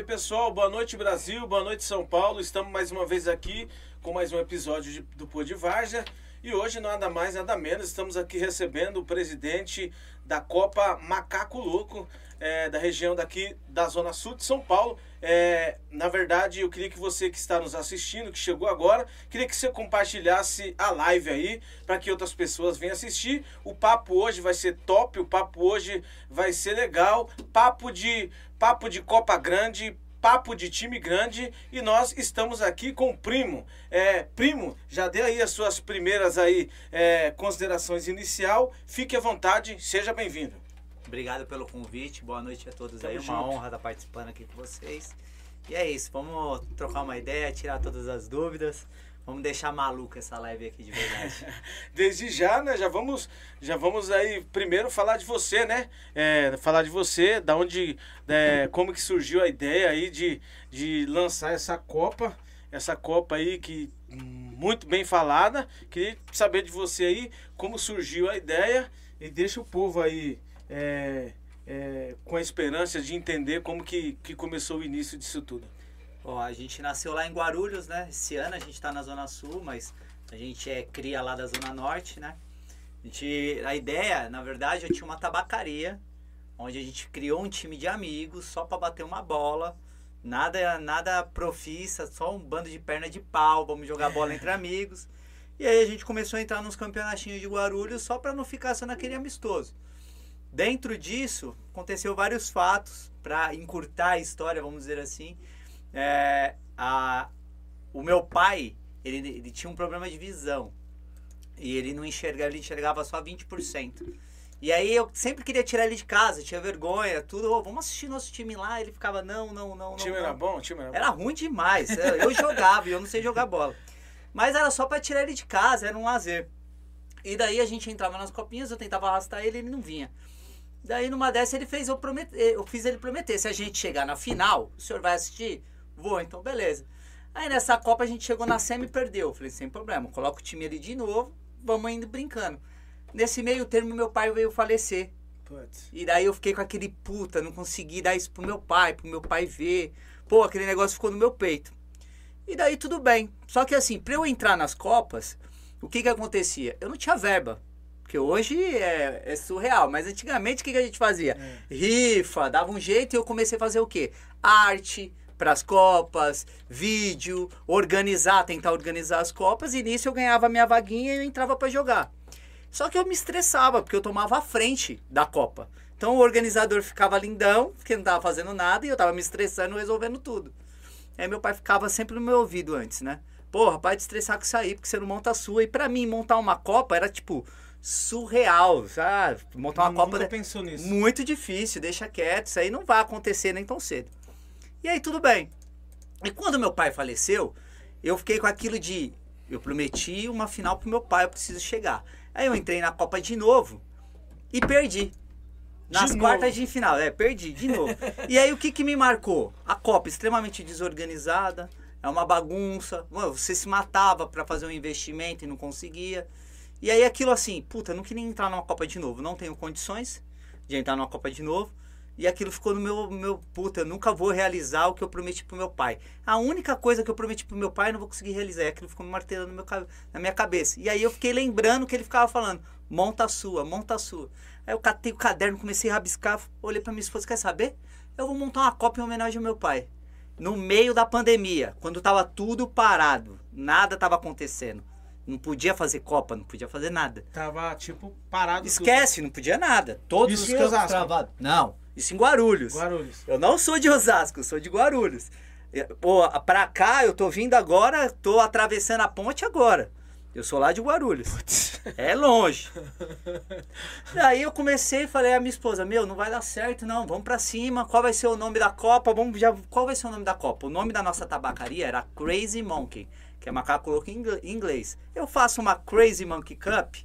Salve, pessoal, boa noite Brasil, boa noite São Paulo. Estamos mais uma vez aqui com mais um episódio de, do Pô de Várzea. E hoje, nada mais, nada menos, estamos aqui recebendo o presidente da Copa Macaco Louco, é, da região daqui da Zona Sul de São Paulo. É, na verdade, eu queria que você que está nos assistindo, que chegou agora, queria que você compartilhasse a live aí para que outras pessoas venham assistir. O papo hoje vai ser top, o papo hoje vai ser legal. Papo de papo de Copa Grande, papo de time grande e nós estamos aqui com o Primo. É, Primo, já dê aí as suas primeiras aí é, considerações inicial. Fique à vontade, seja bem-vindo. Obrigado pelo convite, boa noite a todos Tamo aí, uma junto. honra estar participando aqui com vocês. E é isso, vamos trocar uma ideia, tirar todas as dúvidas, vamos deixar maluca essa live aqui de verdade. Desde já, né? Já vamos, já vamos aí primeiro falar de você, né? É, falar de você, da onde, é, como que surgiu a ideia aí de, de lançar essa Copa, essa Copa aí que muito bem falada. Queria saber de você aí como surgiu a ideia e deixa o povo aí é, é, com a esperança de entender como que, que começou o início disso tudo. Ó, a gente nasceu lá em Guarulhos, né? Esse ano a gente tá na Zona Sul, mas a gente é cria lá da Zona Norte, né? A, gente, a ideia, na verdade, eu tinha uma tabacaria, onde a gente criou um time de amigos só para bater uma bola. Nada, nada profissa, só um bando de perna de pau, vamos jogar bola entre amigos. E aí a gente começou a entrar nos campeonatinhos de Guarulhos só para não ficar só naquele amistoso. Dentro disso, aconteceu vários fatos para encurtar a história, vamos dizer assim. É, a, o meu pai, ele, ele tinha um problema de visão. E ele não enxergava, ele enxergava só 20%. E aí eu sempre queria tirar ele de casa, tinha vergonha, tudo. "Ô, vamos assistir nosso time lá. Ele ficava, não, não, não, O não. time não. era bom? O time era bom? Era ruim demais. Eu eu jogava e eu não sei jogar bola. Mas era só pra tirar ele de casa, era um lazer. E daí a gente entrava nas copinhas, eu tentava arrastar ele e ele não vinha. Daí numa dessa ele fez eu prometer, eu fiz ele prometer, se a gente chegar na final, o senhor vai assistir? Vou, então beleza. Aí nessa Copa a gente chegou na semi e perdeu. Eu falei, sem problema, coloca o time ali de novo, vamos indo brincando. Nesse meio termo meu pai veio falecer. Putz. E daí eu fiquei com aquele puta, não consegui dar isso pro meu pai, pro meu pai ver. Pô, aquele negócio ficou no meu peito. E daí tudo bem. Só que assim, pra eu entrar nas Copas, o que que acontecia? Eu não tinha verba. Porque hoje é, é surreal, mas antigamente o que, que a gente fazia? Rifa, dava um jeito e eu comecei a fazer o quê? Arte pras Copas, vídeo, organizar, tentar organizar as Copas, e nisso eu ganhava a minha vaguinha e eu entrava pra jogar. Só que eu me estressava, porque eu tomava a frente da Copa. Então o organizador ficava lindão, porque não tava fazendo nada, e eu tava me estressando, resolvendo tudo. Aí meu pai ficava sempre no meu ouvido antes, né? Porra, para de estressar com isso aí, porque você não monta a sua. E pra mim, montar uma Copa era tipo surreal, sabe? Montar uma Copa Nunca de- pensou nisso. muito difícil, deixa quieto, isso aí não vai acontecer nem tão cedo. E aí tudo bem. E quando meu pai faleceu, eu fiquei com aquilo de eu prometi uma final pro meu pai, eu preciso chegar. Aí eu entrei na Copa de novo e perdi. Nas De quartas novo? de final, é, perdi de novo. e aí o que que me marcou? A Copa extremamente desorganizada, é uma bagunça. Mano, Você se matava pra fazer um investimento e não conseguia. E aí aquilo assim, puta, não queria entrar numa Copa de novo, não tenho condições de entrar numa Copa de novo. E aquilo ficou no meu, meu puta, eu nunca vou realizar o que eu prometi pro meu pai. A única coisa que eu prometi pro meu pai eu não vou conseguir realizar. E aquilo ficou me martelando meu, na minha cabeça. E aí eu fiquei lembrando que ele ficava falando, monta a sua, monta a sua. Aí eu catei o caderno, comecei a rabiscar, olhei pra minha esposa, quer saber? Eu vou montar uma Copa em homenagem ao meu pai. No meio da pandemia, quando tava tudo parado, nada tava acontecendo. Não podia fazer Copa, não podia fazer nada. Tava, tipo, parado Esquece, não podia nada. Todos Isso os campos Osasco? travados. Não, isso em Guarulhos. tudo. Guarulhos. Eu não sou de Osasco, eu sou de Guarulhos. Eu- Pô, pra cá eu tô vindo agora, tô atravessando a ponte agora. Eu sou lá de Guarulhos. É longe. Daí eu comecei e falei à minha esposa, meu, não vai dar certo não, vamos pra cima, qual vai ser o nome da Copa? Vamos já, qual vai ser o nome da Copa? O nome da nossa tabacaria era Crazy Monkey, que é macaco louco em ingl- em inglês. Eu faço uma Crazy Monkey Cup,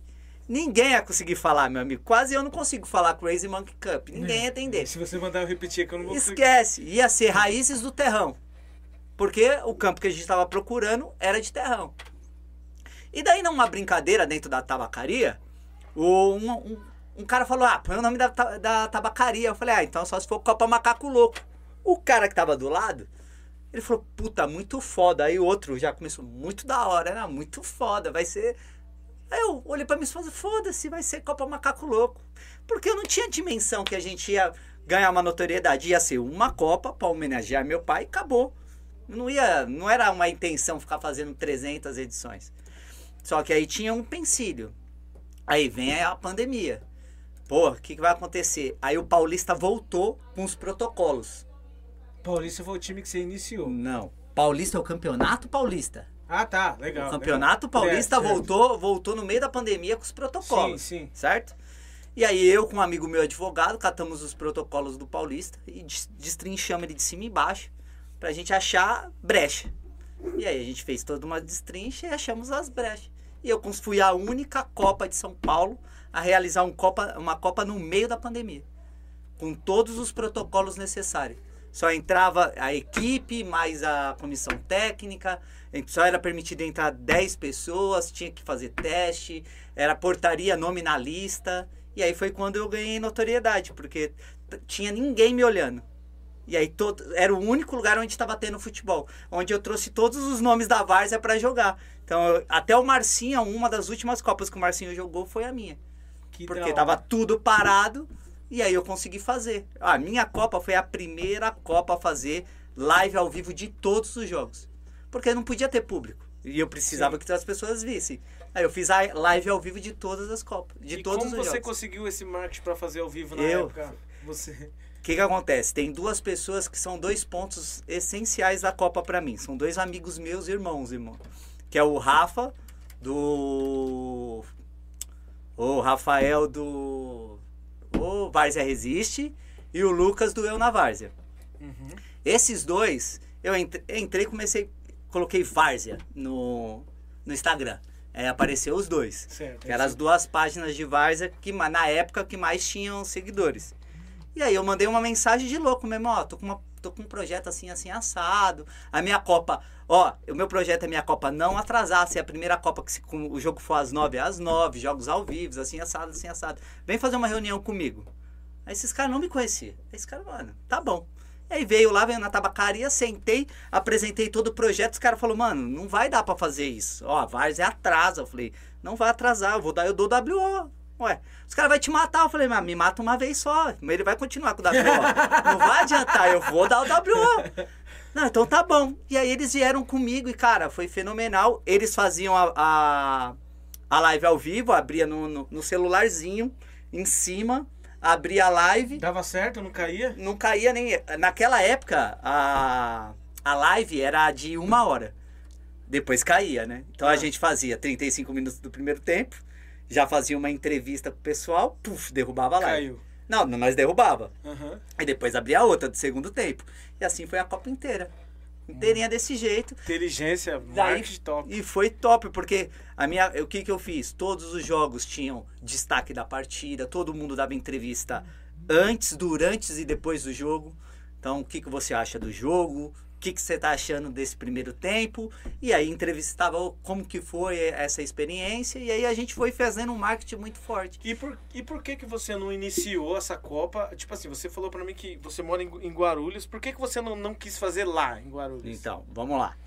ninguém ia conseguir falar, meu amigo. Quase eu não consigo falar Crazy Monkey Cup, ninguém ia entender. Se você mandar eu repetir, que eu não vou Esquece, ia ser Raízes do Terrão. Porque o campo que a gente estava procurando era de terrão. E daí, numa brincadeira dentro da tabacaria, um, um, um cara falou: Ah, põe o nome da, da tabacaria. Eu falei: Ah, então só se for Copa Macaco Louco. O cara que tava do lado, ele falou, puta, muito foda. Aí o outro já começou, muito da hora, era muito foda, vai ser. Aí eu olhei pra mim e falei, foda-se, vai ser Copa Macaco Louco. Porque eu não tinha dimensão que a gente ia ganhar uma notoriedade. Ia ser uma Copa pra homenagear meu pai e acabou. Não ia, não era uma intenção ficar fazendo 300 edições. Só que aí tinha um pensilho. Aí vem a pandemia. Pô, o que, que vai acontecer? Aí o Paulista voltou com os protocolos. Paulista foi o time que você iniciou. Não. Paulista é o Campeonato Paulista. Ah, tá, legal. O Campeonato legal. Paulista É, certo. voltou, voltou no meio da pandemia com os protocolos. Sim, sim. Certo? E aí eu com um amigo meu advogado catamos os protocolos do Paulista e des- destrinchamos ele de cima e embaixo pra gente achar brecha. E aí a gente fez toda uma destrincha e achamos as brechas. E eu fui a única Copa de São Paulo a realizar um Copa, uma Copa no meio da pandemia. Com todos os protocolos necessários. Só entrava a equipe, mais a comissão técnica, só era permitido entrar 10 pessoas, tinha que fazer teste, era portaria nominalista. E aí foi quando eu ganhei notoriedade, porque tinha ninguém me olhando. E aí todo, era o único lugar onde estava tendo futebol, onde eu trouxe todos os nomes da Várzea para jogar. Então, eu- até o Marcinho, uma das últimas copas que o Marcinho jogou foi a minha. Que Porque da hora. tava tudo parado e aí eu consegui fazer. A minha Copa foi a primeira Copa a fazer live ao vivo de todos os jogos. Porque não podia ter público. E eu precisava que as pessoas vissem. Aí eu fiz a live ao vivo de todas as Copas. De e todos como os você jogos. conseguiu esse marketing pra fazer ao vivo na Eu. época? Você. O que, que acontece? Tem duas pessoas que são dois pontos essenciais da Copa pra mim. São dois amigos meus, irmãos, irmão. Que é o Rafa, do. O Rafael do. O Várzea Resiste. E o Lucas do Eu na Várzea. Uhum. Esses dois, eu entre- entrei e comecei. Coloquei Várzea no, no Instagram. Aí apareceu os dois. Certo. Que eram as duas páginas de Várzea que na época que mais tinham seguidores. E aí eu mandei uma mensagem de louco mesmo, ó, tô com, uma, tô com um projeto assim, assim, assado. A minha Copa, ó, o meu projeto é minha Copa não atrasar, se é a primeira Copa que se, o jogo for às nove, é às nove, jogos ao vivo, assim, assado, assim, assado. Vem fazer uma reunião comigo. Aí esses caras não me conheciam. Aí esses caras, mano, tá bom. Aí veio lá, veio na tabacaria, sentei, apresentei todo o projeto, os caras falaram, mano, não vai dar pra fazer isso. Ó, a Várzea atrasa. Eu falei, não vai atrasar, eu vou dar, eu dou WO. Ué, os caras vão te matar. Eu falei, mas me mata uma vez só. Mas ele vai continuar com o WO. não vai adiantar, eu vou dar o WO. Não, então tá bom. E aí eles vieram comigo e, cara, foi fenomenal. Eles faziam a, a, a live ao vivo, abria no, no, no celularzinho, em cima, abria a live Dava certo, não caía? não caía nem. Naquela época, a, a live era de uma hora. Depois caía, né? Então Ah. a gente fazia 35 minutos do primeiro tempo, já fazia uma entrevista com o pessoal, puf, derrubava a live. Caiu. Não, nós derrubava. Aham. E depois abria outra do segundo tempo. E assim foi a Copa inteira. Inteirinha desse jeito. Inteligência, Daí- top. E foi top, porque a minha, o que, que eu fiz? Todos os jogos tinham destaque da partida, todo mundo dava entrevista antes, durante e depois do jogo. Então, o que, que você acha do jogo? O que, que você está achando desse primeiro tempo? E aí entrevistava como que foi essa experiência. E aí a gente foi fazendo um marketing muito forte. E por, e por que que você não iniciou essa Copa? Tipo assim, você falou pra mim que você mora em, em Guarulhos. Por que que você não, não quis fazer lá, em Guarulhos? Então, vamos lá.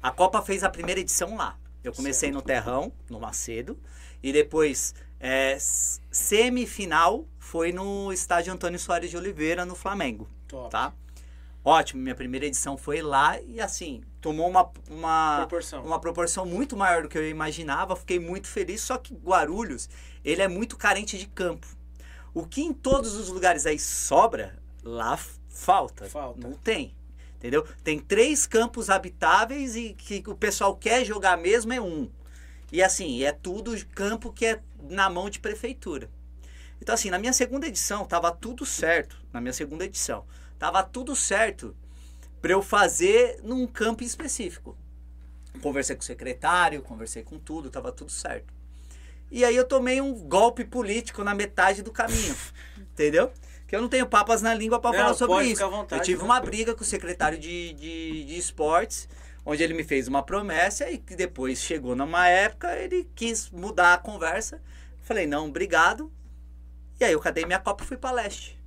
A Copa fez a primeira edição lá. Eu comecei no Terrão, no Macedo, e depois é, semifinal foi no estádio Antônio Soares de Oliveira, no Flamengo, Top. tá? Ótimo, minha primeira edição foi lá e assim, tomou uma, uma, Proporção. uma proporção muito maior do que eu imaginava, fiquei muito feliz, só que Guarulhos, ele é muito carente de campo. O que em todos os lugares aí sobra, lá falta. Falta. Não tem. Entendeu? Tem três campos habitáveis e que o pessoal quer jogar mesmo é um. E assim, é tudo campo que é na mão de prefeitura. Então assim, na minha segunda edição tava tudo certo, na minha segunda edição, tava tudo certo para eu fazer num campo específico. Conversei com o secretário, conversei com tudo, tava tudo certo. E aí eu tomei um golpe político na metade do caminho, entendeu? Que eu não tenho papas na língua para falar sobre isso. vontade, eu tive né? uma briga com o secretário de, de, de esportes, onde ele me fez uma promessa e que depois chegou numa época, ele quis mudar a conversa. Falei, não, obrigado. E aí eu cadei minha copa e fui pra leste.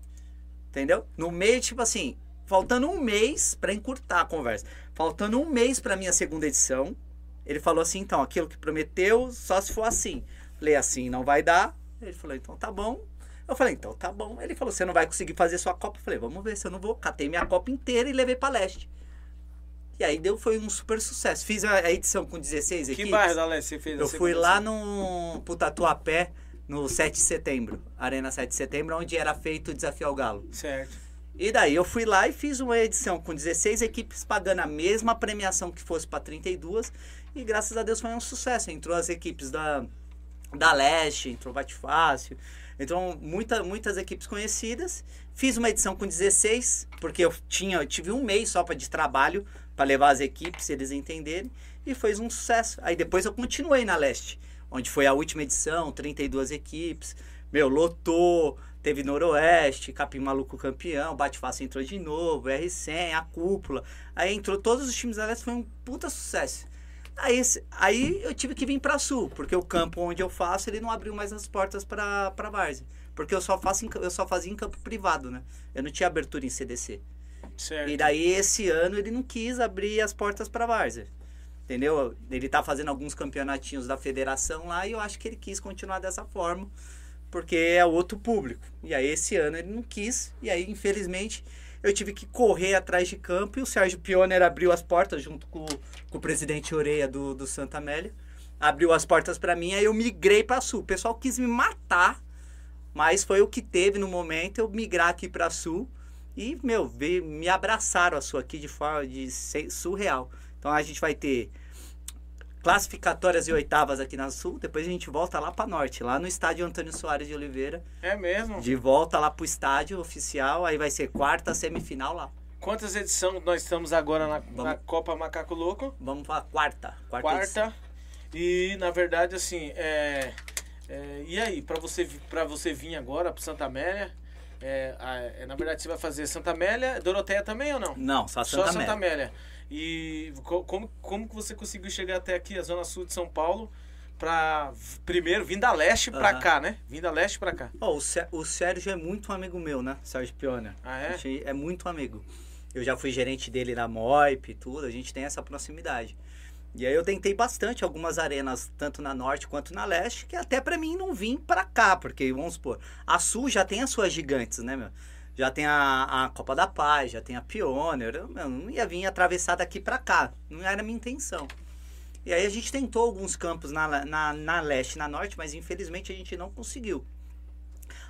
Entendeu? No meio, tipo assim, faltando um mês para encurtar a conversa. Faltando um mês para minha segunda edição, ele falou assim, então, aquilo que prometeu, só se for assim. Falei, assim não vai dar. Ele falou, então tá bom. Eu falei, então tá bom. Ele falou, você não vai conseguir fazer sua Copa. Eu falei, vamos ver se eu não vou. Catei minha Copa inteira e levei pra leste. E aí deu, foi um super sucesso. Fiz a, a edição com 16 Que equipes. bairro da Leste você fez Eu fui lá no pro Tatuapé, no 7 de setembro. Arena 7 de setembro, onde era feito o Desafio ao Galo. Certo. E daí eu fui lá e fiz uma edição com 16 equipes pagando a mesma premiação que fosse para 32 e graças a Deus foi um sucesso. Entrou as equipes da, da Leste, entrou Bate Fácil, entrou muita, muitas equipes conhecidas. Fiz uma edição com 16, porque eu tinha, eu tive um mês só pra, de trabalho para levar as equipes, eles entenderem, e foi um sucesso. Aí depois eu continuei na Leste, onde foi a última edição, 32 equipes. Meu, lotou, teve Noroeste, Capim Maluco campeão, Bate Fácil entrou de novo, R100, a Cúpula. Aí entrou todos os times da Leste, foi um puta sucesso. Aí, aí eu tive que vir para Sul, porque o campo onde eu faço, ele não abriu mais as portas para para Várzea. Porque eu só, faço em eu só fazia em campo privado, né? Eu não tinha abertura em CDC. Certo. E daí esse ano ele não quis abrir as portas para Várzea. Entendeu? Ele tá fazendo alguns campeonatinhos da federação lá e eu acho que ele quis continuar dessa forma, porque é outro público. E aí esse ano ele não quis, e aí infelizmente eu tive que correr atrás de campo e o Sérgio Pioner abriu as portas junto com, com o presidente Oreia do, do Santa Amélia. Abriu as portas para mim, aí eu migrei para Sul. O pessoal quis me matar, mas foi o que teve no momento eu migrar aqui para Sul. E, meu, veio, me abraçaram a Sul aqui de forma de surreal. Então a gente vai ter classificatórias e oitavas aqui na Sul, depois a gente volta lá para Norte, lá no estádio Antônio Soares de Oliveira. É mesmo? De volta lá pro estádio oficial, aí vai ser quarta semifinal lá. Quantas edições nós estamos agora na, na Vamos. Copa Macaco Louco? Vamos pra quarta. Quarta. Quarta. E na verdade, assim, é, é, e aí, para você, pra você vir agora pro Santa Amélia, é, é, na verdade você vai fazer Santa Amélia, Doroteia também ou não? Não, só Só Santa Santa Amélia. Amélia. E co- como, como que você conseguiu chegar até aqui, a Zona Sul de São Paulo, pra v- primeiro vir da leste Aham. cá, né? Vir da leste pra cá. Ó, o, o Sérgio é muito amigo meu, né? Sérgio Pioner. Ah, A é? gente é muito amigo. Eu já fui gerente dele na Moip e tudo, a gente tem essa proximidade. E aí eu tentei bastante algumas arenas, tanto na norte quanto na leste, que até pra mim não vim pra cá, porque vamos supor, a Sul já tem as suas gigantes, né, meu? Já tem a, a Copa da Paz, já tem a Pioneer, eu, meu, não ia vir atravessar daqui pra cá, não era a minha intenção. E aí a gente tentou alguns campos na, na, na leste na norte, mas infelizmente a gente não conseguiu.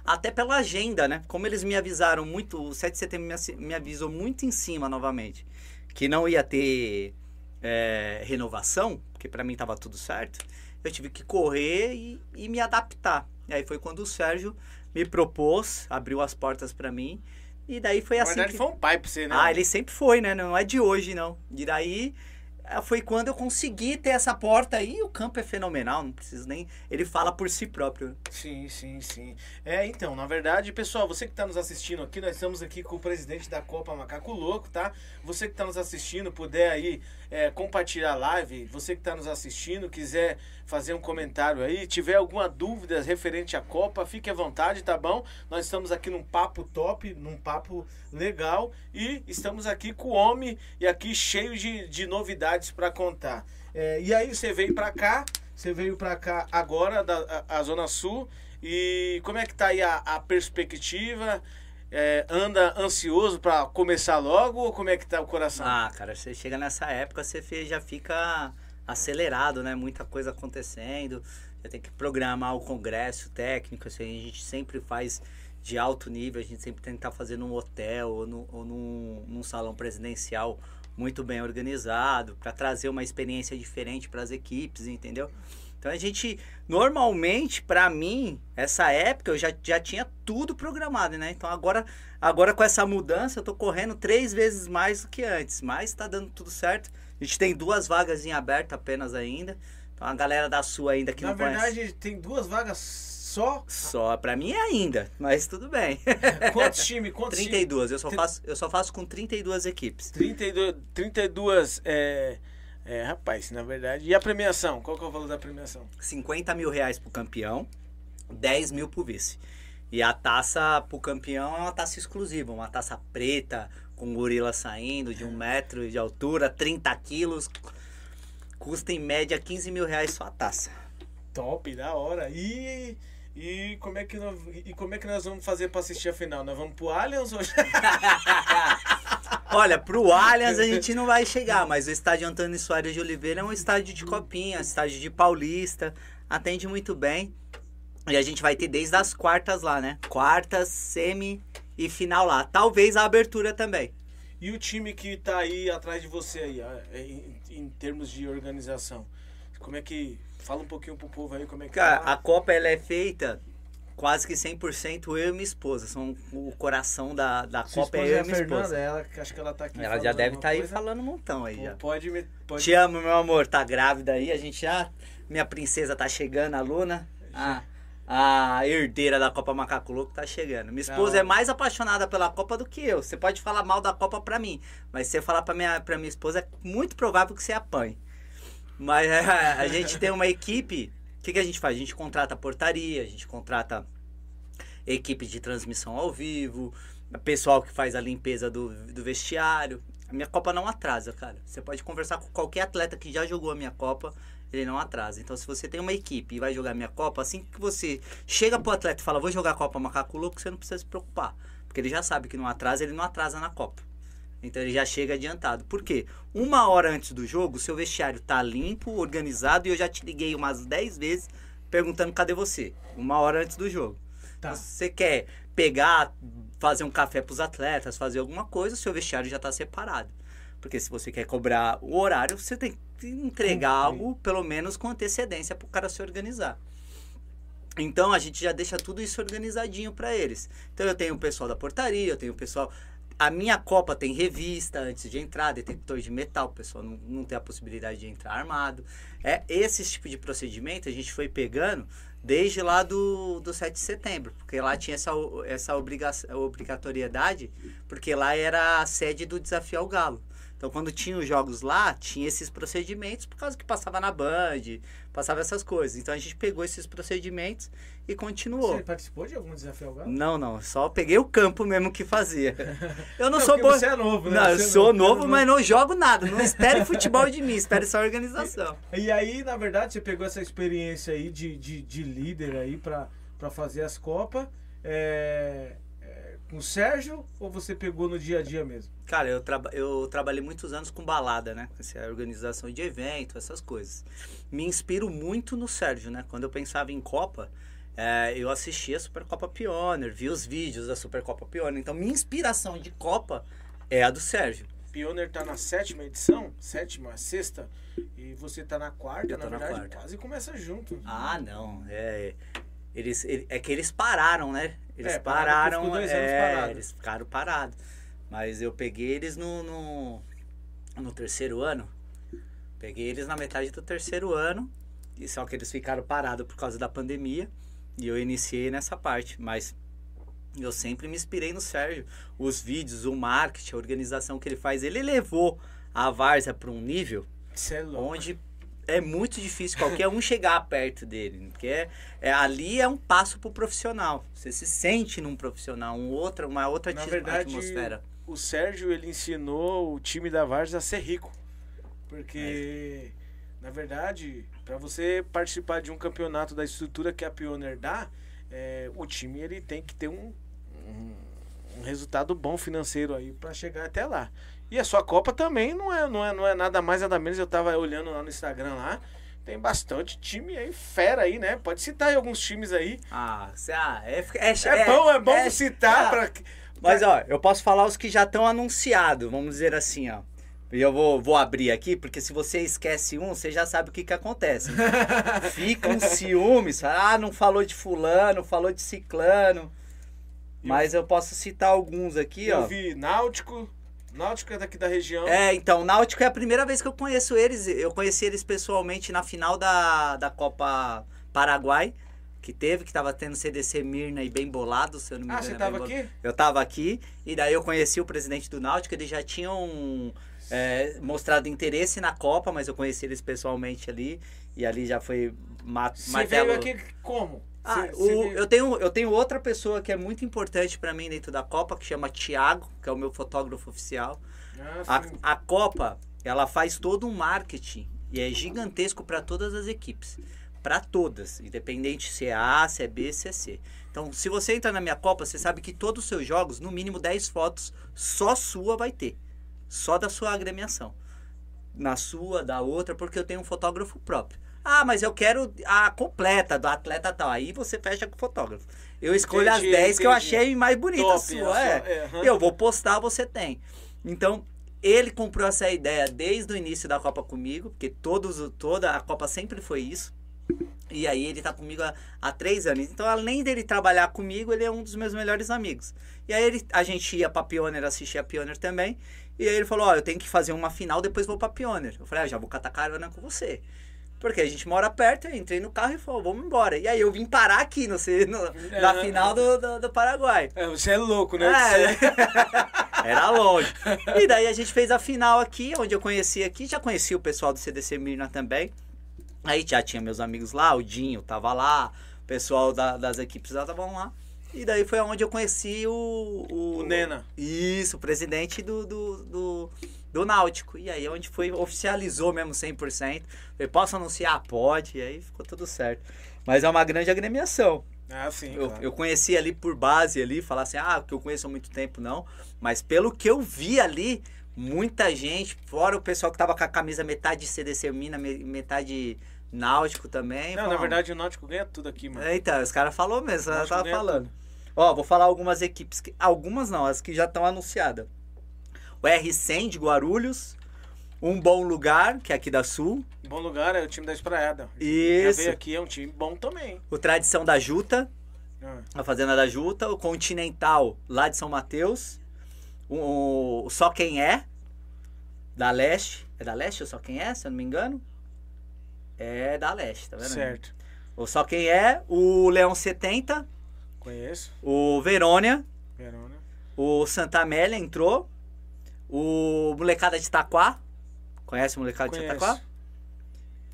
Até pela agenda, né? Como eles me avisaram muito, o 7 de setembro me, me avisou muito em cima novamente, que não ia ter é, renovação, porque pra mim tava tudo certo, eu tive que correr e, e me adaptar. E aí foi quando o Sérgio me propôs, abriu as portas pra mim, e daí foi Na assim verdade, que... foi um pai pra você, né? Ah, ele sempre foi, né? Não é de hoje, não. E daí eh, foi quando eu consegui ter essa porta aí. O campo é fenomenal, não preciso nem. Ele fala por si próprio. Sim, sim, sim. É, então, na verdade, pessoal, você que está nos assistindo aqui, nós estamos aqui com o presidente da Copa Macaco Louco, tá? Você que está nos assistindo, puder aí é, compartilhar a live, você que está nos assistindo, quiser fazer um comentário aí, tiver alguma dúvida referente à Copa, fique à vontade, tá bom? Nós estamos aqui num papo top, num papo legal e estamos aqui com o homem e aqui cheio de, de novidades para contar. É, e aí você veio para cá, você veio para cá agora, da a, a Zona Sul, e como é que tá aí a, a perspectiva? É, anda ansioso para começar logo ou como é que tá o coração? Ah, cara, você chega nessa época, você já fica acelerado, né? Muita coisa acontecendo. Já tem que programar o congresso técnico, assim, a gente sempre faz de alto nível, a gente sempre tenta fazer num hotel ou, no, ou num, num salão presidencial muito bem organizado, para trazer uma experiência diferente para as equipes, entendeu? Então a gente, normalmente, para mim, essa época eu já, já tinha tudo programado, né? Então agora, agora com essa mudança eu tô correndo três vezes mais do que antes, mas tá dando tudo certo. A gente tem duas vagas em aberto apenas ainda. Então a galera da sua ainda que Na não conhece. verdade, tem duas vagas só. Só pra mim é ainda, mas tudo bem. Quantos times? Quantos times? 32, eu só faço, eu só faço com 32 equipes. 32, 32 é, é, rapaz, na verdade. E a premiação? Qual que é o valor da premiação? 50 mil reais pro campeão, 10 mil pro vice. E a taça pro campeão é uma taça exclusiva, uma taça preta, com gorila saindo de um metro de altura, 30 quilos. Custa em média 15 mil reais só a taça. Top, da hora. E, e, como, é que nós, e como é que nós vamos fazer pra assistir a final? Nós vamos pro Allianz hoje? Olha, pro Allianz a gente não vai chegar, mas o estádio Antônio Soares de Oliveira é um estádio de copinha, estádio de paulista, atende muito bem. E a gente vai ter desde as quartas lá, né? Quartas, semi e final lá. Talvez a abertura também. E o time que tá aí atrás de você aí, em, em termos de organização? Como é que. Fala um pouquinho pro povo aí como é que Cara, tá. a Copa ela é feita quase que 100% eu e minha esposa. São o coração da, da Sua Copa é eu é e a minha Fernanda, esposa. ela, acho que ela tá aqui. Ela já deve estar aí coisa. falando um montão aí Pô, já. Pode me. Pode... Te amo, meu amor. Tá grávida aí. A gente já. Minha princesa tá chegando, a Luna. A, a herdeira da Copa Macaco Louco tá chegando. Minha esposa hora. é mais apaixonada pela Copa do que eu. Você pode falar mal da Copa pra mim. Mas se você falar pra minha, pra minha esposa, é muito provável que você apanhe. Mas é, a gente tem uma equipe. O que, que a gente faz? A gente contrata portaria, a gente contrata equipe de transmissão ao vivo, pessoal que faz a limpeza do, do vestiário. A minha Copa não atrasa, cara. Você pode conversar com qualquer atleta que já jogou a minha Copa, ele não atrasa. Então, se você tem uma equipe e vai jogar minha Copa, assim que você chega pro atleta e fala, vou jogar a Copa Macaco Louco, você não precisa se preocupar. Porque ele já sabe que não atrasa, ele não atrasa na Copa. Então ele já chega adiantado. Por quê? Uma hora antes do jogo, o seu vestiário tá limpo, organizado, e eu já te liguei umas 10 vezes perguntando cadê você. Uma hora antes do jogo. Tá. Se você quer pegar, fazer um café pros atletas, fazer alguma coisa, o seu vestiário já tá separado. Porque se você quer cobrar o horário, você tem que entregar algo, pelo menos com antecedência, pro cara se organizar. Então a gente já deixa tudo isso organizadinho para eles. Então eu tenho o pessoal da portaria, eu tenho o pessoal. A minha Copa tem revista antes de entrar, detector de metal, o pessoal não, não tem a possibilidade de entrar armado. É esse tipo de procedimento a gente foi pegando desde lá do, do 7 de setembro, porque lá tinha essa, o- essa obriga, obrigatoriedade, porque lá era a sede do desafio ao Galo. Então, quando tinha os jogos lá, tinha esses procedimentos, por causa que passava na Band, passava essas coisas. Então, a gente pegou esses procedimentos e continuou. Você participou de algum desafio ao Galo? Não, não, só peguei o campo mesmo que fazia. Eu não, Não, sou bom. você é novo, né? Não, eu Você sou novo, novo, mas não jogo nada. Não espere futebol de mim, espere só organização. E aí, na verdade, você pegou essa experiência aí de, de, de líder aí pra fazer as Copas é, com o Sérgio ou você pegou no dia a dia mesmo? Cara, eu, traba eu trabalhei muitos anos com balada, né? Essa organização de evento, essas coisas. Me inspiro muito no Sérgio, né? Quando eu pensava em Copa, é, eu assistia a Supercopa Pioneer, vi os vídeos da Supercopa Pioneer. Então, minha inspiração de Copa é a do Sérgio. Pioneer tá na sétima edição, sétima, sexta, e você tá na quarta, na tô na verdade, quarta. quase começa junto. Ah, não. É, eles, ele- é que eles pararam, né? Eles É, pararam, ficou dois é, eles ficaram parados. Mas eu peguei eles no, no, no terceiro ano. Peguei eles na metade do terceiro ano. E só que eles ficaram parados por causa da pandemia. E eu iniciei nessa parte. Mas eu sempre me inspirei no Sérgio. Os vídeos, o marketing, a organização que ele faz. Ele levou a Várzea para um nível é onde é muito difícil qualquer um chegar perto dele, porque é, é- ali é um passo pro profissional. Você se sente num profissional, um outra, uma outra Na verdade, atmosfera. o Sérgio ele ensinou o time da Vargas a ser rico. Porque, É. na verdade, para você participar de um campeonato da estrutura que a Pioneer dá, é, o time ele tem que ter um, um, um resultado bom financeiro aí para chegar até lá. E a sua Copa também não é, não é, não é nada mais nada menos. Eu tava olhando lá no Instagram lá. Tem bastante time aí, fera aí, né? Pode citar aí alguns times aí. Ah, ah, é, é, É, bom, é bom é- citar ah, pra. Mas ó, eu posso falar os que já estão anunciados, vamos dizer assim, ó. E eu vou, vou abrir aqui, porque se você esquece um, você já sabe o que que acontece. Ficam ciúmes, ah, não falou de fulano, falou de ciclano. Mas eu posso citar alguns aqui, ó. Eu vi Náutico. Náutico é daqui da região. É, então, o Náutico é a primeira vez que eu conheço eles. Eu conheci eles pessoalmente na final da, da Copa Paraguai, que teve, que tava tendo CDC Mirna e bem bolado, se eu não me Ah, engano. você é tava aqui? Eu tava aqui, e daí eu conheci o presidente do Náutico, eles já tinham é, mostrado interesse na Copa, mas eu conheci eles pessoalmente ali, e ali já foi ma Você martelo. veio aqui como? Ah, Se- o- se- eu, tenho, eu tenho outra pessoa que é muito importante pra mim dentro da Copa, que chama Thiago, que é o meu fotógrafo oficial. Ah, A, a Copa, ela faz todo um marketing e é gigantesco para todas as equipes. Para todas, independente se é A, se é B, se é C. Então, se você entrar na minha Copa, você sabe que todos os seus jogos, no mínimo 10 fotos só sua vai ter. Só da sua agremiação. Na sua, da outra, porque eu tenho um fotógrafo próprio. Ah, mas eu quero a completa do atleta tal. Aí você fecha com o fotógrafo. Eu escolho Entendi, as 10 que eu entendi. achei mais bonitas Top, sua. a É. sua- é, aham. Eu vou postar, você tem. Então, ele comprou essa ideia desde o início da Copa comigo, porque todos, toda a Copa sempre foi isso. E aí ele tá comigo há, há três anos. Então, além dele trabalhar comigo, ele é um dos meus melhores amigos. E aí ele, a gente ia pra Pioneer, assistir a Pioneer também. E aí ele falou, ó, eu tenho que fazer uma final, depois vou pra Pioneer. Eu falei, ah, já vou catar carona com você. Porque a gente mora perto, eu entrei no carro e falou, vamos embora. E aí eu vim parar aqui no, no- na É. final do, do, do Paraguai. É, você é louco, né? É, era longe. E daí a gente fez a final aqui, onde eu conheci aqui, já conheci o pessoal do CDC Mirna também. Aí já tinha meus amigos lá, o Dinho tava lá, o pessoal da- das equipes lá estavam lá. E daí foi onde eu conheci o. O Nena. Isso, o presidente do, do, do, do Náutico. E aí é onde foi, oficializou mesmo 100%. Falei, posso anunciar? Pode. E aí ficou tudo certo. Mas é uma grande agremiação. Ah, sim. Eu, claro. eu conheci ali por base ali, falar assim, ah, que eu conheço há muito tempo, não. Mas pelo que eu vi ali, muita gente, fora o pessoal que tava com a camisa metade CDC Mina, me- metade Náutico também. Não, na verdade o Náutico ganha tudo aqui, mano. Eita, os caras falaram mesmo, ela Náutico tava falando. Ó, vou falar algumas equipes, que, algumas não, as que já estão anunciadas. O R100 de Guarulhos, Um Bom Lugar, que é aqui da Sul. Bom lugar é o time da Espraiada. Já Isso. veio aqui, é um time bom também. O Tradição da Juta, Ah, a Fazenda da Juta, o Continental lá de São Mateus, o, o Só Quem É, da Leste. É da Leste ou Só Quem É, se eu não me engano? É da Leste, tá vendo? certo. O Só Quem É, o Leão 70, Conheço. o Verônia, Verona. o Santa Amélia entrou, o Molecada de Itaquá, conhece o Molecada de Conheço. Itaquá?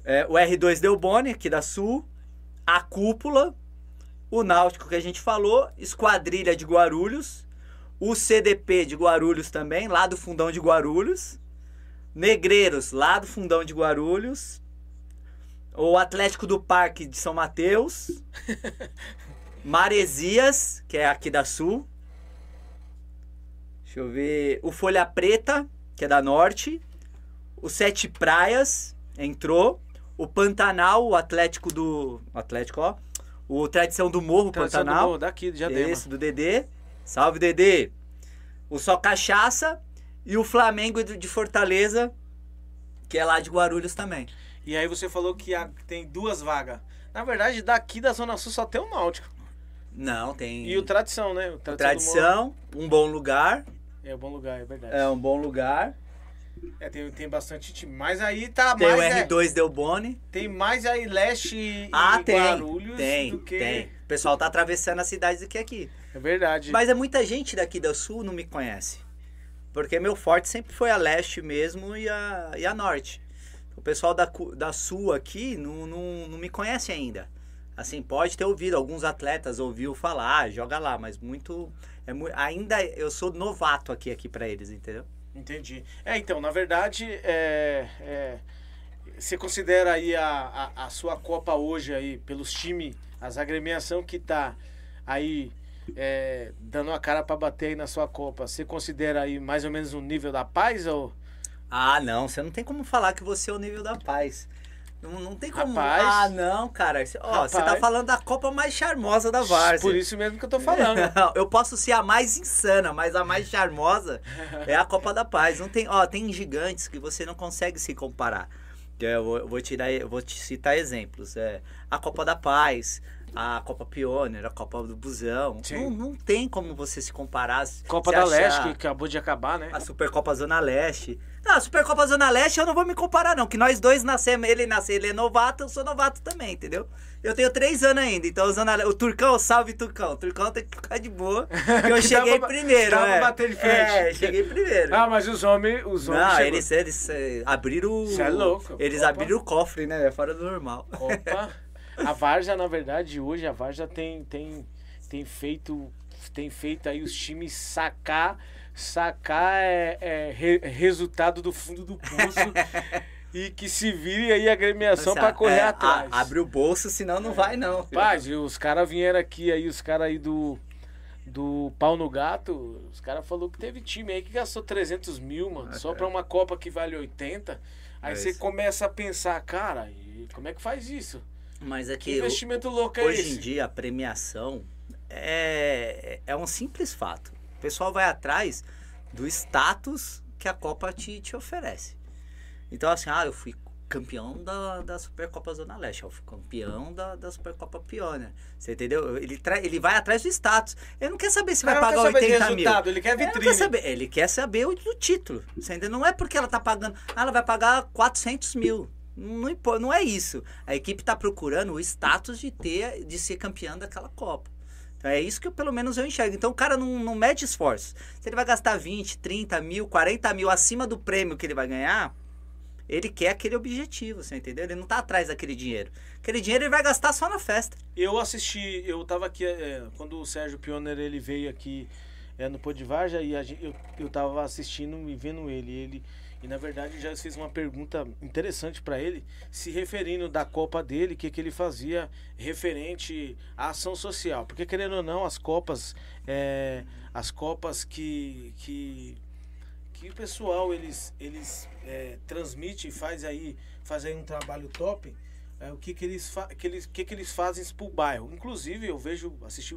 É, o R2 Delboni, aqui da Sul, a Cúpula, o Náutico que a gente falou, Esquadrilha de Guarulhos, o CDP de Guarulhos também, lá do fundão de Guarulhos, Negreiros, lá do fundão de Guarulhos, o Atlético do Parque de São Mateus, Maresias, que é aqui da Sul, deixa eu ver, o Folha Preta, que é da Norte, o Sete Praias entrou, o Pantanal, o Atlético do. o Atlético, ó. O Tradição do Morro, Tradição do Pantanal. Morro, daqui, de Diadema. Esse, do Dedê. Salve, Dedê. O Só Cachaça e o Flamengo de Fortaleza, que é lá de Guarulhos também. E aí você falou que tem duas vagas. Na verdade, daqui da Zona Sul só tem o Náutico. Não, tem. E o Tradição, né? O Tradição. do Tradição, um bom lugar. É um bom lugar, é verdade. É um bom lugar. É, tem, tem bastante time. Mas aí tá Tem mais. o é, R2 Delboni. tem mais aí Leste e Ah, tem. Guarulhos Tem, do que. tem. O pessoal tá atravessando as cidades aqui aqui. É verdade. Mas é muita gente daqui do sul não me conhece. Porque meu forte sempre foi a leste mesmo e a, e a norte. O pessoal da, da sul aqui não, não, não me conhece ainda. Assim, pode ter ouvido, alguns atletas ouviu falar, ah, joga lá, mas muito. É, ainda eu sou novato aqui, aqui para eles, entendeu? Entendi. É, então, na verdade, é, é, você considera aí a, a, a sua Copa hoje aí, pelos times, as agremiação que tá aí é, dando a cara para bater aí na sua Copa, você considera aí mais ou menos o nível da paz ou... Ah, não, você não tem como falar que você é o nível da paz. Não, não tem como. Rapaz. ah, não, cara. Ó, você tá falando da Copa mais charmosa da Várzea. Por isso mesmo que eu tô falando. Eu posso ser a mais insana, mas a mais charmosa é a Copa da Paz. Não tem, ó, tem gigantes que você não consegue se comparar. Eu vou, eu vou tirar, eu vou te citar exemplos. É, a Copa da Paz, a Copa Pioneer, a Copa do Busão. Não, não tem como você se comparar. Copa se da Leste, que acabou de acabar, né? A Supercopa Zona Leste. Não, a Supercopa Zona Leste eu não vou me comparar, não. Que nós dois nascemos, ele nasceu, ele é novato, eu sou novato também, entendeu? Eu tenho três anos ainda, então Zona o Turcão, salve Turcão. O Turcão tem que ficar de boa. Que eu cheguei pra- primeiro, dá pra é. bater de frente. É, cheguei primeiro. Ah, mas os homens... Os homens não, chegou- eles, eles eh, abriram. o- Cê é louco. Eles Copa. abriram o cofre, né? É fora do normal. Copa... A Varja, na verdade, hoje a Varja tem, tem, tem feito tem feito aí os times sacar sacar é, é re, resultado do fundo do poço e que se vire aí a agremiação para correr é, atrás. A, abre o bolso, senão não é. vai não. Paz, os caras vieram aqui aí, os caras aí do do pau no gato, os caras falou que teve time aí que gastou 300 mil, mano, só para uma Copa que vale 80. Aí é você começa a pensar, cara, como é que faz isso? Mas é que, que investimento louco é hoje esse? Em dia a premiação é, é um simples fato. O pessoal vai atrás do status que a Copa te, te oferece. Então, assim, ah, eu fui campeão da, da Supercopa Zona Leste, eu fui campeão da, da Supercopa Pioneer. Você entendeu? Ele, tra, ele vai atrás do status. Ele não quer saber se vai pagar 80 mil. Ele quer vitrine. Ele quer saber, ele quer saber o, o título. Você entendeu? Não é porque ela tá pagando. Ah, ela vai pagar 400 mil. Não, não é isso. A equipe está procurando o status de ter, de ser campeã daquela Copa. Então é isso que eu, pelo menos eu enxergo. Então o cara não, não mede esforço. Se ele vai gastar 20, 30 mil, 40 mil acima do prêmio que ele vai ganhar, ele quer aquele objetivo, você entendeu? Ele não tá atrás daquele dinheiro. Aquele dinheiro ele vai gastar só na festa. Eu assisti, eu tava aqui, é, quando o Sérgio Pioner ele veio aqui é, no Podivarja e a, eu, eu tava assistindo e vendo ele. Ele e na verdade já fez uma pergunta interessante para ele, se referindo da Copa dele, o que, que ele fazia referente à ação social. Porque querendo ou não, as Copas, é, as Copas que, que, que o pessoal eles, eles é, transmite e faz aí, faz aí um trabalho top. É, o que, que, eles que, eles, que, que eles fazem pro bairro. Inclusive, eu vejo, assisti,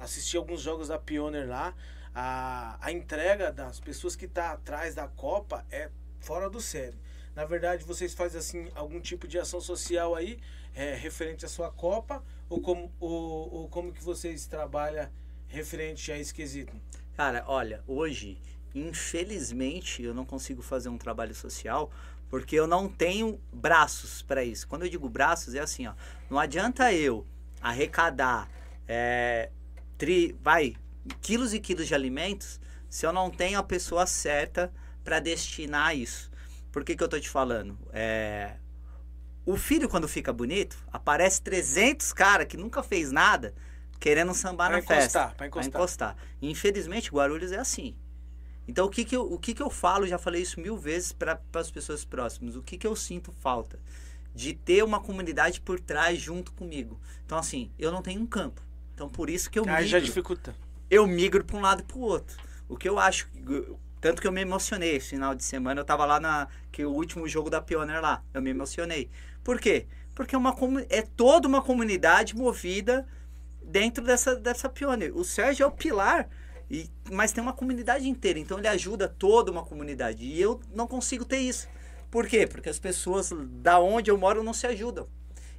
assisti alguns jogos da Pioneer lá, a, a entrega das pessoas que está atrás da Copa é fora do sério. Na verdade, vocês fazem assim algum tipo de ação social aí é, referente à sua Copa ou como, ou, ou como que vocês trabalham referente a esse quesito? Cara, olha, hoje, infelizmente, eu não consigo fazer um trabalho social porque eu não tenho braços para isso. Quando eu digo braços, é assim, ó. Não adianta eu arrecadar, é, tri, vai, quilos e quilos de alimentos se eu não tenho a pessoa certa para destinar isso. Por que, que eu tô te falando? É... O filho, quando fica bonito, aparece 300 cara que nunca fez nada querendo sambar pra na encostar, festa. Pra encostar. Pra encostar. Infelizmente, Guarulhos é assim. Então, o que, que, eu, o que, que eu falo, já falei isso mil vezes para as pessoas próximas, o que, que eu sinto falta? De ter uma comunidade por trás junto comigo. Então, assim, eu não tenho um campo. Então, por isso que eu Aí já dificulta eu migro para um lado e para o outro. O que eu acho, tanto que eu me emocionei esse final de semana, eu tava lá na que o último jogo da Pioneer lá, eu me emocionei. Por quê? Porque é uma é toda uma comunidade movida dentro dessa dessa Pioneer. O Sérgio é o pilar e, mas tem uma comunidade inteira, então ele ajuda toda uma comunidade. E eu não consigo ter isso. Por quê? Porque as pessoas da onde eu moro não se ajudam.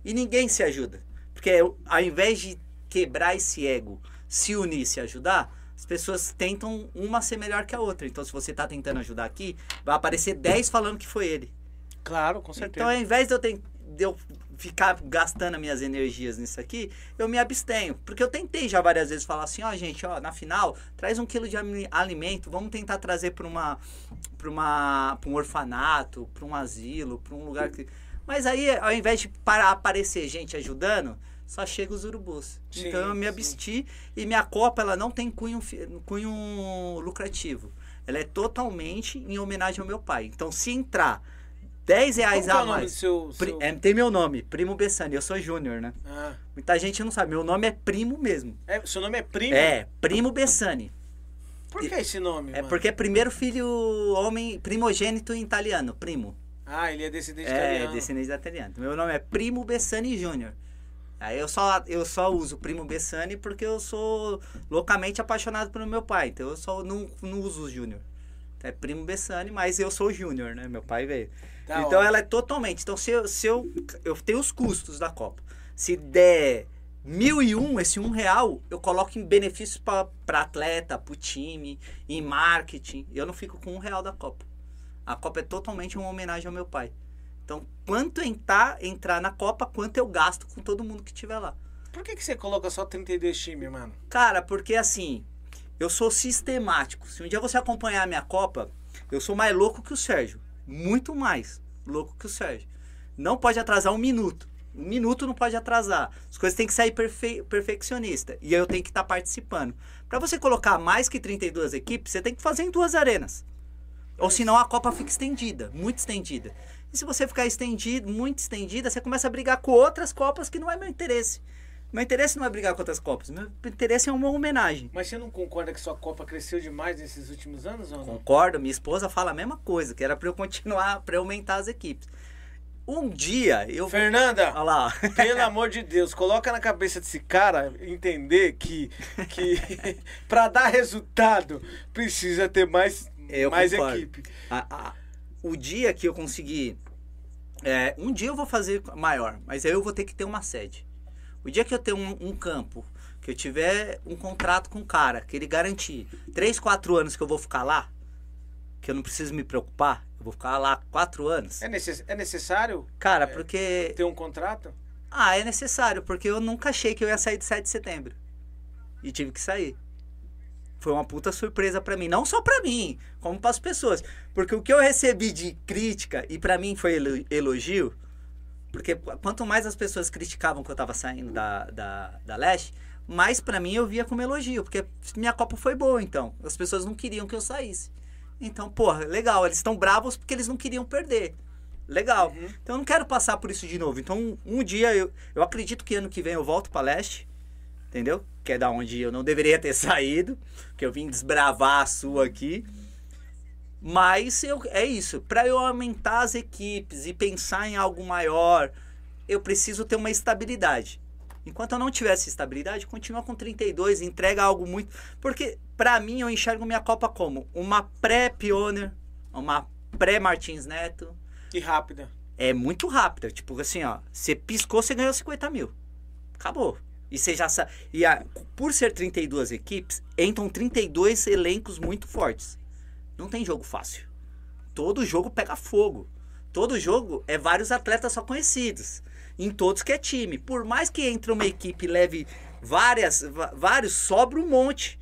E ninguém se ajuda. Porque ao invés de quebrar esse ego, se unir, se ajudar, as pessoas tentam uma ser melhor que a outra. Então, se você está tentando ajudar aqui, vai aparecer 10 falando que foi ele. Claro, com certeza. Então, ao invés de eu, ter, de eu ficar gastando as minhas energias nisso aqui, eu me abstenho. Porque eu tentei já várias vezes falar assim, ó, oh, gente, ó, na final, traz um quilo de alimento, vamos tentar trazer para uma uma pra um orfanato, para um asilo, para um lugar que Mas aí, ao invés de parar aparecer gente ajudando, só chega os urubus. Sim, então eu me absti sim. e minha copa ela não tem cunho, cunho lucrativo. Ela é totalmente em homenagem ao meu pai. Então se entrar 10 reais Como a é mais. Seu, seu... É, tem meu nome, Primo Bessani. Eu sou júnior, né? Ah. Muita gente não sabe. Meu nome é Primo mesmo. É, seu nome é Primo? É, Primo Bessani. Por que esse nome? É mano? porque é primeiro filho homem primogênito em italiano, primo. Ah, ele é descendente é, italiano. É, descendente italiano. Meu nome é Primo Bessani Júnior. Aí eu só, eu só uso Primo Bessani porque eu sou loucamente apaixonado pelo meu pai. Então eu só não, não uso o Júnior. É Primo Bessani, mas eu sou o Júnior, né? Meu pai veio. Tá então ela é totalmente. Então se eu, se eu. Eu tenho os custos da Copa. Se der mil e um, esse um real, eu coloco em benefícios para atleta, para o time, em marketing. Eu não fico com um real da Copa. A Copa é totalmente uma homenagem ao meu pai. Então, quanto entrar, entrar na Copa, quanto eu gasto com todo mundo que tiver lá. Por que, que você coloca só 32 times, mano? Cara, porque assim, eu sou sistemático. Se um dia você acompanhar a minha Copa, eu sou mais louco que o Sérgio. Muito mais louco que o Sérgio. Não pode atrasar um minuto. Um minuto não pode atrasar. As coisas têm que sair perfe perfeccionista. E eu tenho que estar tá participando. Para você colocar mais que 32 equipes, você tem que fazer em duas arenas. Ou senão a Copa fica estendida, muito estendida. E se você ficar estendido, muito estendida, você começa a brigar com outras Copas que não é meu interesse. Meu interesse não é brigar com outras Copas. Meu interesse é uma homenagem. Mas você não concorda que sua Copa cresceu demais nesses últimos anos ou não? Concordo. Minha esposa fala a mesma coisa, que era para eu continuar, para aumentar as equipes. Um dia eu. Fernanda! Olha lá. Pelo amor de Deus, coloca na cabeça desse cara entender que, que para dar resultado precisa ter mais, eu mais concordo. equipe. A, a, o dia que eu conseguir. É, um dia eu vou fazer maior, mas aí eu vou ter que ter uma sede. O dia que eu tenho um, um campo, que eu tiver um contrato com o cara, que ele garantir 3, 4 anos que eu vou ficar lá, que eu não preciso me preocupar, eu vou ficar lá 4 anos. É, necess, é necessário? Cara, é, porque. Ter um contrato? Ah, é necessário, porque eu nunca achei que eu ia sair de 7 de setembro. E tive que sair. Foi uma puta surpresa para mim, não só para mim, como para as pessoas, porque o que eu recebi de crítica e para mim foi elogio, porque quanto mais as pessoas criticavam que eu tava saindo da, da, da Leste, mais para mim eu via como elogio, porque minha Copa foi boa, então. As pessoas não queriam que eu saísse. Então, porra, legal, eles estão bravos porque eles não queriam perder. Legal. Uhum. Então eu não quero passar por isso de novo. Então, um, um dia, eu, eu acredito que ano que vem eu volto pra Leste, entendeu? Que é da onde eu não deveria ter saído, que eu vim desbravar a sua aqui. Mas eu, é isso. Para eu aumentar as equipes e pensar em algo maior, eu preciso ter uma estabilidade. Enquanto eu não tiver essa estabilidade, continua com 32, entrega algo muito. Porque, para mim, eu enxergo minha Copa como uma pré-Pioneer, uma pré-Martins Neto. E rápida. É muito rápida. Tipo assim, ó. Você piscou, você ganhou 50 mil. Acabou. E você já sabe. E a, por ser 32 equipes, entram 32 elencos muito fortes. Não tem jogo fácil. Todo jogo pega fogo. Todo jogo é vários atletas só conhecidos. Em todos que é time. Por mais que entre uma equipe e leve várias, vários, sobra um monte.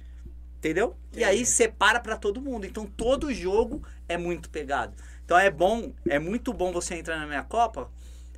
Entendeu? E aí separa para todo mundo. Então todo jogo é muito pegado. Então é bom, é muito bom você entrar na minha Copa,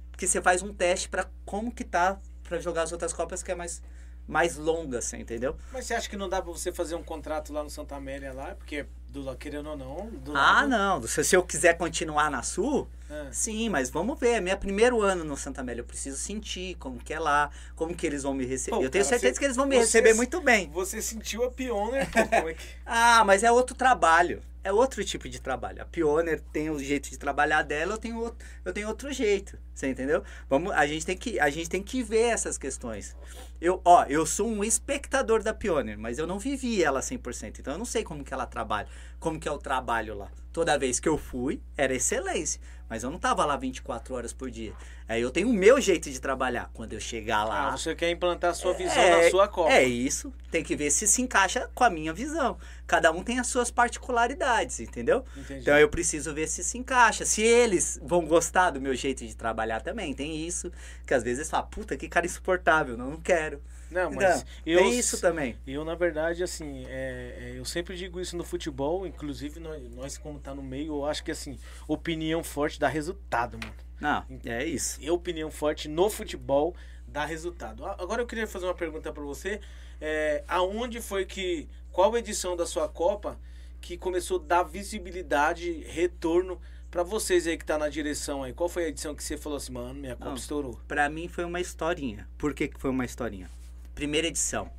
porque você faz um teste para como que tá para jogar as outras Copas que é mais mais longa, assim, entendeu? Mas você acha que não dá para você fazer um contrato lá no Santa Amélia lá, porque do querendo ou não. ah, lado... não. Se, se eu quiser continuar na Sul, é. sim, mas vamos ver. É meu primeiro ano no Santa Amélia. Eu preciso sentir como que é lá, como que eles vão me receber. Pô, eu tenho cara, certeza você, que eles vão me receber muito bem. Você sentiu a Pioneer, como é que... ah, mas é outro trabalho. É outro tipo de trabalho. A Pioneer tem o jeito de trabalhar dela, eu tenho outro, eu tenho outro jeito. Você entendeu? Vamos, a gente tem que, a gente tem que ver essas questões. Eu, ó, eu sou um espectador da Pioneer, mas eu não vivi ela 100%. Então eu não sei como que ela trabalha, como que é o trabalho lá. Toda vez que eu fui, era excelência. Mas eu não tava lá 24 horas por dia. Aí eu tenho o meu jeito de trabalhar. Quando eu chegar lá. Ah, você quer implantar a sua visão é, na sua Copa. É isso. Tem que ver se se encaixa com a minha visão. Cada um tem as suas particularidades, entendeu? Entendi. Então eu preciso ver se se encaixa. Se eles vão gostar do meu jeito de trabalhar também. Tem isso. Que às vezes fala, puta, que cara insuportável. Não, não quero. Não, mas eu, tem isso também. Eu, na verdade, assim, é, é, eu sempre digo isso no futebol, inclusive nós, nós, como tá no meio, eu acho que, assim, opinião forte dá resultado, mano. Não, é isso. E opinião forte no futebol dá resultado. Agora eu queria fazer uma pergunta para você. É, aonde foi que, qual edição da sua Copa que começou a dar visibilidade, retorno para vocês aí que tá na direção aí? Qual foi a edição que você falou assim, mano, minha Copa Não, estourou? Para mim foi uma historinha. Por que, que foi uma historinha? Primeira edição.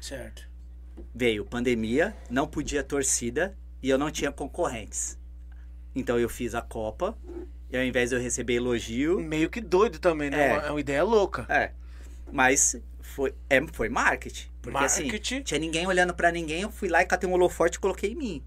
Certo. Veio pandemia, não podia torcida e eu não tinha concorrentes. Então eu fiz a Copa e ao invés de eu receber elogio. Meio que doido também, né? É, é uma ideia louca. É. Mas foi, é, foi marketing. Porque assim, marketing. assim, tinha ninguém olhando para ninguém, eu fui lá e catei um holoforte e coloquei em mim.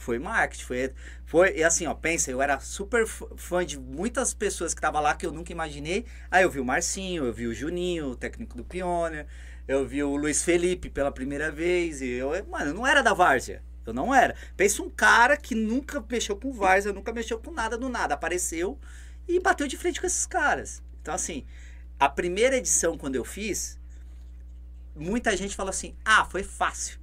Foi marketing, foi, foi e assim, ó, pensa, eu era super fã de muitas pessoas que estavam lá que eu nunca imaginei. Aí eu vi o Marcinho, eu vi o Juninho, o técnico do Pioneer, eu vi o Luiz Felipe pela primeira vez, e eu, mano, eu não era da Várzea. Eu não era. Pensa um cara que nunca mexeu com Várzea, nunca mexeu com nada do nada, apareceu e bateu de frente com esses caras. Então assim, a primeira edição quando eu fiz, muita gente falou assim: "Ah, foi fácil"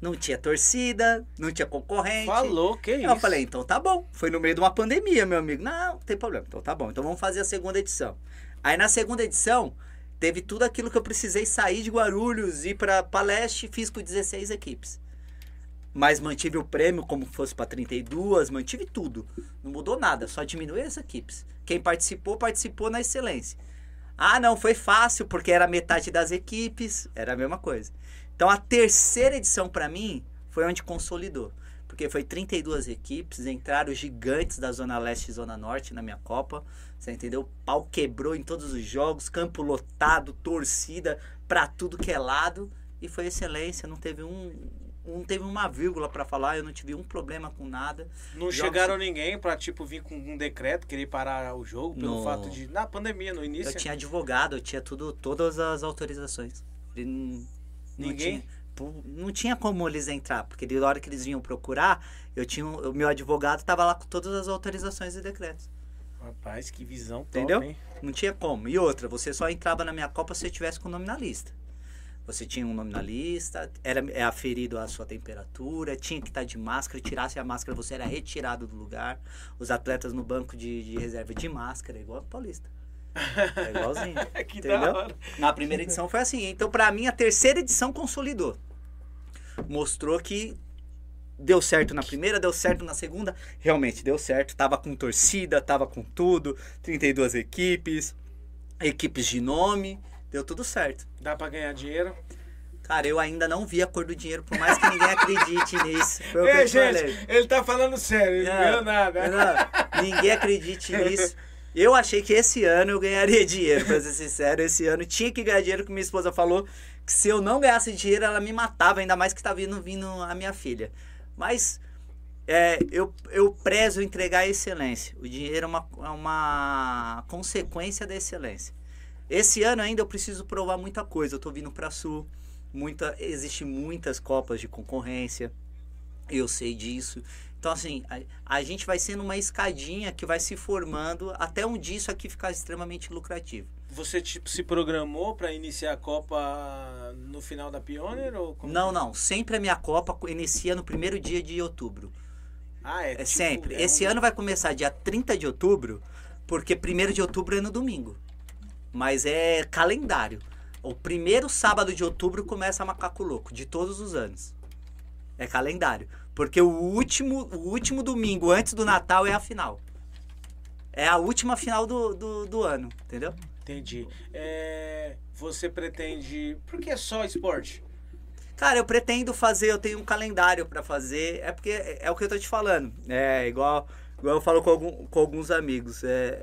não tinha torcida, não tinha concorrente. Falou, que isso. Eu falei, então tá bom. Foi no meio de uma pandemia, meu amigo. Não, não tem problema. Então tá bom. Então vamos fazer a segunda edição. Aí na segunda edição, teve tudo aquilo que eu precisei sair de Guarulhos, ir pra, pra leste, fiz com 16 equipes. Mas mantive o prêmio como fosse para 32, mantive tudo. Não mudou nada, só diminuiu as equipes. Quem participou, participou na excelência. Ah, não, foi fácil porque era metade das equipes, era a mesma coisa. Então a terceira edição para mim foi onde consolidou. Porque foi 32 equipes, entraram os gigantes da Zona Leste e Zona Norte na minha Copa. Você entendeu? O pau quebrou em todos os jogos, campo lotado, torcida pra tudo que é lado. E foi excelência, não teve um, não teve uma vírgula para falar, eu não tive um problema com nada. Não Jogos... chegaram ninguém para tipo vir com um decreto, querer parar o jogo pelo no... fato de na pandemia no início. Eu tinha advogado, eu tinha tudo, todas as autorizações. Não, ninguém não tinha, não tinha como eles entrar, porque na hora que eles vinham procurar, eu tinha o meu advogado estava lá com todas as autorizações e decretos. Rapaz, que visão top, Entendeu? Hein? Não tinha como. E outra, você só entrava na minha Copa se você tivesse com o nome na lista. Você tinha um nome na lista, era é aferido a sua temperatura, tinha que estar de máscara, tirasse a máscara, você era retirado do lugar. Os atletas no banco de, de reserva de máscara, igual a Paulista. É igualzinho. que entendeu? Na primeira edição foi assim. Então, para mim, a terceira edição consolidou. Mostrou que deu certo na primeira, deu certo na segunda. Realmente deu certo. Tava com torcida, tava com tudo. 32 equipes, equipes de nome. Deu tudo certo. Dá para ganhar dinheiro? Cara, eu ainda não vi a cor do dinheiro, por mais que ninguém acredite nisso. Ei, gente, ele tá falando sério, ele não, não ganhou nada. Não, ninguém acredite nisso. Eu achei que esse ano eu ganharia dinheiro, pra ser sincero. Esse ano tinha que ganhar dinheiro, que minha esposa falou que se eu não ganhasse dinheiro, ela me matava, ainda mais que tá vindo, vindo a minha filha. Mas é, eu, eu prezo entregar a excelência. O dinheiro é uma, é uma consequência da excelência. Esse ano ainda eu preciso provar muita coisa. Eu tô vindo para Sul, muita, existe muitas copas de concorrência. Eu sei disso. Então, assim, a, a, gente vai sendo uma escadinha que vai se formando até um dia isso aqui ficar extremamente lucrativo. Você tipo, se programou para iniciar a Copa no final da Pioneer? Ou não, não. Sempre a minha Copa inicia no primeiro dia de outubro. Ah, é? É tipo, sempre. É Esse um... ano vai começar dia 30 de outubro, porque primeiro de outubro é no domingo mas é calendário. O primeiro sábado de outubro começa Macaco Louco, de todos os anos. É calendário. Porque o último, o último domingo antes do Natal é a final. É a última final do, do, do ano, entendeu? Entendi. É, você pretende. Por que só esporte? Cara, eu pretendo fazer, eu tenho um calendário para fazer. É porque é, é, o que eu tô te falando. É igual, igual eu falo com, algum, com alguns amigos. É,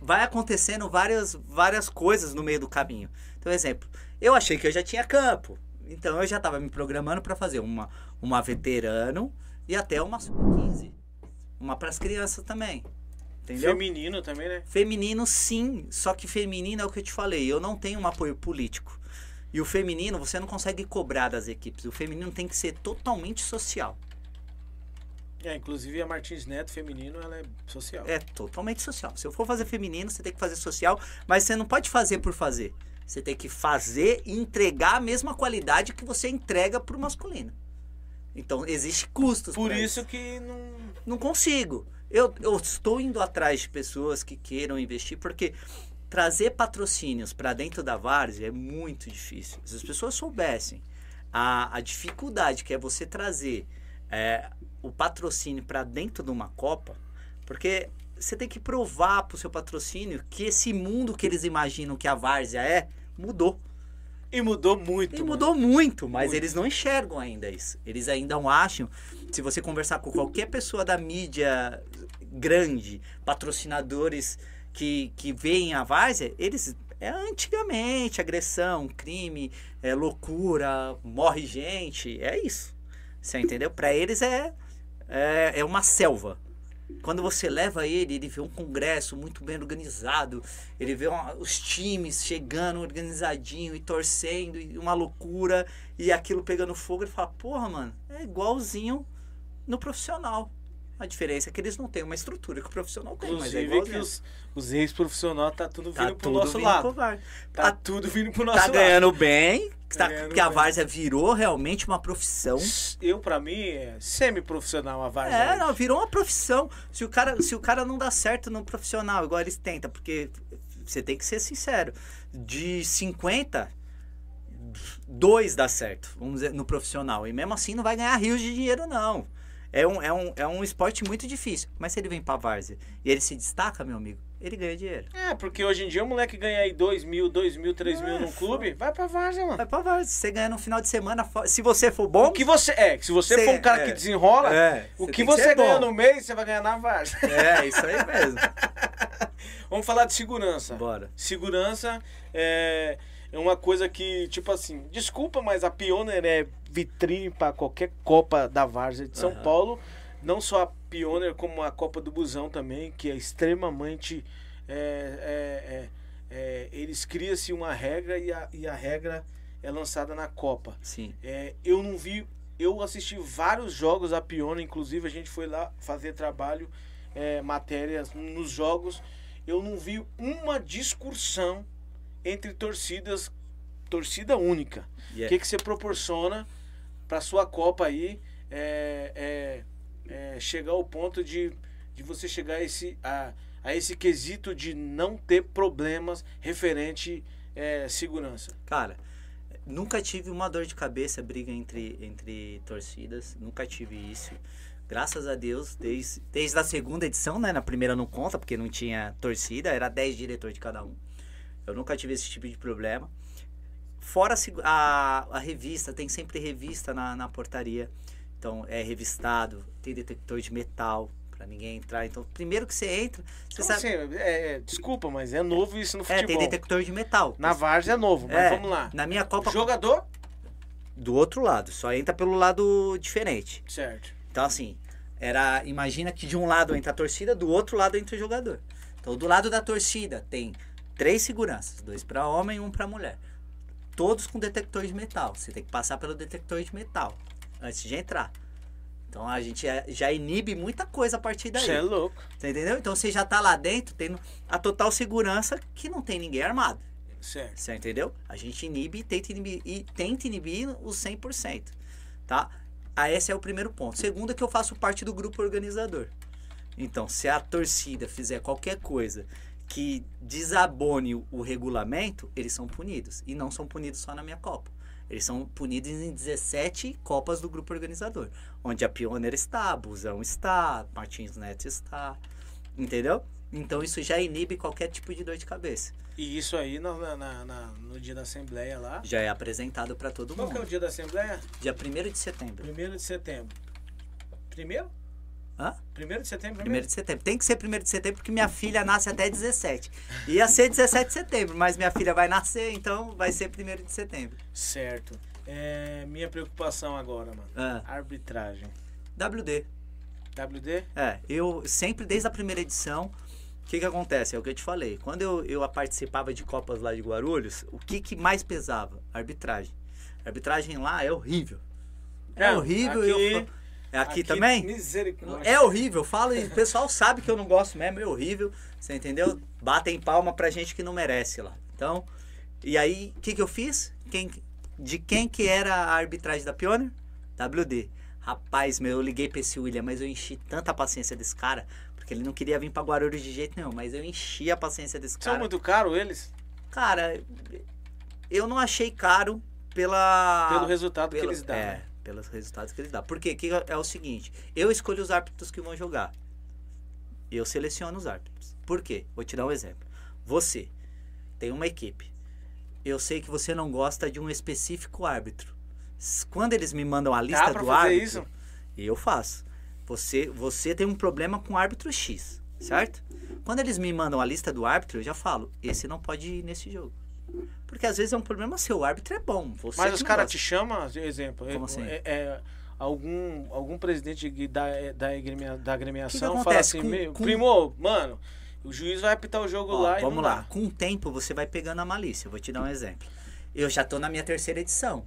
vai acontecendo várias, várias coisas no meio do caminho. Então, exemplo, eu achei que eu já tinha campo. Então eu já estava me programando para fazer uma, uma veterano e até uma sub-15. Uma para as crianças também. Entendeu? Feminino também, né? Feminino sim, só que feminino é o que eu te falei, eu não tenho um apoio político. E o feminino você não consegue cobrar das equipes. O feminino tem que ser totalmente social. É, inclusive a Martins Neto feminino, ela é social. É totalmente social. Se eu for fazer feminino, você tem que fazer social, mas você não pode fazer por fazer. Você tem que fazer e entregar a mesma qualidade que você entrega pro masculino. Então, existe custos. Por isso, isso que não. Não consigo. Eu, eu estou indo atrás de pessoas que queiram investir, porque trazer patrocínios para dentro da várzea é muito difícil. Se as pessoas soubessem a, a dificuldade que é você trazer é, o patrocínio para dentro de uma Copa, porque você tem que provar para o seu patrocínio que esse mundo que eles imaginam que a várzea é, mudou. E mudou muito. E mudou muito, mas muito. eles não enxergam ainda isso. Eles ainda não acham. Se você conversar com qualquer pessoa da mídia grande, patrocinadores que, que veem a várzea, eles. É antigamente agressão, crime, é loucura, morre gente. É isso. Você entendeu? Para eles é é, é uma selva. Quando você leva ele, ele vê um congresso muito bem organizado, ele vê uma, os times chegando organizadinho e torcendo, e uma loucura, e aquilo pegando fogo, ele fala, porra, mano, é igualzinho no profissional. A diferença é que eles não têm uma estrutura que o profissional tem, Inclusive, mas é que os, os ex-profissionais tá tudo tá vindo tá pro tudo nosso lado. Pro tá, tá tudo vindo pro nosso tá lado. Tá ganhando bem, tá, porque a várzea virou realmente uma profissão. Eu, para mim, é semi-profissional a várzea. É, não, virou uma profissão. Se o, cara, se o cara não dá certo no profissional, igual eles tentam, porque você tem que ser sincero. De 50, dois dá certo, vamos dizer, no profissional. E mesmo assim não vai ganhar rios de dinheiro, não. É um, é um, é um esporte muito difícil. Mas se ele vem pra várzea e ele se destaca, meu amigo, ele ganha dinheiro. É, porque hoje em dia o moleque ganha aí 2 mil, 2 mil, 3 mil num clube, vai pra várzea, mano. Vai pra várzea. Você ganha no final de semana, se você for bom... O que você é, se você Cê- for um cara é. que desenrola, É, o que você ganha bom. no mês, você vai ganhar na várzea. É, isso aí mesmo. Vamos falar de segurança. Bora. Segurança é, é uma coisa que, tipo assim, desculpa, mas a Pioneer é vitrine para qualquer Copa da Várzea de São Aham. Paulo. Não só a Pioneer, como a Copa do Busão também, que é extremamente. é, é, é, é, eles criam-se uma regra e a, e a regra é lançada na Copa. Sim. É, eu não vi. Eu assisti vários jogos da Piona, inclusive a gente foi lá fazer trabalho, é, matérias nos jogos. Eu não vi uma discussão entre torcidas, torcida única. O Yeah. que, que você proporciona para sua Copa aí é, é, chegar ao ponto de, de você chegar a esse, a, a esse quesito de não ter problemas referente é, segurança? Cara, nunca tive uma dor de cabeça, briga entre, entre torcidas. Nunca tive isso. Graças a Deus, desde, desde a segunda edição, né? Na primeira não conta, porque não tinha torcida, era 10 diretores de cada um. Eu nunca tive esse tipo de problema. Fora a a, a revista, tem sempre revista na, na portaria. Então é revistado, tem detector de metal pra ninguém entrar. Então, primeiro que você entra, você Como sabe. assim? É, é, desculpa, mas é novo isso no É, tem futebol. detector de metal. Na Várzea é novo, mas É, vamos lá. Na minha Copa Jogador? do outro lado, só entra pelo lado diferente. Certo. Então, assim, era. Imagina que de um lado entra a torcida, do outro lado entra o jogador. Então, do lado da torcida tem três seguranças: dois para homem e um para mulher. Todos com detector de metal. Você tem que passar pelo detector de metal antes de entrar. Então a gente já- já inibe muita coisa a partir daí. Você é louco. Você entendeu? Então você já tá lá dentro tendo a total segurança que não tem ninguém armado. Certo. Você entendeu? A gente inibe e tenta inibir, e tenta inibir os 100%. Tá? Ah, esse é o primeiro ponto. Segundo é que eu faço parte do grupo organizador. Então, se a torcida fizer qualquer coisa que desabone o regulamento, eles são punidos. E não são punidos só na minha Copa. Eles são punidos em 17 Copas do grupo organizador. Onde a Pioneer está, a Busão está, Martins Neto está. Entendeu? Então isso já inibe qualquer tipo de dor de cabeça. E isso aí na, na- na- no dia da Assembleia lá. Já é apresentado para todo Qual que é o mundo. dia da Assembleia? Dia 1 de setembro. Primeiro de setembro. Primeiro? Hã? Primeiro de setembro? 1 de setembro. Tem que ser 1 de setembro porque minha filha nasce até 17. Ia ser 17 de setembro, mas minha filha vai nascer, então vai ser 1 de setembro. Certo. É, minha preocupação agora, mano. Ah, Arbitragem. WD. WD? É, eu sempre, desde a primeira edição, o que que acontece? É o que eu te falei. Quando eu, eu participava de Copas lá de Guarulhos, o que que mais pesava? Arbitragem. A arbitragem lá é horrível. É, Não, horrível. aqui- eu é aqui, também? Misericórdia. É horrível, eu falo e o pessoal sabe que eu não gosto mesmo, é horrível. Você entendeu? Batem palma pra gente que não merece lá. Então, e aí, o que, que eu fiz? Quem, de quem que era a arbitragem da Pioneer? WD. Rapaz, meu, eu liguei pra esse William, mas eu enchi tanta paciência desse cara, porque ele não queria vir pra Guarulhos de jeito nenhum, mas eu enchi a paciência desse São cara. muito caros eles? Cara, eu não achei caro pela... Pelo resultado que pelo- eles dão. É? Pelos resultados que eles dão. Porque que é o seguinte, eu escolho os árbitros que vão jogar. Eu seleciono os árbitros. Por quê? Vou te dar um exemplo. Você tem uma equipe. Eu sei que você não gosta de um específico árbitro. Quando eles me mandam a lista do fazer árbitro, isso? eu faço. Você, você tem um problema com o árbitro X, certo? Quando eles me mandam a lista do árbitro, eu já falo, esse não pode ir nesse jogo. Porque às vezes é um problema seu, o árbitro é bom. Você Mas os caras te chamam, exemplo. Como é, assim? é- é algum, algum presidente da, da, da agremiação fala assim, Com- "Meu, com- primo, mano, o juiz vai apitar o jogo Ó, lá e vamos lá. dá. Com o tempo você vai pegando a malícia. Eu vou te dar um exemplo. Eu já tô na minha terceira edição.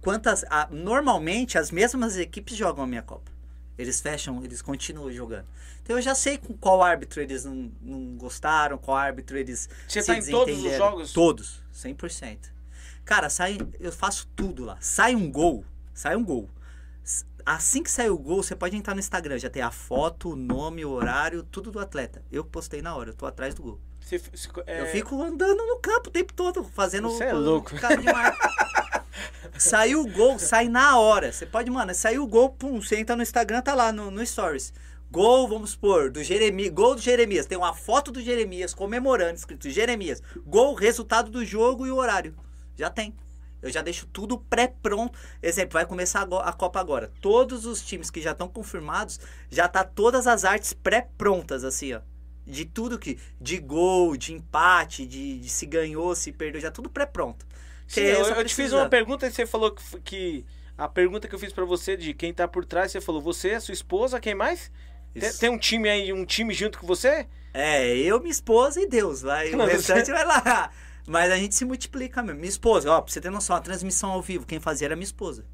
Quantas. a- normalmente as mesmas equipes jogam a minha Copa. Eles fecham, eles continuam jogando. Então eu já sei com qual árbitro eles não, não gostaram, qual árbitro eles. Você se tá em todos os jogos? Todos, 100%. Cara, sai, eu faço tudo lá. Sai um gol, sai um gol. Assim que sair o gol, você pode entrar no Instagram, já tem a foto, o nome, o horário, tudo do atleta. Eu postei na hora, eu tô atrás do gol. Você, você- é, Eu fico andando no campo o tempo todo, fazendo. Você é louco. cara de marca. Saiu o gol, sai na hora. Você pode, mano, saiu o gol, pum, você entra no Instagram, tá lá no, no Stories. Gol, vamos supor, do Jeremias. Gol do Jeremias. Tem uma foto do Jeremias comemorando, escrito Jeremias. Gol, resultado do jogo e o horário. Já tem. Eu já deixo tudo pré-pronto. Exemplo, vai começar a Copa agora. Todos os times que já estão confirmados, já tá todas as artes pré-prontas, assim, ó. De tudo que. De gol, de empate, de, de se ganhou, se perdeu, já tudo pré-pronto. Sim, é eu, eu te fiz uma pergunta e você falou que, que a pergunta que eu fiz pra você de quem tá por trás, você falou você, sua esposa, quem mais? Tem, tem um time aí, um time junto com você? É, eu, minha esposa e Deus. Vai, Não, o você- restante vai lá. Mas a gente se multiplica mesmo. Minha esposa, ó, pra você ter noção, a transmissão ao vivo, quem fazia era minha esposa.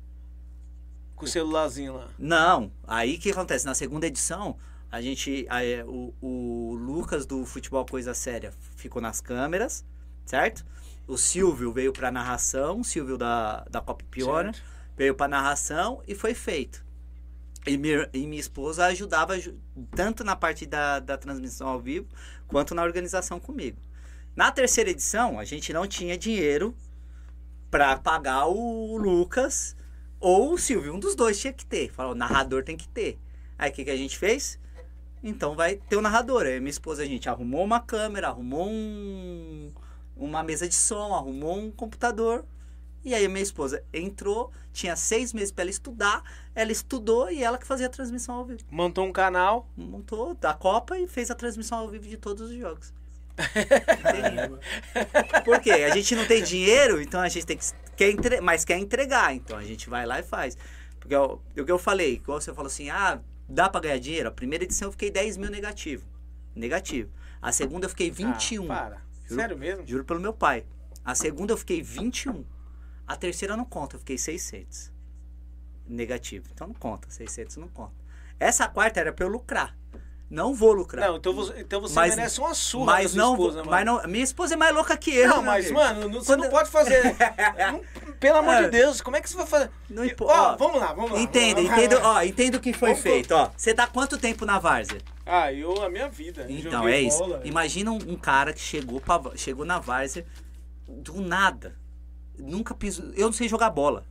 Com o celularzinho lá. Não, aí o que acontece? Na segunda edição, a gente. a- é, o, o Lucas do Futebol Coisa Séria ficou nas câmeras, certo? O Silvio veio pra narração, o Silvio da, da Copa Piona, Certo. veio pra narração e foi feito. E minha, e minha esposa ajudava ju- tanto na parte da, da transmissão ao vivo quanto na organização comigo. Na terceira edição, a gente não tinha dinheiro para pagar o Lucas ou o Silvio. Um dos dois tinha que ter. Falou, o narrador tem que ter. Aí o que, que a gente fez? Então vai ter o narrador. Aí minha esposa, a gente arrumou uma câmera, arrumou um, uma mesa de som, arrumou um computador. E aí a minha esposa entrou, tinha seis meses para ela estudar, ela estudou e ela que fazia a transmissão ao vivo. Montou um canal. Montou da Copa e fez a transmissão ao vivo de todos os jogos. Por quê? A gente não tem dinheiro, então a gente tem que. Quer entre... Mas quer entregar, então a gente vai lá e faz. Porque o que eu falei, igual você falou assim, ah, dá pra ganhar dinheiro? A primeira edição eu fiquei 10 mil negativo. Negativo. A segunda eu fiquei 21. Ah, para. Juro. Sério mesmo? Juro pelo meu pai. A segunda eu fiquei 21. A terceira não conta, eu fiquei 600. Negativo. Então não conta, 600 não conta. Essa quarta era pra eu lucrar. Não vou lucrar. Não, então você, então você Mas- merece uma surra mas da sua não, esposa, mano. mas não, minha esposa é mais louca que eu. Não, meu mas, amigo. mano, não- você Quando- não pode fazer. Não- pelo amor de É. Deus, como é que você vai fazer? Não impo- Ó, ó, vamos lá, vamos lá. Entenda, lá. entendo, ó, entendo o que foi Vamos feito, ó. Você tá quanto tempo na várzea? Ah, eu, a minha vida. Então, é isso. bola. Imagina um, um cara que chegou, pra, chegou na várzea do nada. Nunca pisou. Eu não sei jogar bola.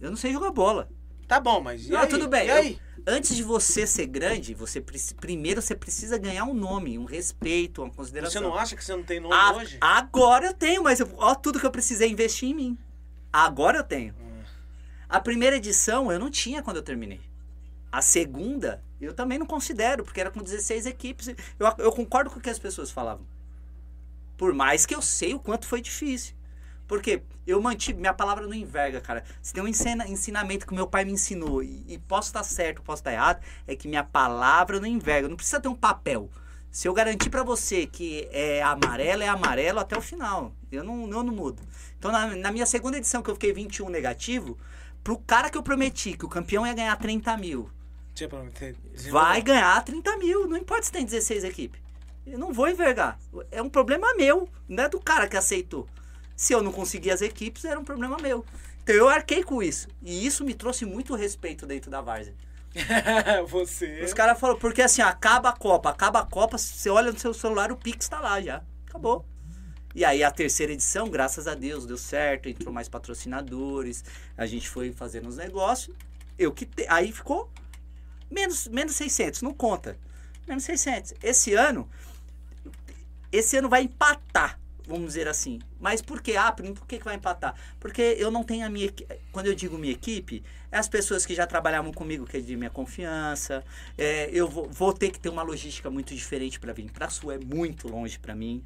Eu não sei jogar bola. Tá bom, mas e Não, aí? tudo bem. E aí? eu- antes de você ser grande, você primeiro você precisa ganhar um nome, um respeito, uma consideração. Você não acha que você não tem nome A- hoje? Agora eu tenho, mas eu, ó, tudo que eu precisei investir em mim. Agora eu tenho. Hum. A primeira edição eu não tinha quando eu terminei. A segunda eu também não considero, porque era com 16 equipes. Eu, eu concordo com o que as pessoas falavam. Por mais que eu sei o quanto foi difícil. Porque eu mantive, minha palavra não enverga, cara. Se tem um ensina- ensinamento que meu pai me ensinou, e, e posso estar certo, posso estar errado, é que minha palavra não enverga. Não precisa ter um papel. Se eu garantir pra você que é amarelo, é amarelo até o final. Eu não, eu não mudo. Então, na, na minha segunda edição, que eu fiquei 21 negativo, pro cara que eu prometi que o campeão ia ganhar 30 mil, eu prometer. vai ganhar 30 mil. Não importa se tem 16 equipes. Eu não vou envergar. É um problema meu, não é do cara que aceitou. Se eu não conseguir as equipes, era um problema meu. Então eu arquei com isso. E isso me trouxe muito respeito dentro da Várzea. você. Os caras falaram, porque assim, acaba a Copa, acaba a Copa, você olha no seu celular, o Pix tá lá já. Acabou. E aí a terceira edição, graças a Deus, deu certo, entrou mais patrocinadores, a gente foi fazendo os negócios. Eu que te- aí ficou menos menos 600, não conta. Menos 600. Esse ano esse ano vai empatar, vamos dizer assim. Mas por quê? Ah, por que que vai empatar? Porque eu não tenho a minha quando eu digo minha equipe, é as pessoas que já trabalhavam comigo, que é de minha confiança. É, eu vou, vou ter que ter uma logística muito diferente para vir para Sul, é muito longe para mim.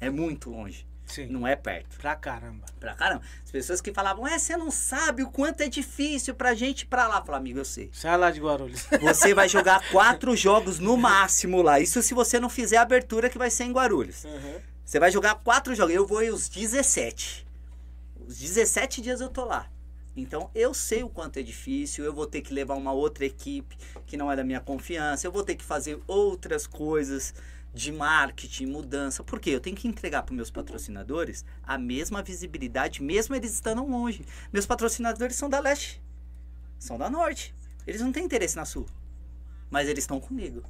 É muito longe, Sim. não é perto. Pra caramba. Pra caramba. As pessoas que falavam, é, você não sabe o quanto é difícil pra gente ir pra lá. Falar, amigo, eu sei. Sai lá de Guarulhos. Você vai jogar quatro jogos no máximo lá. Isso se você não fizer a abertura que vai ser em Guarulhos. Uhum. Você vai jogar quatro jogos. Eu vou ir os 17. Os 17 dias eu tô lá. Então eu sei o quanto é difícil. Eu vou ter que levar uma outra equipe que não é da minha confiança. Eu vou ter que fazer outras coisas de marketing, mudança. Por quê? Eu tenho que entregar para meus patrocinadores a mesma visibilidade, mesmo eles estando longe. Meus patrocinadores são da leste, são da norte. Eles não têm interesse na Sul. Mas eles estão comigo.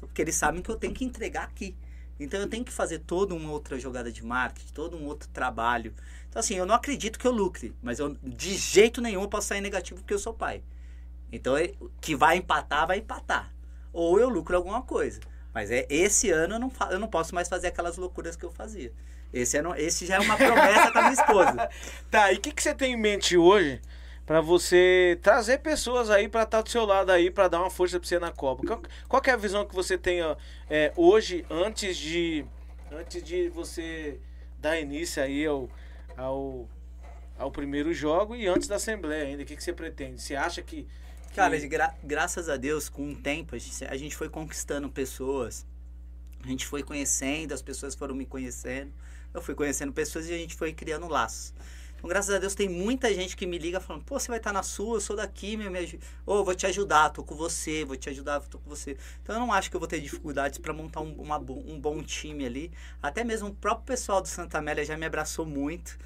Porque eles sabem que eu tenho que entregar aqui. Então eu tenho que fazer toda uma outra jogada de marketing, todo um outro trabalho. Então assim, eu não acredito que eu lucre, mas eu de jeito nenhum eu posso sair negativo porque eu sou pai. Então é- que vai empatar, vai empatar. Ou eu lucro alguma coisa. Mas é esse ano eu não, eu não posso mais fazer aquelas loucuras que eu fazia. Esse, ano, esse já é uma promessa com a minha esposa. Tá, e o que, que você tem em mente hoje pra você trazer pessoas aí pra estar do seu lado aí, pra dar uma força pra você na Copa? Qual, qual é a visão que você tem é, hoje, antes de, antes de você dar início aí ao, ao, ao primeiro jogo e antes da Assembleia ainda? O que, que você pretende? Você acha que... Cara, de gra- graças a Deus, com o tempo, a gente, a gente foi conquistando pessoas. A gente foi conhecendo, as pessoas foram me conhecendo. Eu fui conhecendo pessoas e a gente foi criando laços. Então, graças a Deus, tem muita gente que me liga falando: pô, você vai estar na sua, eu sou daqui, meu, me Ô, vou te ajudar, tô com você, vou te ajudar, tô com você. Então, eu não acho que eu vou ter dificuldades para montar um, uma um bom time ali. Até mesmo o próprio pessoal do Santa Amélia já me abraçou muito.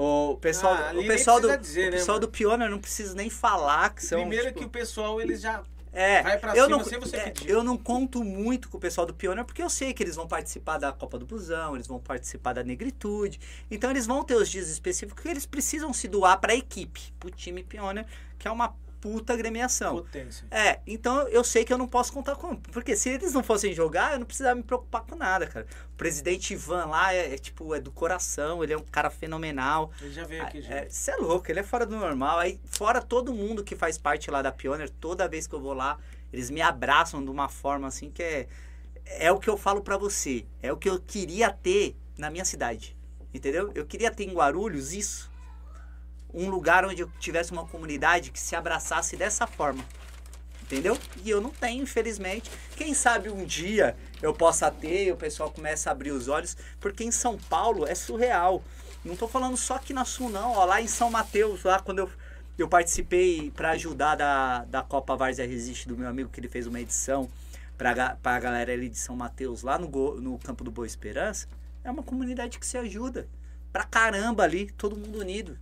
O pessoal, Ah, o pessoal do, precisa dizer, o né, pessoal mano? do eu não preciso nem falar que são. Primeiro tipo, que o pessoal, eles já... é, Vai pra eu cima não, é, pedir. eu não conto muito com o pessoal do Pioneer, porque eu sei que eles vão participar da Copa do Busão, eles vão participar da Negritude. Então eles vão ter os dias específicos que eles precisam se doar para a equipe, pro time Pioneer, que é uma puta agremiação. Potência. É, então eu sei que eu não posso contar com. Porque se eles não fossem jogar, eu não precisava me preocupar com nada, cara. O presidente Ivan lá é, é, tipo, é do coração, ele é um cara fenomenal. Ele já veio aqui, já. Você é, louco, ele é fora do normal. Aí, fora todo mundo que faz parte lá da Pioneer, toda vez que eu vou lá, eles me abraçam de uma forma assim que é. É o que eu falo pra você. É o que eu queria ter na minha cidade. Entendeu? Eu queria ter em Guarulhos isso. Um lugar onde eu tivesse uma comunidade que se abraçasse dessa forma. Entendeu? E eu não tenho, infelizmente. Quem sabe um dia eu possa ter e o pessoal começa a abrir os olhos, porque em São Paulo é surreal. Não tô falando só aqui na Sul, não. Ó, lá em São Mateus, lá quando eu, eu participei para ajudar da, da Copa Várzea Resiste do meu amigo, que ele fez uma edição pra, ga- pra galera ali de São Mateus, lá no, no campo do Boa Esperança, é uma comunidade que se ajuda. Pra caramba ali, todo mundo unido.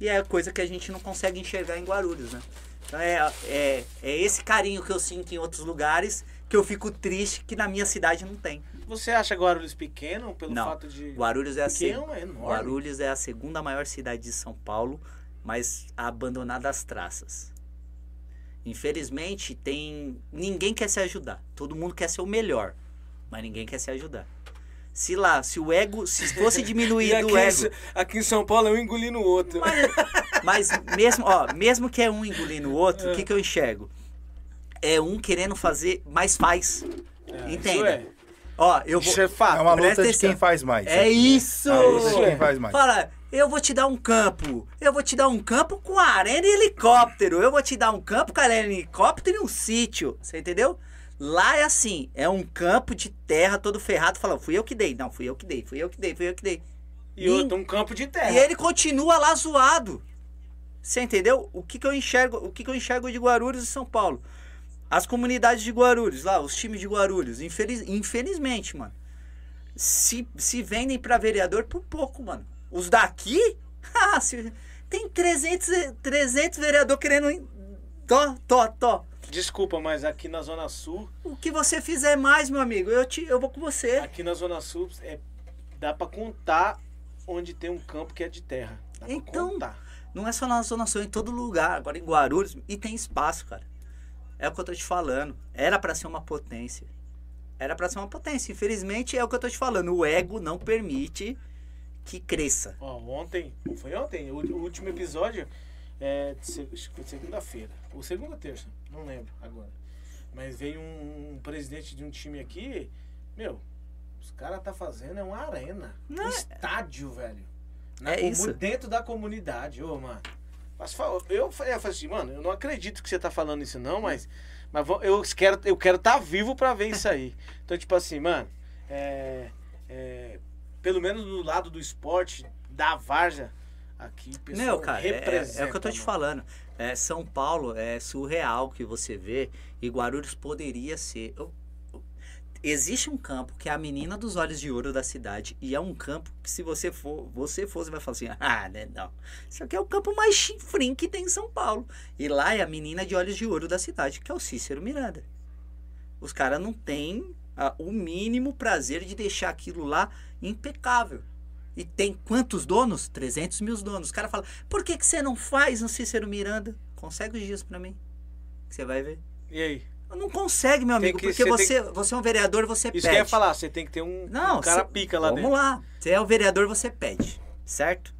E é coisa que a gente não consegue enxergar em Guarulhos, né? Então é, é, é esse carinho que eu sinto em outros lugares que eu fico triste que na minha cidade não tem. Você acha Guarulhos pequeno pelo Não. fato de... Guarulhos é a, se- Pequeno é enorme. Guarulhos é a segunda maior cidade de São Paulo, mas abandonada às traças. Infelizmente, tem ninguém quer se ajudar. Todo mundo quer ser o melhor, mas ninguém quer se ajudar. Se lá, se o ego, se fosse diminuir aqui, em ego, aqui em São Paulo é um engolindo o outro. Mas, mas mesmo, ó, mesmo que é um engolindo o outro, o É. que, que eu enxergo? É um querendo fazer, mas faz. É, Entenda. É, Ó, eu vou. isso é fato. É uma luta de quem faz mais. É né? isso! Luta de quem faz mais. Fala, eu vou te dar um campo. Eu vou te dar um campo com arena e helicóptero. Eu vou te dar um campo com arena e helicóptero e um sítio. Você entendeu? Lá é assim, é um campo de terra todo ferrado. Falando, fui eu que dei. Não, fui eu que dei, fui eu que dei, fui eu que dei. E outro, um campo de terra. E ele continua lá zoado. Você entendeu? O que, que eu enxergo? O que, que eu enxergo de Guarulhos e São Paulo? As comunidades de Guarulhos, lá, os times de Guarulhos, infeliz, infelizmente, mano, se, se vendem pra vereador por pouco, mano. Os daqui, ah, tem 300, e- 300 vereador querendo. Tó, tó, tó. Desculpa, mas aqui na Zona Sul, O que você fizer mais, meu amigo, eu, te, eu vou com você. aqui na Zona Sul, é, dá pra contar onde tem um campo que é de terra. Dá Então, contar. Não é só na Zona Sul, é em todo lugar. Agora em Guarulhos. E tem espaço, cara. É o que eu tô te falando. Era pra ser uma potência. Era pra ser uma potência. Infelizmente, é o que eu tô te falando. O ego não permite que cresça. Ó, ontem, foi ontem, o, o último episódio é segunda-feira. Ou segunda ou terça, não lembro agora. Mas veio um, um presidente de um time aqui, meu, os caras tá fazendo é uma arena. Não um é- estádio, velho. Na É isso. Dentro da comunidade, ô, mano. Mas, eu falei, eu falei assim, mano, eu não acredito que você tá falando isso não, mas, mas eu quero eu quero estar vivo pra ver isso aí. Então, tipo assim, mano, é, é, pelo menos no lado do esporte, da Varja, aqui, pessoal Meu, cara, é, é- é o que eu tô te mano. falando. É, São Paulo é surreal que você vê. E Guarulhos poderia ser. existe um campo que é a menina dos olhos de ouro da cidade e é um campo que se você for, você for, você vai falar assim, ah, né, não. Isso aqui é o campo mais chifrim que tem em São Paulo. E lá é a menina de olhos de ouro da cidade, que é o Cícero Miranda. Os caras não têm ah, o mínimo prazer de deixar aquilo lá impecável. E tem quantos donos? 300 mil donos. Os caras falam, por que, que você não faz no Cícero Miranda? Consegue os dias para mim. Você vai ver. E aí? Não consegue, meu amigo, que- porque você você, é um vereador, você Isso pede. que eu ia falar, você tem que ter um, Não, um cara cê- pica lá Vamos dentro. lá. Você é o vereador, você pede, certo?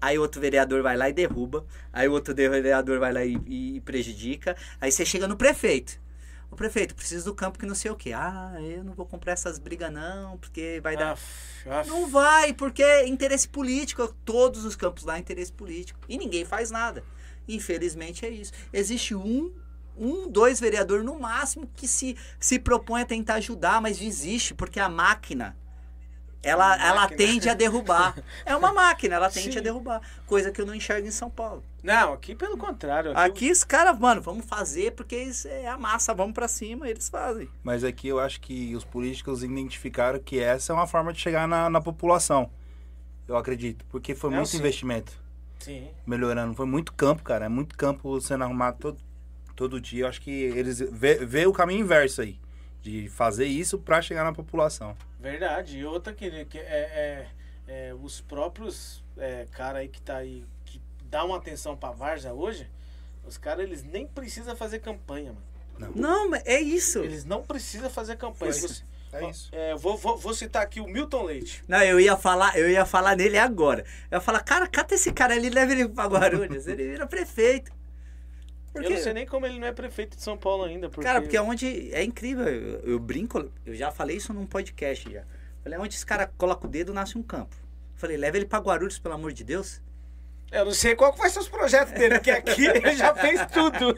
Aí outro vereador vai lá e derruba. Aí o outro vereador vai lá e, e prejudica. Aí você chega no prefeito. O prefeito, preciso do campo que não sei o quê. Ah, eu não vou comprar essas brigas não, porque vai dar... Aff, aff. Não vai, porque é interesse político. Todos os campos lá é interesse político. E ninguém faz nada. Infelizmente é isso. Existe um, um, dois vereadores no máximo que se, se propõe a tentar ajudar, mas desiste, porque a máquina. Ela, ela tende a derrubar. É uma máquina, ela tende Sim. a derrubar. Coisa que eu não enxergo em São Paulo. Não, aqui pelo contrário. Aqui, Aqui os caras, mano, vamos fazer porque isso é a massa, vamos pra cima, eles fazem. Mas aqui eu acho que os políticos identificaram que essa é uma forma de chegar na, na população. Eu acredito. Porque foi Não, muito sim. investimento Sim. melhorando. Foi muito campo, cara. É muito campo sendo arrumado todo, todo dia. Eu acho que eles vê, vê o caminho inverso aí. De fazer isso pra chegar na população. Verdade. E outra que, que é, é- é os próprios é, cara aí que tá aí, que dá uma atenção pra Varza hoje, os caras eles nem precisam fazer campanha, mano. Não, mas é isso. Eles não precisam fazer campanha. Você- É isso. é, vou, vou, vou citar aqui o Milton Leite. Não, eu ia falar, eu ia falar nele agora. Eu ia falar, cara, cata esse cara ali, leva ele pra Guarulhos, ele vira prefeito. Eu não sei nem como ele não é prefeito de São Paulo ainda. Porque... Cara, porque onde é incrível, eu, eu brinco, eu já falei isso num podcast já. Falei, onde esse cara coloca o dedo, nasce um campo. Falei, leva ele pra Guarulhos, pelo amor de Deus. Eu não sei qual que vai ser os projetos dele, porque aqui ele já fez tudo.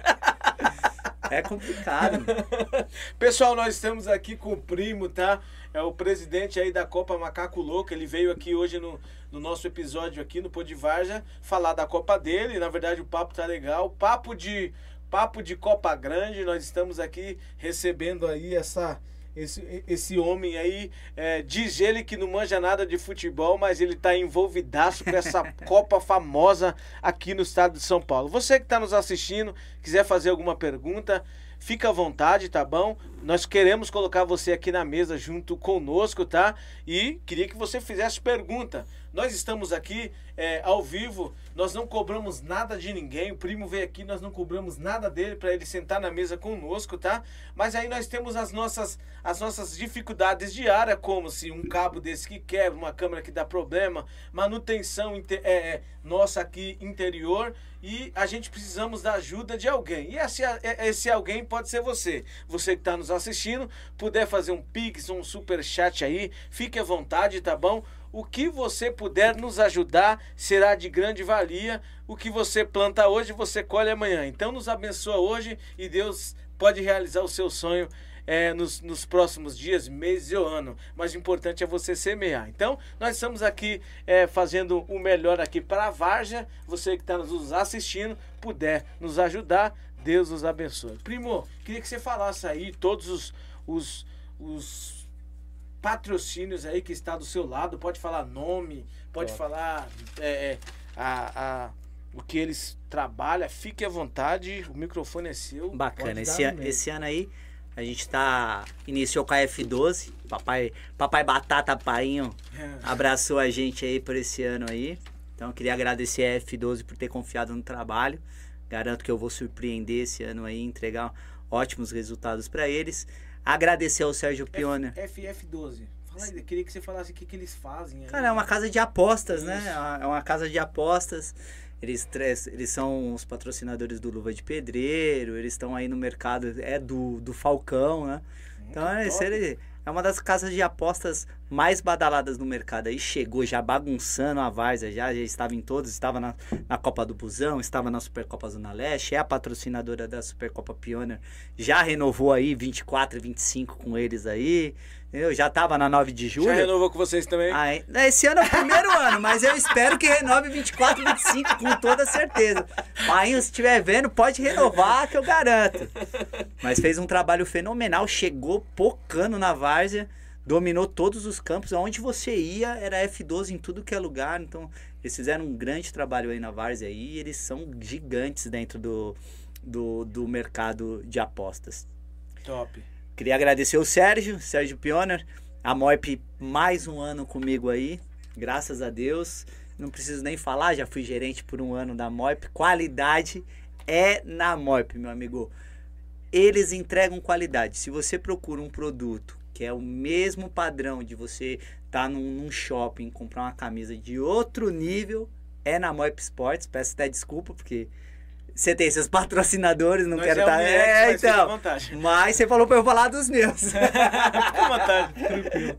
É complicado. Pessoal, nós estamos aqui com o primo, tá? É o presidente aí da Copa Macaco Louco. Ele veio aqui hoje no, no nosso episódio aqui no Podivarja falar da Copa dele. Na verdade, o papo tá legal. Papo de papo de Copa Grande. Nós estamos aqui recebendo aí essa esse, esse homem aí, é, diz ele que não manja nada de futebol, mas ele tá envolvidaço com essa Copa famosa aqui no estado de São Paulo. Você que está nos assistindo, quiser fazer alguma pergunta, fica à vontade, tá bom? Nós queremos colocar você aqui na mesa junto conosco, tá? E queria que você fizesse pergunta. Nós estamos aqui é, ao vivo, nós não cobramos nada de ninguém. O primo veio aqui, nós não cobramos nada dele para ele sentar na mesa conosco, tá? Mas aí nós temos as nossas, as nossas dificuldades diárias, como se um cabo desse que quebra, uma câmera que dá problema, manutenção é, é, nossa aqui interior e a gente precisamos da ajuda de alguém. E esse, esse alguém pode ser você. Você que está nos assistindo, puder fazer um pix, um super chat aí, fique à vontade, tá bom? O que você puder nos ajudar será de grande valia. O que você planta hoje, você colhe amanhã. Então nos abençoa hoje e Deus pode realizar o seu sonho é, nos, nos próximos dias, meses ou ano. Mas o importante é você semear. Então, nós estamos aqui é, fazendo o melhor aqui para a Varja. Você que está nos assistindo, puder nos ajudar, Deus nos abençoe. Primo, queria que você falasse aí todos os, os, os patrocínios aí que está do seu lado. Pode falar nome, pode falar é, é, a, a, o que eles trabalham. Fique à vontade, o microfone é seu. Bacana. Esse, meio. esse ano aí, a gente tá. Iniciou com a F12. Papai, papai Batata Painho abraçou a gente aí por esse ano aí. Então eu queria agradecer a F12 por ter confiado no trabalho. Garanto que eu vou surpreender esse ano aí, entregar ótimos resultados para eles. Agradecer ao Sérgio Piona. FF12. Fala aí, eu queria que você falasse o que, que eles fazem. aí. Cara, é uma casa de apostas, né? É uma- casa de apostas. Eles, eles são os patrocinadores do Luva de Pedreiro, eles estão aí no mercado, é do, do Falcão, né? Então é, top. É uma das casas de apostas mais badaladas no mercado. Aí chegou já bagunçando a Várzea, já, já estava em todos, estava na, na Copa do Busão, estava na Supercopa Zona Leste, é a patrocinadora da Supercopa Pioneer, já renovou aí 24 e 25 com eles aí. Eu já tava na 9 de julho. Já renovou com vocês também? Ah, é- esse ano é o primeiro ano, mas eu espero que renove 24, 25 com toda certeza. Marinho, se estiver vendo, pode renovar que eu garanto. Mas fez um trabalho fenomenal, chegou pocando na várzea, dominou todos os campos. Aonde você ia era F12 em tudo que é lugar. Então, eles fizeram um grande trabalho aí na várzea aí, e eles são gigantes dentro do, do, do mercado de apostas. Top. Queria agradecer o Sérgio, Sérgio Pioner, a Moip mais um ano comigo aí, graças a Deus. Não preciso nem falar, já fui gerente por um ano da Moip. Qualidade é na Moip, meu amigo. Eles entregam qualidade. Se você procura um produto que é o mesmo padrão de você estar tá num, num shopping comprar uma camisa de outro nível, é na Moip Sports. Peço até desculpa, porque você tem seus patrocinadores, não Nós quero é estar. é, fica à então. Mas você falou pra eu falar dos meus. Fica à vontade, tranquilo.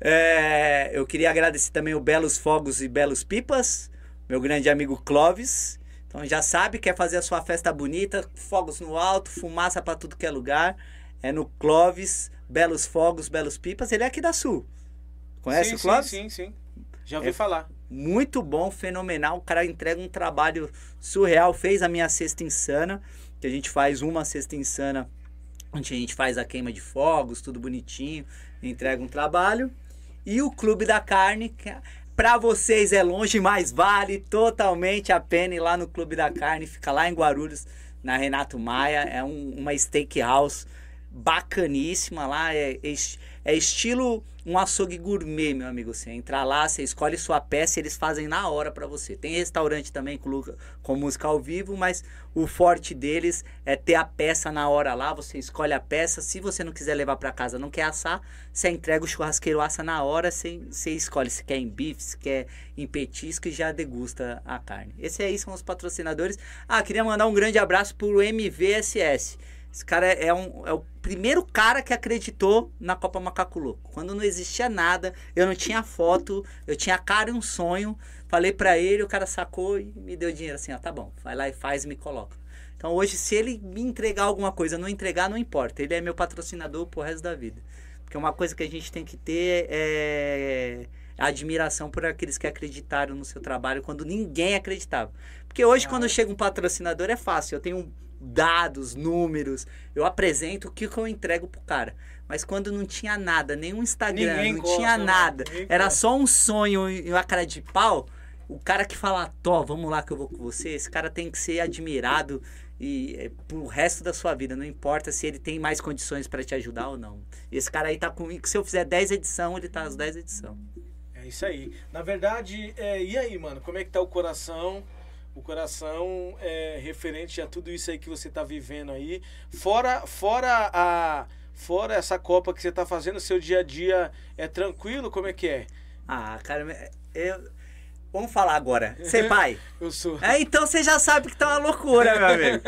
É, eu queria agradecer também o Belos Fogos e Belos Pipas, meu grande amigo Clóvis. Então já sabe, quer fazer a sua festa bonita, fogos no alto, fumaça pra tudo que é lugar. É no Clóvis, Belos Fogos, Belos Pipas. Ele é aqui da Sul. Conhece sim, o Clóvis? Sim, sim, sim. Já ouvi É- falar. Muito bom, fenomenal. O cara entrega um trabalho surreal. Fez a minha cesta insana, que a gente faz uma cesta insana, onde a gente faz a queima de fogos, tudo bonitinho, entrega um trabalho. E o Clube da Carne, que para vocês é longe, mas vale totalmente a pena ir lá no Clube da Carne. Fica lá em Guarulhos, na Renato Maia. É um- uma steakhouse bacaníssima lá. É, es- é estilo um açougue gourmet, meu amigo. Você entra lá, você escolhe sua peça e eles fazem na hora pra você. Tem restaurante também com, com música ao vivo, mas o forte deles é ter a peça na hora lá. Você escolhe a peça. Se você não quiser levar pra casa, não quer assar, você entrega o churrasqueiro assa na hora. Você, você escolhe se quer em bife, se quer em petisco e já degusta a carne. Esses aí são os patrocinadores. Ah, queria mandar um grande abraço pro MVSS. Esse cara é, é um, é o primeiro cara que acreditou na Copa Macaco Louco. Quando não existia nada, eu não tinha foto, eu tinha a cara e um sonho. Falei pra ele, o cara sacou e me deu dinheiro assim, ó, tá bom, vai lá e faz e me coloca. Então hoje, se ele me entregar alguma coisa, não entregar, não importa. Ele é meu patrocinador pro resto da vida. Porque uma coisa que a gente tem que ter é admiração por aqueles que acreditaram no seu trabalho quando ninguém acreditava. Porque hoje, quando chega um patrocinador, é fácil. Eu tenho dados, números, eu apresento o que, que eu entrego pro cara. Mas quando não tinha nada, nenhum Instagram, Ninguém não gosta, tinha né? nada, era gosta. só um sonho e uma cara de pau, o cara que fala, Tó, vamos lá que eu vou com você, esse cara tem que ser admirado e é, pro resto da sua vida, não importa se ele tem mais condições para te ajudar ou não. Esse cara aí tá comigo, se eu fizer 10 edição, ele tá às 10 edição. É isso aí. Na verdade, é, e aí, mano, como é que tá o coração? O coração é referente a tudo isso aí que você tá vivendo aí. Fora, fora a. Fora essa Copa que você tá fazendo, seu dia a dia é tranquilo? Como é que é? Ah, cara, eu Vamos falar agora. Ser pai. Eu sou. É, então você já sabe que tá uma loucura, meu amigo.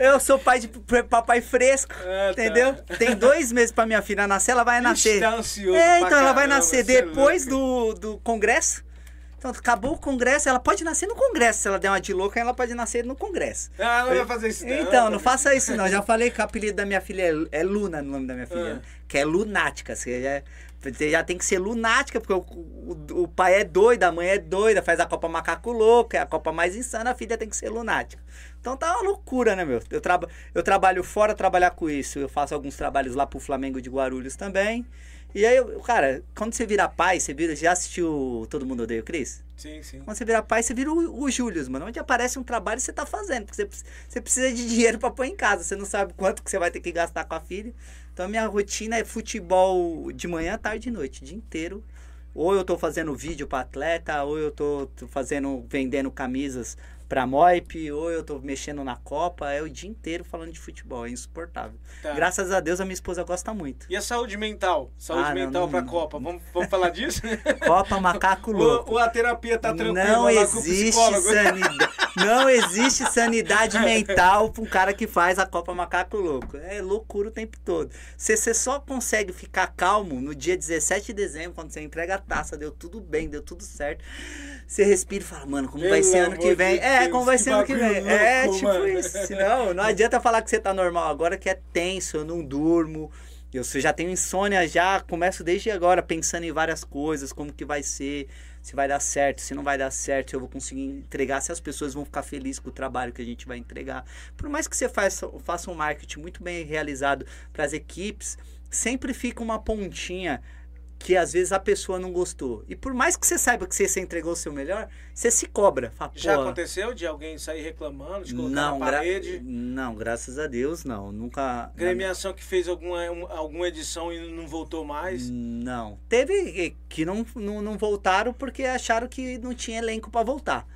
Eu sou pai de papai fresco, Ah, tá. entendeu? Tem dois meses pra minha filha nascer, ela vai nascer. Tá ansioso É, então ela vai caramba, nascer cê é depois do, do congresso. Então acabou o congresso, ela pode nascer no congresso. Se ela der uma de louca, ela pode nascer no congresso. Ah, não vai fazer isso, não. Então, não faça isso não. Já falei que o apelido da minha filha é, é Luna, o nome da minha filha. Ah. Que é lunática. Você já, você já tem que ser lunática, porque o, o, o pai é doido, a mãe é doida, faz a Copa Macaco Louco, é a Copa mais insana, a filha tem que ser lunática. Então tá uma loucura, né, meu? Eu, traba, eu trabalho fora trabalhar com isso. Eu faço alguns trabalhos lá pro Flamengo de Guarulhos também. E aí, cara, quando você vira pai, você vira. Já assistiu Todo Mundo Odeia o Cris? Sim, sim. Quando você vira pai, você vira o, o Július, mano. Onde aparece um trabalho, você tá fazendo. Porque você, você precisa de dinheiro pra pôr em casa. Você não sabe quanto que você vai ter que gastar com a filha. Então, a minha rotina é futebol de manhã, tarde e noite, o dia inteiro. Ou eu tô fazendo vídeo pra atleta, ou eu tô tô fazendo, vendendo camisas pra Moip, ou eu tô mexendo na Copa. É o dia inteiro falando de futebol. É insuportável. Tá. Graças a Deus, a minha esposa gosta muito. E a saúde mental? Saúde Ah, não, mental não- pra Copa. Vamos, vamos falar disso? Copa Macaco Louco. ou, ou a terapia tá tranquila Não existe sanidade. Não existe sanidade mental pra um cara que faz a Copa Macaco Louco. É loucura o tempo todo. Você, você só consegue ficar calmo no dia 17 de dezembro, quando você entrega a taça, deu tudo bem, deu tudo certo. Você respira e fala, mano, como vai ser ano que vem? de é, Deus, como vai ser ano que vem? é, tipo mano. isso. Não, não adianta falar que você tá normal agora, que é tenso, eu não durmo. Eu já tenho insônia, já começo desde agora pensando em várias coisas, como que vai ser, se vai dar certo, se não vai dar certo, se eu vou conseguir entregar, se as pessoas vão ficar felizes com o trabalho que a gente vai entregar. Por mais que você faça, faça um marketing muito bem realizado para as equipes, sempre fica uma pontinha que às vezes a pessoa não gostou. E por mais que você saiba que você, entregou o seu melhor, você se cobra. Fala, Já aconteceu de alguém sair reclamando, de colocar não, na parede? Gra não, graças a Deus, não. Nunca. Gremiação que fez alguma, alguma edição e não voltou mais? Não. Teve que não, não, não voltaram porque acharam que não tinha elenco para voltar.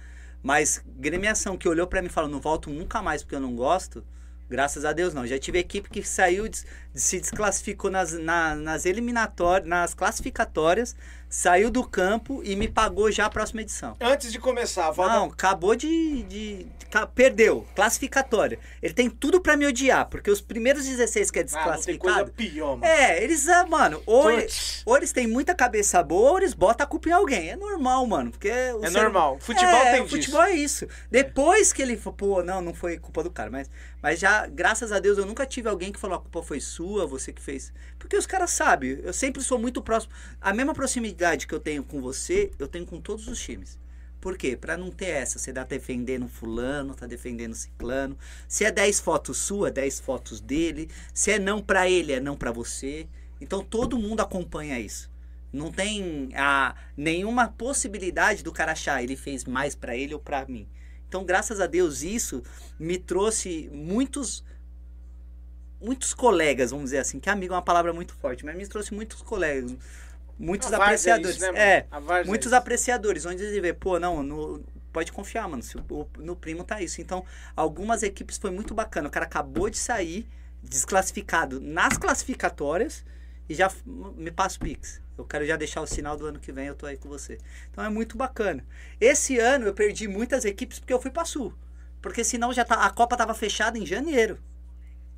Mas gremiação que olhou para mim e falou: não volto nunca mais porque eu não gosto Graças a Deus não. Já tive equipe que saiu, se desclassificou nas, na, nas eliminatórias, nas classificatórias, saiu do campo e me pagou já a próxima edição. Antes de começar, Valda... Não, acabou de, de, de, Perdeu. Classificatória. Ele tem tudo para me odiar, porque os primeiros 16 que é desclassificado. Ah, não tem coisa pior, mano. É, eles, mano, ou, eles, ou eles têm muita cabeça boa, ou eles botam a culpa em alguém. É normal, mano. Porque é ser... normal. Futebol é, tem disso. Futebol é isso. Depois que ele pô, não, não foi culpa do cara, mas, mas já, graças a Deus, eu nunca tive alguém que falou a culpa foi sua, você que fez. Porque os caras sabem, eu sempre sou muito próximo. A mesma proximidade que eu tenho com você, eu tenho com todos os times. Por quê? Para não ter essa, você tá defendendo fulano, tá defendendo ciclano. Se é 10 fotos sua, 10 fotos dele. Se é não para ele, é não para você. Então todo mundo acompanha isso. Não tem a, nenhuma possibilidade do cara achar ele fez mais para ele ou para mim. Então, graças a Deus, isso me trouxe muitos muitos colegas, vamos dizer assim, que amigo é uma palavra muito forte, mas me trouxe muitos colegas, muitos apreciadores. É, isso, né, é muitos é apreciadores, onde ele vê, pô, não, no, pode confiar, mano, se o, no primo tá isso. Então, algumas equipes foi muito bacana. O cara acabou de sair desclassificado nas classificatórias e já me passa o Pix. Eu quero já deixar o sinal do ano que vem, eu tô aí com você. Então é muito bacana. Esse ano eu perdi muitas equipes porque eu fui para Sul. Porque senão já tá, a Copa tava fechada em janeiro.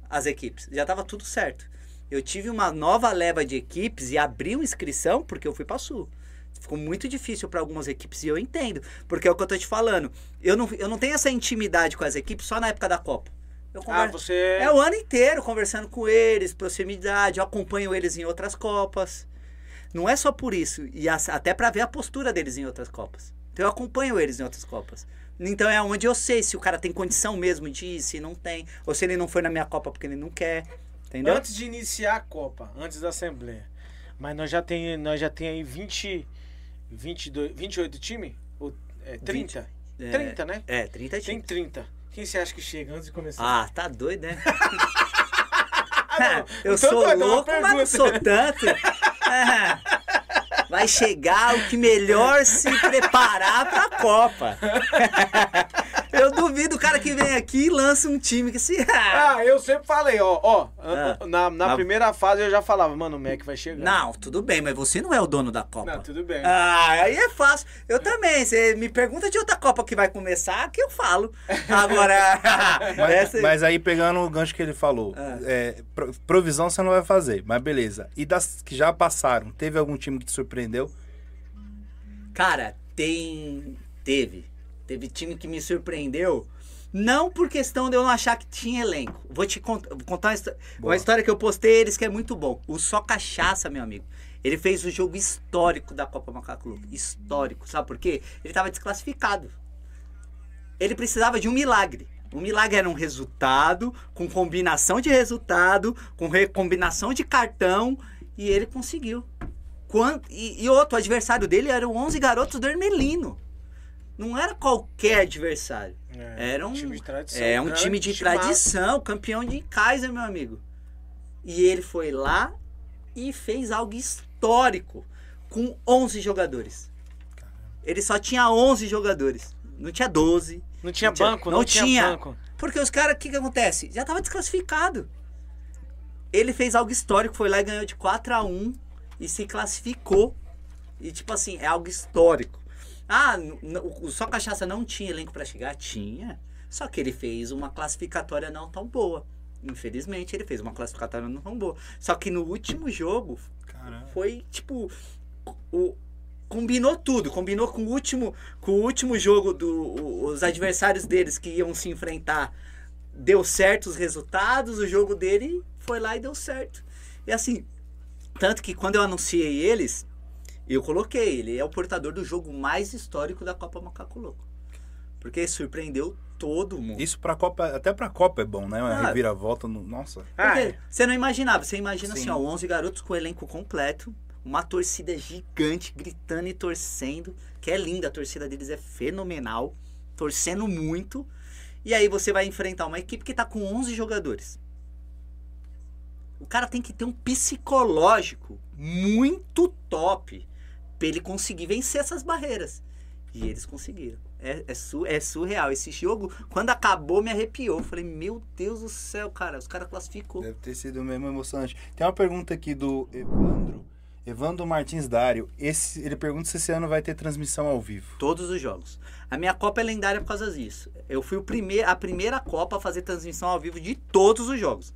As equipes, já tava tudo certo. Eu tive uma nova leva de equipes e abri uma inscrição porque eu fui para Sul. Ficou muito difícil para algumas equipes e eu entendo. Porque é o que eu tô te falando. Eu não, eu não tenho essa intimidade com as equipes só na época da Copa. Eu converso, ah, você... É o ano inteiro conversando com eles, proximidade, eu acompanho eles em outras Copas. Não é só por isso, e até para ver a postura deles em outras Copas. Então eu acompanho eles em outras Copas. Então é onde eu sei se o cara tem condição mesmo de ir, se não tem, ou se ele não foi na minha Copa porque ele não quer. Entendeu? Antes de iniciar a Copa, antes da Assembleia. Mas nós já tem, nós já tem aí 20, 22, 28 times? Ou, é, 30? 20, 30, é, né? É, 30 times. Tem 30. Quem você acha que chega antes de começar? Ah, tá doido, né? não, eu então sou louco, mas não sou tanto. vai chegar o que melhor se preparar para a Copa. Eu duvido o cara que vem aqui e lança um time que se. ah, eu sempre falei, ó, ó. Ah, na, na primeira fase eu já falava, mano, o Mac vai chegar. Não, tudo bem, mas você não é o dono da Copa. Não, tudo bem. Ah, aí é fácil. Eu também. Você me pergunta de outra Copa que vai começar, que eu falo. Agora. mas, essa... mas, aí, pegando o gancho que ele falou, ah. é, provisão você não vai fazer, mas beleza. E das que já passaram, teve algum time que te surpreendeu? Cara, tem. Teve. Teve time que me surpreendeu. Não por questão de eu não achar que tinha elenco. Vou te cont vou contar uma, uma, história que eu postei eles que é muito bom. O Só Cachaça, meu amigo. Ele fez o jogo histórico da Copa Macaco Clube. Histórico. Sabe por quê? Ele estava desclassificado. Ele precisava de um milagre. O milagre era um resultado, com combinação de resultado, com combinação de cartão, e ele conseguiu. Quanto, e, e outro, o adversário dele eram 11 garotos do Ermelino não era qualquer adversário. É, era um time de tradição. É um time de tradição, campeão de Kaiser, meu amigo. E ele foi lá e fez algo histórico com 11 jogadores. Ele só tinha 11 jogadores. Não tinha 12. Não tinha não banco, tinha, não, não tinha, tinha banco. Porque os caras, o que, que acontece? Já tava desclassificado. Ele fez algo histórico, foi lá e ganhou de 4 a 1 e se classificou. E tipo assim, é algo histórico. Ah, o Só Cachaça não tinha elenco para chegar? Tinha. Só que ele fez uma classificatória não tão boa. Infelizmente, ele fez uma classificatória não tão boa. Só que no último jogo, Caramba. foi tipo. O, combinou tudo. Combinou com o último, com o último jogo dos adversários deles que iam se enfrentar. Deu certo os resultados, o jogo dele foi lá e deu certo. E assim, tanto que quando eu anunciei eles, eu coloquei, ele é o portador do jogo mais histórico da Copa Macaco Louco. Porque surpreendeu todo mundo. Isso pra Copa, até pra Copa é bom, né? Uma Ah. reviravolta no. Nossa. Ah, Porque você não imaginava, você imagina Sim. assim, ó, 11 garotos com o elenco completo, uma torcida gigante gritando e torcendo, que é linda, a torcida deles é fenomenal, torcendo muito. E aí você vai enfrentar uma equipe que tá com 11 jogadores. O cara tem que ter um psicológico muito top pra ele conseguir vencer essas barreiras. E eles conseguiram. É, é, su- é surreal. Esse jogo, quando acabou, me arrepiou. Eu Falei, meu Deus do céu, cara. Os caras classificou. Deve ter sido mesmo emocionante. Tem uma pergunta aqui do Evandro. Evandro Martins Dário. Esse, ele pergunta se esse ano vai ter transmissão ao vivo. Todos os jogos. A minha Copa é lendária por causa disso. Eu fui o primeir, a primeira Copa a fazer transmissão ao vivo de todos os jogos.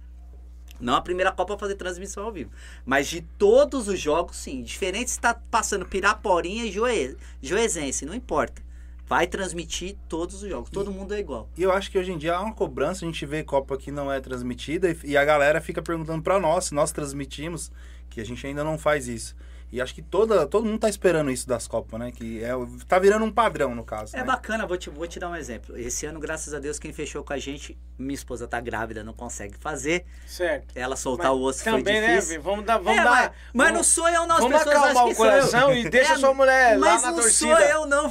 Não a primeira Copa a fazer transmissão ao vivo. Mas de todos os jogos, sim. Diferente se tá passando Piraporinha e Joe, Joezense, não importa. Vai transmitir todos os jogos. Todo mundo é igual. E eu acho que hoje em dia há uma cobrança, a gente vê Copa que não é transmitida e, e a galera fica perguntando pra nós se nós transmitimos, que a gente ainda não faz isso. E acho que toda, todo mundo tá esperando isso das Copas, né? Que é, tá virando um padrão, no caso. É né? bacana, vou te, vou te dar um exemplo. Esse ano, graças a Deus, quem fechou com a gente, minha esposa tá grávida, não consegue fazer. certo. Ela soltar Mas o osso também, foi né, difícil. Vi? Vamos dar. Vamos É, dar mas, mas vamos, não sou eu, não. As vamos pessoas acalmar acham o coração e deixa É, sua mulher lá mas na não torcida. sou eu, não.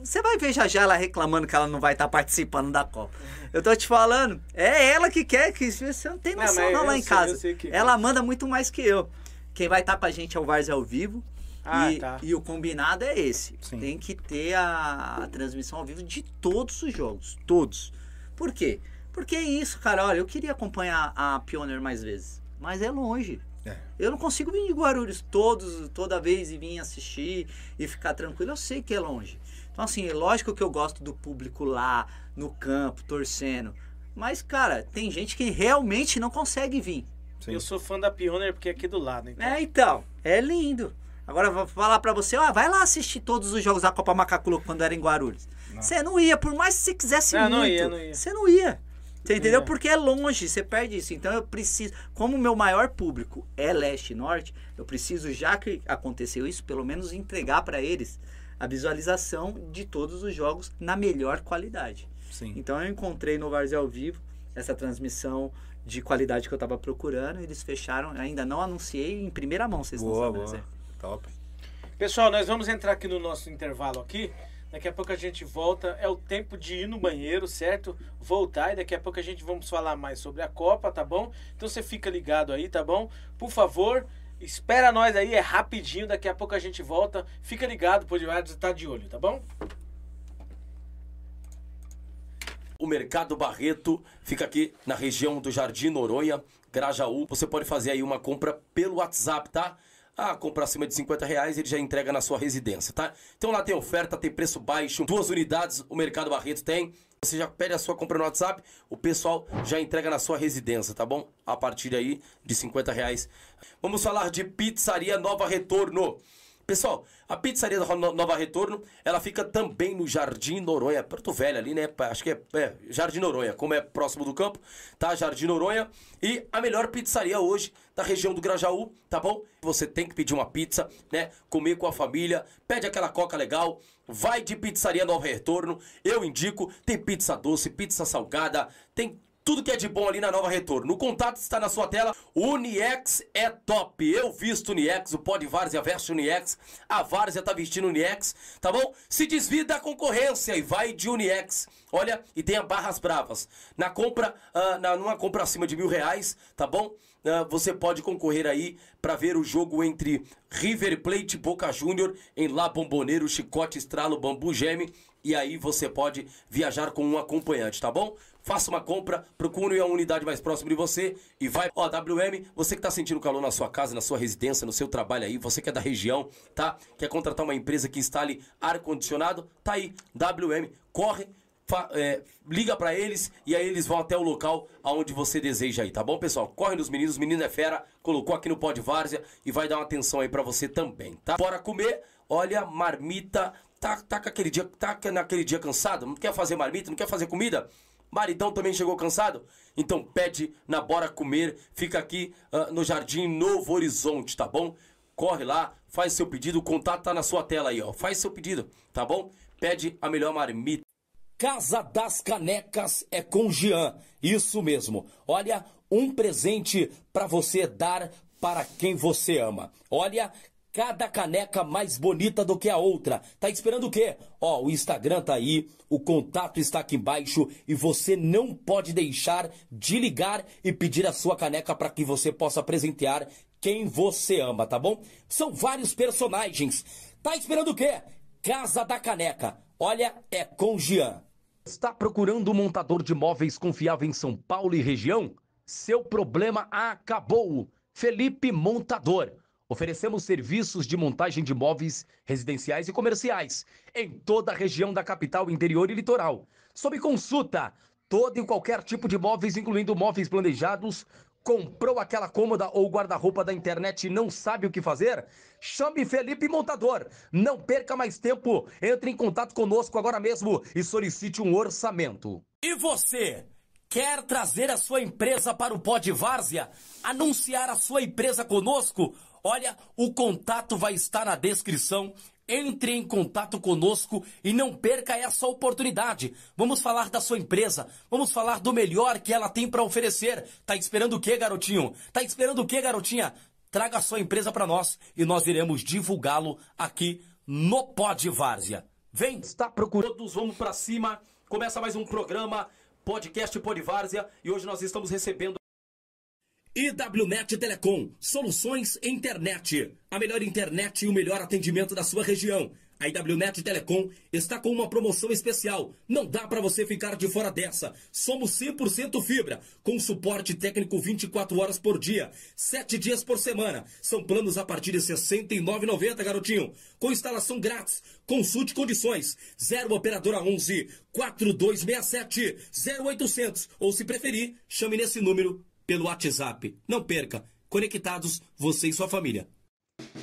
Você vai ver já já ela reclamando que ela não vai estar participando da Copa. Eu tô te falando. É ela que quer, que você não tem Não, noção mas não, eu lá em sei, casa. eu sei que- Ela manda muito mais que eu. Quem vai estar com a gente é o Várzea ao vivo. Ah, e, tá. e o combinado é esse. Sim. Tem que ter a, a transmissão ao vivo de todos os jogos. Todos. Por quê? Porque é isso, cara. Olha, eu queria acompanhar a Pioneer mais vezes. Mas é longe. É. Eu não consigo vir de Guarulhos todos, toda vez e vir assistir e ficar tranquilo. Eu sei que é longe. Então, assim, é lógico que eu gosto do público lá, no campo, torcendo. Mas, cara, tem gente que realmente não consegue vir. Sim. Eu sou fã da Pioneer porque é aqui do lado. Então. É, então, é lindo. Agora eu vou falar pra você, ó, vai lá assistir todos os jogos da Copa Macaco Louco quando era em Guarulhos. Você não ia, por mais que você quisesse Não, muito. não ia, não ia. Você não ia. Você entendeu? Porque é longe, você perde isso. Então eu preciso, como o meu maior público é leste e norte, eu preciso, já que aconteceu isso, pelo menos entregar pra eles a visualização de todos os jogos na melhor qualidade. Sim. Então eu encontrei no Várzea ao vivo essa transmissão de qualidade que eu tava procurando, eles fecharam, ainda não anunciei em primeira mão, vocês Boa, não sabem. boa. Zé. Top. Pessoal, nós vamos entrar aqui no nosso intervalo aqui. Daqui a pouco a gente volta. É o tempo de ir no banheiro, certo? Voltar e daqui a pouco a gente vamos falar mais sobre a Copa, tá bom? Então você fica ligado aí, tá bom? Por favor, espera nós aí, é rapidinho. Daqui a pouco a gente volta. Fica ligado, pode tá de olho, tá bom? O Mercado Barreto fica aqui na região do Jardim Noronha, Grajaú. Você pode fazer aí uma compra pelo WhatsApp, tá? Ah, compra acima de 50 reais, ele já entrega na sua residência, tá? Então lá tem oferta, tem preço baixo, duas unidades o Mercado Barreto tem. Você já pede a sua compra no WhatsApp, o pessoal já entrega na sua residência, tá bom? A partir aí de 50 reais. Vamos falar de Pizzaria Nova Retorno. Pessoal, a pizzaria da No- Nova Retorno, ela fica também no Jardim Noronha, Porto Velho ali, né? Acho que é, é, Jardim Noronha, como é próximo do campo, tá? Jardim Noronha. E a melhor pizzaria hoje da região do Grajaú, tá bom? Você tem que pedir uma pizza, né? Comer com a família, pede aquela coca legal, vai de pizzaria Nova Retorno. Eu indico, tem pizza doce, pizza salgada, tem tudo que é de bom ali na Nova Retorno. O contato está na sua tela. Uniex é top. Eu visto Uniex, o pó de Várzea veste Uniex. A Várzea tá vestindo Uniex, tá bom? Se desvia da concorrência e vai de Uniex. Olha, e tenha barras bravas. Na compra, ah, na, numa compra acima de mil reais, tá bom? Ah, você pode concorrer aí para ver o jogo entre River Plate e Boca Júnior em La Bomboneiro, Chicote, Estralo, Bambu Geme. E aí você pode viajar com um acompanhante, tá bom? Faça uma compra, procure a unidade mais próxima de você e vai. Ó, WM, você que tá sentindo calor na sua casa, na sua residência, no seu trabalho aí, você que é da região, tá? Quer contratar uma empresa que instale ar-condicionado? Tá aí, WM, corre. fa- é, liga pra eles e aí eles vão até o local aonde você deseja aí, tá bom, pessoal? Corre nos meninos, menino é fera, colocou aqui no pó de várzea e vai dar uma atenção aí pra você também, tá? Bora comer, olha, marmita, tá, tá com aquele dia, tá naquele dia cansado, não quer fazer marmita, não quer fazer comida? Maridão também chegou cansado? Então pede na Bora Comer, fica aqui uh, no Jardim Novo Horizonte, tá bom? Corre lá, faz seu pedido, o contato tá na sua tela aí, ó. Faz seu pedido, tá bom? Pede a melhor marmita. Casa das Canecas é com Jean. Isso mesmo. Olha, um presente para você dar para quem você ama. Olha, cada caneca mais bonita do que a outra. Tá esperando o quê? Ó, o Instagram tá aí, o contato está aqui embaixo e você não pode deixar de ligar e pedir a sua caneca para que você possa presentear quem você ama, tá bom? São vários personagens. Tá esperando o quê? Casa da Caneca. Olha, é com Jean. Está procurando um montador de móveis confiável em São Paulo e região? Seu problema acabou. Felipe Montador. Oferecemos serviços de montagem de móveis residenciais e comerciais em toda a região da capital, interior e litoral. Sob consulta, todo e qualquer tipo de móveis, incluindo móveis planejados, Comprou aquela cômoda ou guarda-roupa da internet e não sabe o que fazer? Chame Felipe Montador. Não perca mais tempo. Entre em contato conosco agora mesmo e solicite um orçamento. E você? Quer trazer a sua empresa para o Pod Várzea? Anunciar a sua empresa conosco? Olha, o contato vai estar na descrição entre em contato conosco e não perca essa oportunidade. Vamos falar da sua empresa, vamos falar do melhor que ela tem para oferecer. Tá esperando o quê, garotinho? Tá esperando o quê, garotinha? Traga a sua empresa para nós e nós iremos divulgá-lo aqui no Pod Várzea. Vem, está procurando, todos vamos para cima. Começa mais um programa, podcast Pod Várzea, e hoje nós estamos recebendo IWNet Telecom, soluções internet. A melhor internet e o melhor atendimento da sua região. A IWNet Telecom está com uma promoção especial. Não dá para você ficar de fora dessa. Somos 100% fibra, com suporte técnico 24 horas por dia, 7 dias por semana. São planos a partir de R$ 69,90, garotinho. Com instalação grátis. Consulte condições. 0 operadora 11 4267 0800 ou se preferir, chame nesse número pelo WhatsApp. Não perca, conectados você e sua família.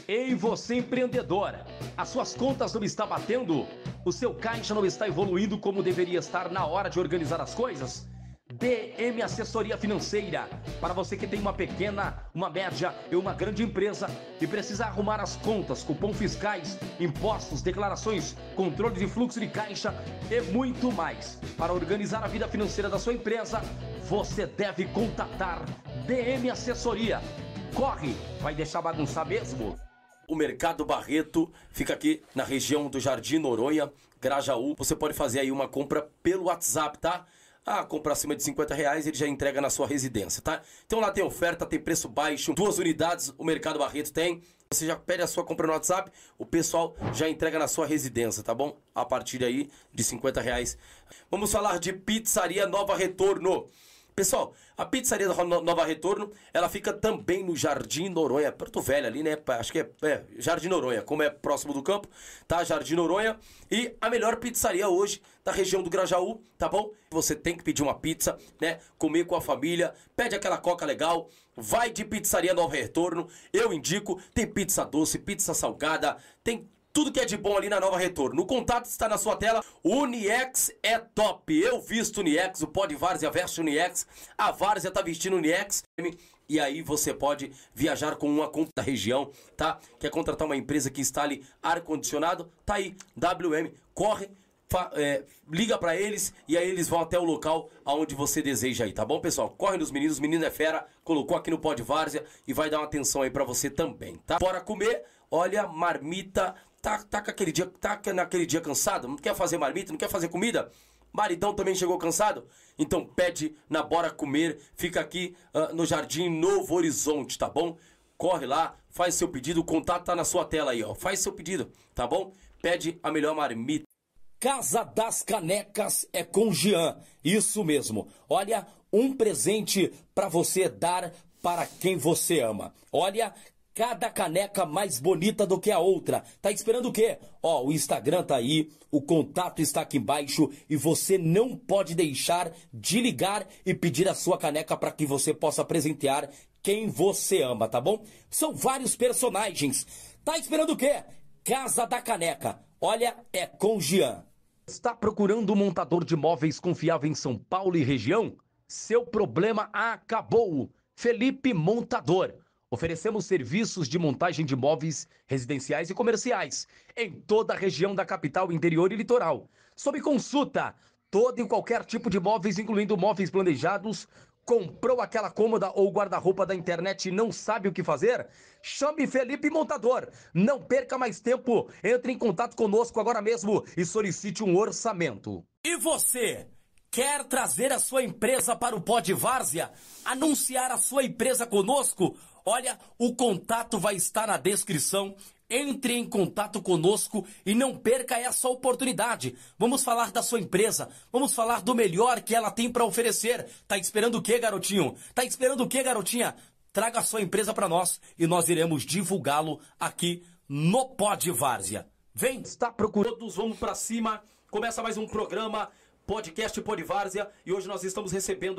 Ei, você empreendedora! As suas contas não estão batendo? O seu caixa não está evoluindo como deveria estar na hora de organizar as coisas? DM Assessoria Financeira. Para você que tem uma pequena, uma média e uma grande empresa e precisa arrumar as contas, cupom fiscais, impostos, declarações, controle de fluxo de caixa e muito mais. Para organizar a vida financeira da sua empresa, você deve contatar DM Assessoria. Corre, vai deixar bagunçar mesmo? O Mercado Barreto fica aqui na região do Jardim Noronha, Grajaú. Você pode fazer aí uma compra pelo WhatsApp, tá? Ah, comprar acima de 50 reais, ele já entrega na sua residência, tá? Então lá tem oferta, tem preço baixo, duas unidades o Mercado Barreto tem. Você já pede a sua compra no WhatsApp, o pessoal já entrega na sua residência, tá bom? A partir aí de 50 reais. Vamos falar de Pizzaria Nova Retorno. Pessoal, a pizzaria da Nova Retorno, ela fica também no Jardim Noronha, Porto Velho ali, né? Acho que é, é, Jardim Noronha, como é próximo do campo, tá? Jardim Noronha. E a melhor pizzaria hoje da região do Grajaú, tá bom? Você tem que pedir uma pizza, né? Comer com a família, pede aquela coca legal, vai de pizzaria Nova Retorno. Eu indico, tem pizza doce, pizza salgada, tem tudo que é de bom ali na Nova Retorno. O contato está na sua tela. Uniex é top. Eu visto Uniex, o Pod Várzea veste Uniex. A Várzea tá vestindo Uniex. E aí você pode viajar com uma conta da região, tá? Quer contratar uma empresa que instale ar-condicionado? Tá aí, WM. Corre, é, liga para eles e aí eles vão até o local aonde você deseja aí, tá bom, pessoal? Corre nos meninos, menino é fera, colocou aqui no Pod Várzea e vai dar uma atenção aí para você também, tá? Bora comer, olha, marmita Tá, tá, com aquele dia, tá naquele dia cansado? Não quer fazer marmita? Não quer fazer comida? Maridão também chegou cansado? Então pede na Bora Comer. Fica aqui uh, no Jardim Novo Horizonte, tá bom? Corre lá, faz seu pedido. O contato tá na sua tela aí, ó. Faz seu pedido, tá bom? Pede a melhor marmita. Casa das Canecas é com Jean. Isso mesmo. Olha, um presente para você dar para quem você ama. Olha, cada caneca mais bonita do que a outra. Tá esperando o quê? Ó, o Instagram tá aí, o contato está aqui embaixo e você não pode deixar de ligar e pedir a sua caneca para que você possa presentear quem você ama, tá bom? São vários personagens. Tá esperando o quê? Casa da Caneca. Olha, é com Jean. Está procurando um montador de móveis confiável em São Paulo e região? Seu problema acabou. Felipe Montador. Oferecemos serviços de montagem de móveis residenciais e comerciais em toda a região da capital, interior e litoral. Sob consulta, todo e qualquer tipo de móveis, incluindo móveis planejados, Comprou aquela cômoda ou guarda-roupa da internet e não sabe o que fazer? Chame Felipe Montador. Não perca mais tempo. Entre em contato conosco agora mesmo e solicite um orçamento. E você? Quer trazer a sua empresa para o Pod Várzea? Anunciar a sua empresa conosco? Olha, o contato vai estar na descrição entre em contato conosco e não perca essa oportunidade. Vamos falar da sua empresa, vamos falar do melhor que ela tem para oferecer. Tá esperando o que, garotinho? Tá esperando o que, garotinha? Traga a sua empresa para nós e nós iremos divulgá-lo aqui no Pod Várzea. Vem, está procurando, todos vamos para cima. Começa mais um programa, podcast Pod Várzea, e hoje nós estamos recebendo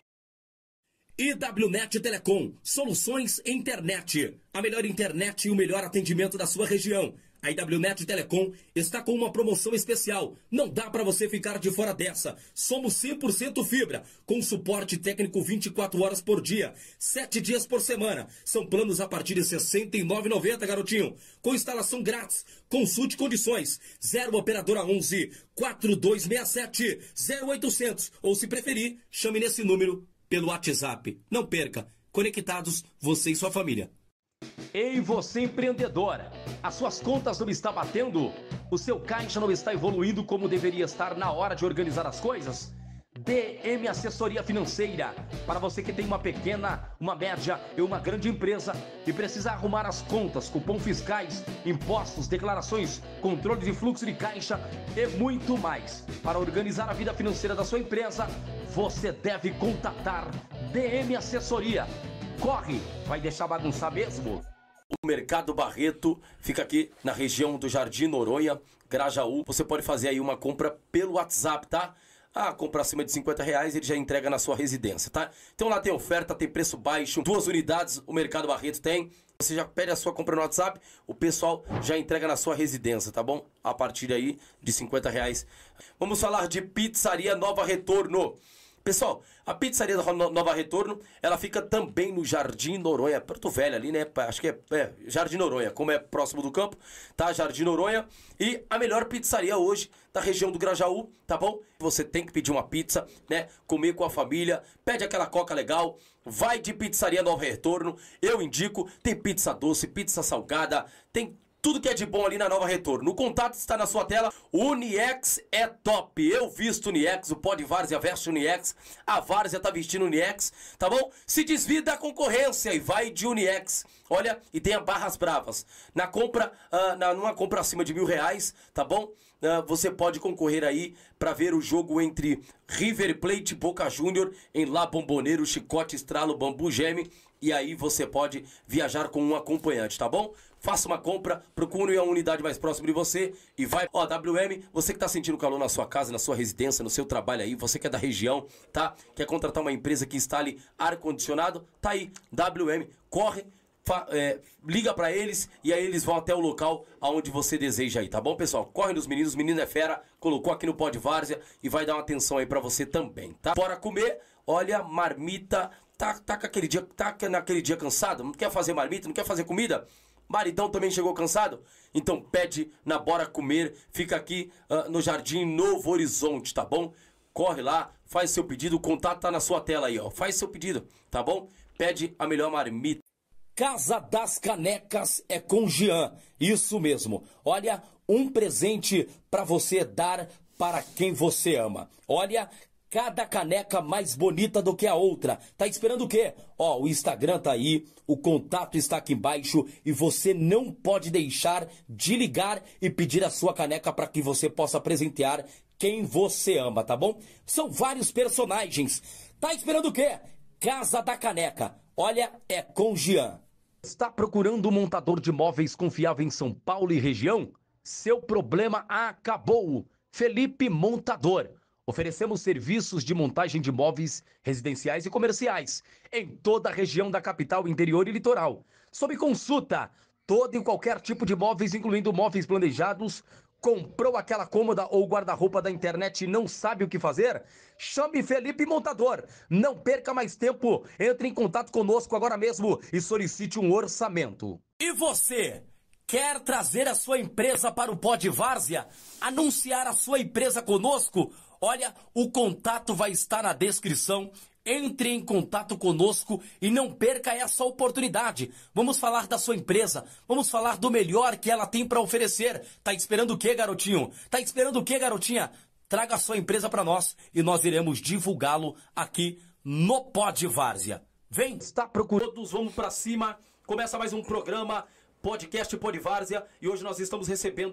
IWNet Telecom, soluções internet. A melhor internet e o melhor atendimento da sua região. A IWNet Telecom está com uma promoção especial. Não dá para você ficar de fora dessa. Somos 100% fibra, com suporte técnico 24 horas por dia, 7 dias por semana. São planos a partir de R$ 69,90, garotinho. Com instalação grátis. Consulte condições. 0 operadora 11 4267 0800 ou se preferir, chame nesse número pelo WhatsApp. Não perca. Conectados, você e sua família. Ei, você empreendedora! As suas contas não estão batendo? O seu caixa não está evoluindo como deveria estar na hora de organizar as coisas? DM Assessoria Financeira. Para você que tem uma pequena, uma média e uma grande empresa e precisa arrumar as contas, cupom fiscais, impostos, declarações, controle de fluxo de caixa e muito mais. Para organizar a vida financeira da sua empresa, você deve contatar DM Assessoria. Corre, vai deixar bagunçar mesmo? O Mercado Barreto fica aqui na região do Jardim Noronha, Grajaú. Você pode fazer aí uma compra pelo WhatsApp, tá? Ah, comprar acima de 50 reais, ele já entrega na sua residência, tá? Então lá tem oferta, tem preço baixo, duas unidades o Mercado Barreto tem. Você já pede a sua compra no WhatsApp, o pessoal já entrega na sua residência, tá bom? A partir aí de 50 reais. Vamos falar de Pizzaria Nova Retorno. Pessoal, a pizzaria da Nova Retorno, ela fica também no Jardim Noronha, Porto Velho ali, né? Acho que é, é, Jardim Noronha, como é próximo do campo, tá? Jardim Noronha. E a melhor pizzaria hoje da região do Grajaú, tá bom? Você tem que pedir uma pizza, né? Comer com a família, pede aquela coca legal, vai de pizzaria Nova Retorno. Eu indico, tem pizza doce, pizza salgada, tem tudo que é de bom ali na Nova Retorno. O contato está na sua tela. Uniex é top. Eu visto Uniex, o Pod Várzea veste Uniex. A Várzea tá vestindo Uniex, tá bom? Se desvia da concorrência e vai de Uniex. Olha, e tenha barras bravas. Na compra, uh, na, numa compra acima de mil reais, tá bom? Uh, você pode concorrer aí para ver o jogo entre River Plate e Boca Júnior em La Bomboneiro, Chicote, Estralo, Bambu Geme. E aí você pode viajar com um acompanhante, tá bom? Faça uma compra, procure a unidade mais próxima de você e vai. Ó, WM, você que está sentindo calor na sua casa, na sua residência, no seu trabalho aí, você que é da região, tá? Quer contratar uma empresa que instale ar-condicionado? Tá aí, WM, corre. É, liga para eles e aí eles vão até o local aonde você deseja aí, tá bom, pessoal? Corre nos meninos, menino é fera, colocou aqui no Pod Várzea e vai dar uma atenção aí para você também, tá? Bora comer, olha, marmita, tá, tá, aquele dia, tá naquele dia cansado, não quer fazer marmita, não quer fazer comida? Maridão também chegou cansado? Então pede na Bora Comer, fica aqui uh, no Jardim Novo Horizonte, tá bom? Corre lá, faz seu pedido, o contato tá na sua tela aí, ó. Faz seu pedido, tá bom? Pede a melhor marmita. Casa das Canecas é com Jean, isso mesmo. Olha, um presente para você dar para quem você ama. Olha, cada caneca mais bonita do que a outra. Tá esperando o quê? Ó, o Instagram tá aí, o contato está aqui embaixo e você não pode deixar de ligar e pedir a sua caneca para que você possa presentear quem você ama, tá bom? São vários personagens. Tá esperando o quê? Casa da Caneca. Olha, é com Jean. Está procurando um montador de móveis confiável em São Paulo e região? Seu problema acabou. Felipe Montador Oferecemos serviços de montagem de móveis residenciais e comerciais em toda a região da capital, interior e litoral. Sob consulta, todo e qualquer tipo de móveis, incluindo móveis planejados, Comprou aquela cômoda ou guarda-roupa da internet e não sabe o que fazer? Chame Felipe Montador. Não perca mais tempo. Entre em contato conosco agora mesmo e solicite um orçamento. E você? Quer trazer a sua empresa para o Pod Várzea? Anunciar a sua empresa conosco? Olha, o contato vai estar na descrição. Entre em contato conosco e não perca essa oportunidade. Vamos falar da sua empresa, vamos falar do melhor que ela tem para oferecer. Tá esperando o quê, garotinho? Tá esperando o quê, garotinha? Traga a sua empresa para nós e nós iremos divulgá-lo aqui no Pod Várzea. Vem, está procurando, todos vamos para cima. Começa mais um programa, podcast Pod Várzea, e hoje nós estamos recebendo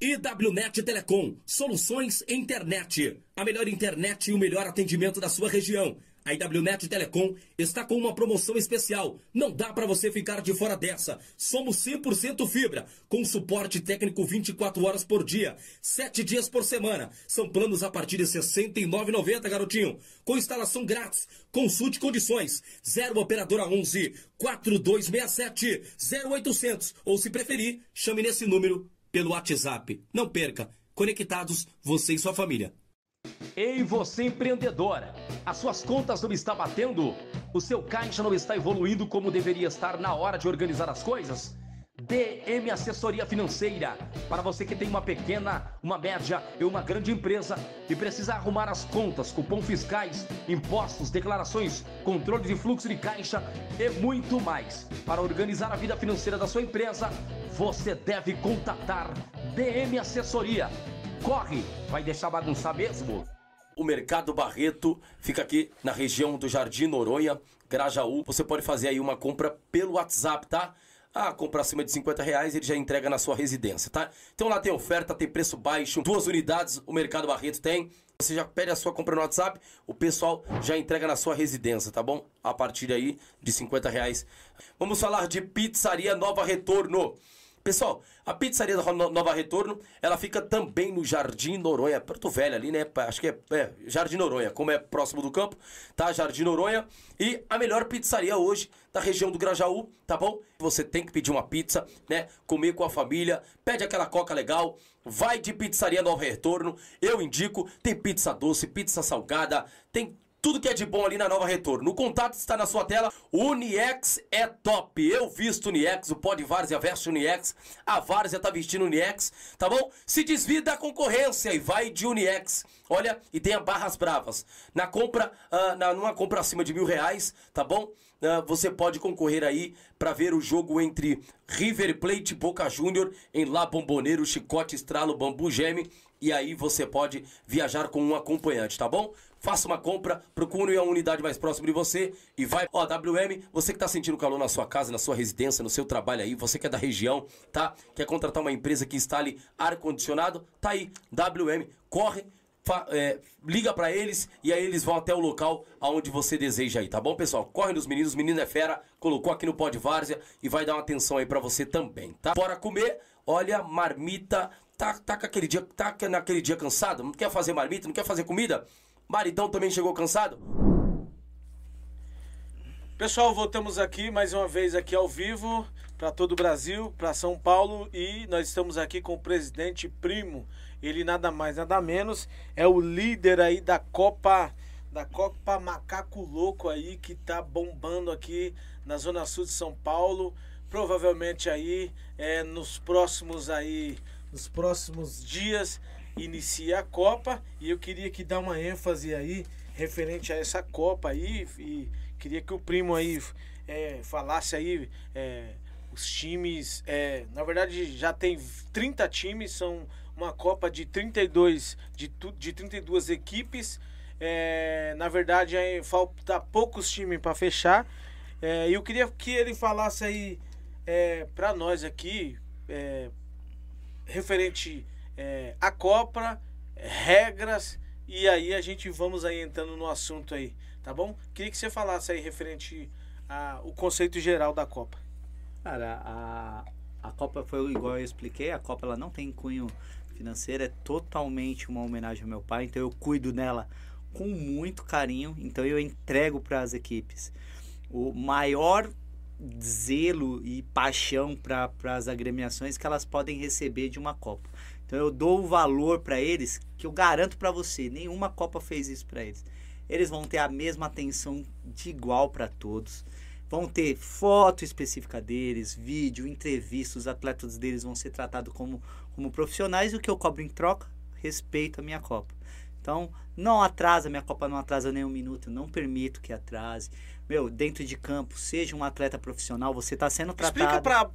IWNet Telecom, soluções internet. A melhor internet e o melhor atendimento da sua região. A IWNet Telecom está com uma promoção especial. Não dá para você ficar de fora dessa. Somos 100% fibra, com suporte técnico 24 horas por dia, 7 dias por semana. São planos a partir de R$ 69,90, garotinho. Com instalação grátis. Consulte condições. 0 operadora 11 4267 0800 ou se preferir, chame nesse número pelo WhatsApp. Não perca. Conectados, você e sua família. Ei, você empreendedora! As suas contas não estão batendo? O seu caixa não está evoluindo como deveria estar na hora de organizar as coisas? DM Assessoria Financeira. Para você que tem uma pequena, uma média e uma grande empresa e precisa arrumar as contas, cupom fiscais, impostos, declarações, controle de fluxo de caixa e muito mais. Para organizar a vida financeira da sua empresa, você deve contatar DM Assessoria. Corre, vai deixar bagunçar mesmo? O Mercado Barreto fica aqui na região do Jardim Noronha, Grajaú. Você pode fazer aí uma compra pelo WhatsApp, tá? Ah, compra acima de 50 reais, ele já entrega na sua residência, tá? Então lá tem oferta, tem preço baixo, duas unidades o Mercado Barreto tem. Você já pede a sua compra no WhatsApp, o pessoal já entrega na sua residência, tá bom? A partir aí de 50 reais. Vamos falar de Pizzaria Nova Retorno. Pessoal, a pizzaria da Nova Retorno, ela fica também no Jardim Noronha, Porto Velho ali, né? Acho que é, é, Jardim Noronha, como é próximo do campo, tá? Jardim Noronha. E a melhor pizzaria hoje da região do Grajaú, tá bom? Você tem que pedir uma pizza, né? Comer com a família, pede aquela coca legal, vai de pizzaria Nova Retorno. Eu indico, tem pizza doce, pizza salgada, tem tudo que é de bom ali na Nova Retorno. O contato está na sua tela. Uniex é top. Eu visto Uniex, o Pod Várzea veste Uniex. A Várzea tá vestindo Uniex, tá bom? Se desvia da concorrência e vai de Uniex. Olha, e tenha barras bravas. Na compra, uh, na, numa compra acima de mil reais, tá bom? Uh, você pode concorrer aí para ver o jogo entre River Plate Boca Júnior em La Bomboneiro, Chicote, Estralo, Bambu Geme. E aí você pode viajar com um acompanhante, tá bom? Faça uma compra, procure a unidade mais próxima de você e vai. Ó, WM, você que está sentindo calor na sua casa, na sua residência, no seu trabalho aí, você que é da região, tá? Quer contratar uma empresa que instale ar-condicionado? Tá aí, WM, corre. É, liga para eles e aí eles vão até o local aonde você deseja aí, tá bom, pessoal? Corre nos meninos, menino é fera, colocou aqui no Pod Várzea e vai dar uma atenção aí para você também, tá? Bora comer, olha, marmita, tá, tá, aquele dia, tá naquele dia cansado, não quer fazer marmita, não quer fazer comida? Maridão também chegou cansado? Pessoal, voltamos aqui mais uma vez aqui ao vivo para todo o Brasil, para São Paulo e nós estamos aqui com o presidente Primo. Ele nada mais nada menos é o líder aí da Copa da Copa Macaco Louco aí que tá bombando aqui na zona sul de São Paulo. Provavelmente aí é, nos próximos aí nos próximos dias inicia a Copa e eu queria que dar uma ênfase aí referente a essa Copa aí e queria que o primo aí é, falasse aí é, os times, é, na verdade já tem 30 times, são uma Copa de 32 de, de 32 equipes. É, na verdade, aí, falta poucos times para fechar. É, eu queria que ele falasse aí é, para nós aqui, referente é, a Copa, regras, e aí a gente vamos aí entrando no assunto aí, tá bom? Queria que você falasse aí referente ao conceito geral da Copa. Cara, a, a Copa foi igual eu expliquei, a Copa ela não tem cunho financeiro, é totalmente uma homenagem ao meu pai, então eu cuido dela com muito carinho, então eu entrego para as equipes. O maior zelo e paixão para as agremiações que elas podem receber de uma Copa. Então eu dou o valor para eles que eu garanto para você, nenhuma Copa fez isso para eles. Eles vão ter a mesma atenção de igual para todos. Vão ter foto específica deles, vídeo, entrevista, os atletas deles vão ser tratados como, como profissionais e o que eu cobro em troca? Respeito a minha Copa. Então, não atrasa, minha Copa não atrasa nem um minuto, não permito que atrase. Meu, dentro de campo, seja um atleta profissional, você está sendo tratado. Explica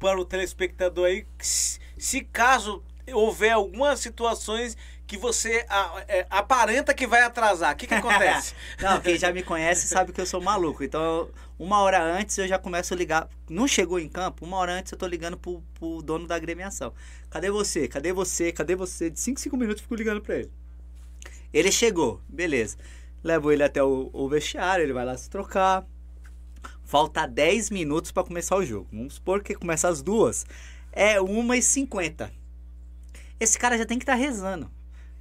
para o telespectador aí se caso houver algumas situações que você a- é, aparenta que vai atrasar, o que, que acontece? Não, quem já me conhece sabe que eu sou maluco. Então, uma hora antes eu já começo a ligar. Não chegou em campo, uma hora antes eu tô ligando pro, pro dono da agremiação. Cadê você? Cadê você? Cadê você? De 5 5 minutos eu fico ligando pra ele. Ele chegou, beleza. Levo ele até o, o vestiário, ele vai lá se trocar. Falta 10 minutos pra começar o jogo. Vamos supor que começa às duas. É 1h50. Esse cara já tem que estar rezando.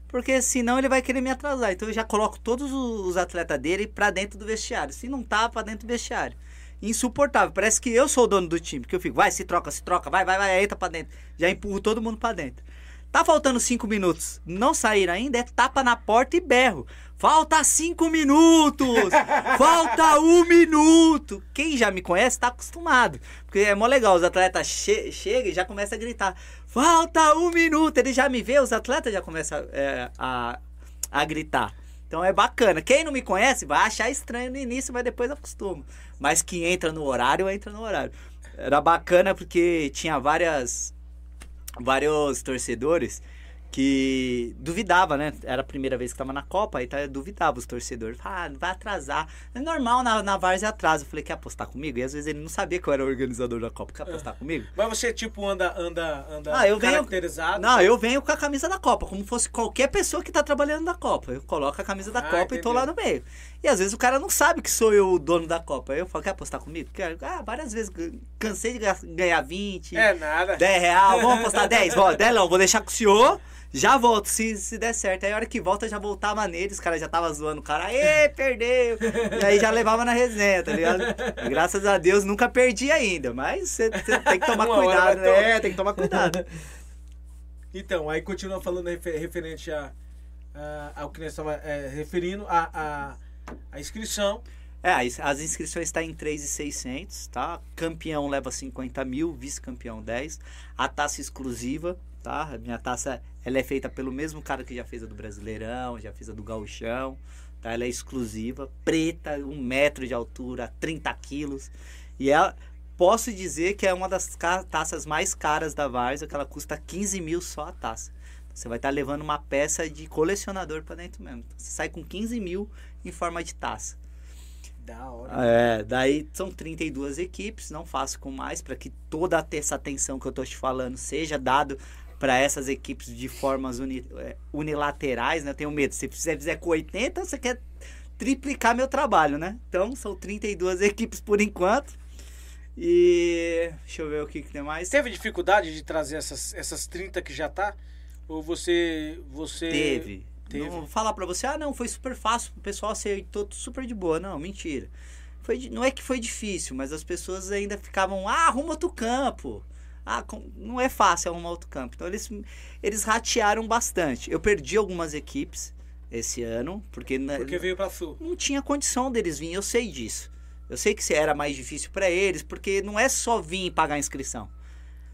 Porque senão ele vai querer me atrasar. Então eu já coloco todos os atletas dele pra dentro do vestiário. Se não tá, pra dentro do vestiário. Insuportável. Parece que eu sou o dono do time. Que eu fico, vai, se troca, se troca, vai, vai, vai, entra pra dentro. Já empurro todo mundo pra dentro. Tá faltando cinco minutos. Não saíram ainda, é tapa na porta e berro. Falta cinco minutos! Falta um minuto! Quem já me conhece tá acostumado. Porque é mó legal, os atletas che chegam e já começam a gritar. Falta um minuto! Ele já me vê, os atletas já começam é, a, a gritar. Então é bacana. Quem não me conhece vai achar estranho no início, mas depois acostuma. Mas que entra no horário, entra no horário. Era bacana porque tinha várias vários torcedores que duvidava, né? Era a primeira vez que tava na Copa, aí tá, duvidava os torcedores. Ah, vai atrasar. É normal na, na Várzea atrasa. Eu falei, quer apostar comigo? E às vezes ele não sabia que eu era organizador da Copa. Quer apostar comigo? Mas você, tipo, anda, anda, anda Ah, eu venho- caracterizado? Não, eu venho com a camisa da Copa, como fosse qualquer pessoa que tá trabalhando na Copa. Eu coloco a camisa da Ah, Copa e tô entendi. lá no meio. E às vezes o cara não sabe que sou eu o dono da Copa. Aí eu falo, quer apostar comigo? Quero. Ah, várias vezes cansei de ga- ganhar 20. É nada. 10 real, vamos apostar 10? Vó, 10 não, vou deixar com o senhor. Já volto, se, se der certo. Aí a hora que volta, já voltava nele, os caras já tava zoando o cara. Aê, perdeu! E aí já levava na resenha, tá ligado? Graças a Deus nunca perdi ainda, mas você tem que tomar Uma cuidado, né? Tem que tomar cuidado. Então, aí continua falando refer- referente a, a- ao que nós estávamos referindo, a, a, a inscrição. É, as inscrições estão em 3,600, tá? Campeão leva 50 mil, vice-campeão 10. A taça exclusiva, tá? Minha taça, ela é feita pelo mesmo cara que já fez a do Brasileirão, já fez a do Gauchão, tá? Ela é exclusiva, preta, um metro de altura, 30 quilos. E ela, posso dizer que é uma das taças mais caras da Varsa, que ela custa 15 mil só a taça. Você vai estar levando uma peça de colecionador para dentro mesmo. Você sai com 15 mil em forma de taça. Da hora. É, daí são 32 equipes, não faço com mais para que toda essa atenção que eu tô te falando seja dado para essas equipes de formas uni- é, unilaterais, né? Eu tenho medo, se você fizer com 80, você quer triplicar meu trabalho, né? Então, são 32 equipes por enquanto. E deixa eu ver o que, que tem mais. Teve dificuldade de trazer essas, essas 30 que já tá? Ou você. você... Teve. Teve. Não vou falar pra você, ah, não, foi super fácil, o pessoal aceitou super de boa. Não, mentira. Foi, não é que foi difícil, mas as pessoas ainda ficavam, ah, arruma outro campo. Ah, não é fácil arrumar outro campo. Então eles, eles ratearam bastante. Eu perdi algumas equipes esse ano, porque, na- Porque veio pra Sul. não tinha condição deles virem, eu sei disso. Eu sei que era mais difícil pra eles, porque não é só vir e pagar a inscrição.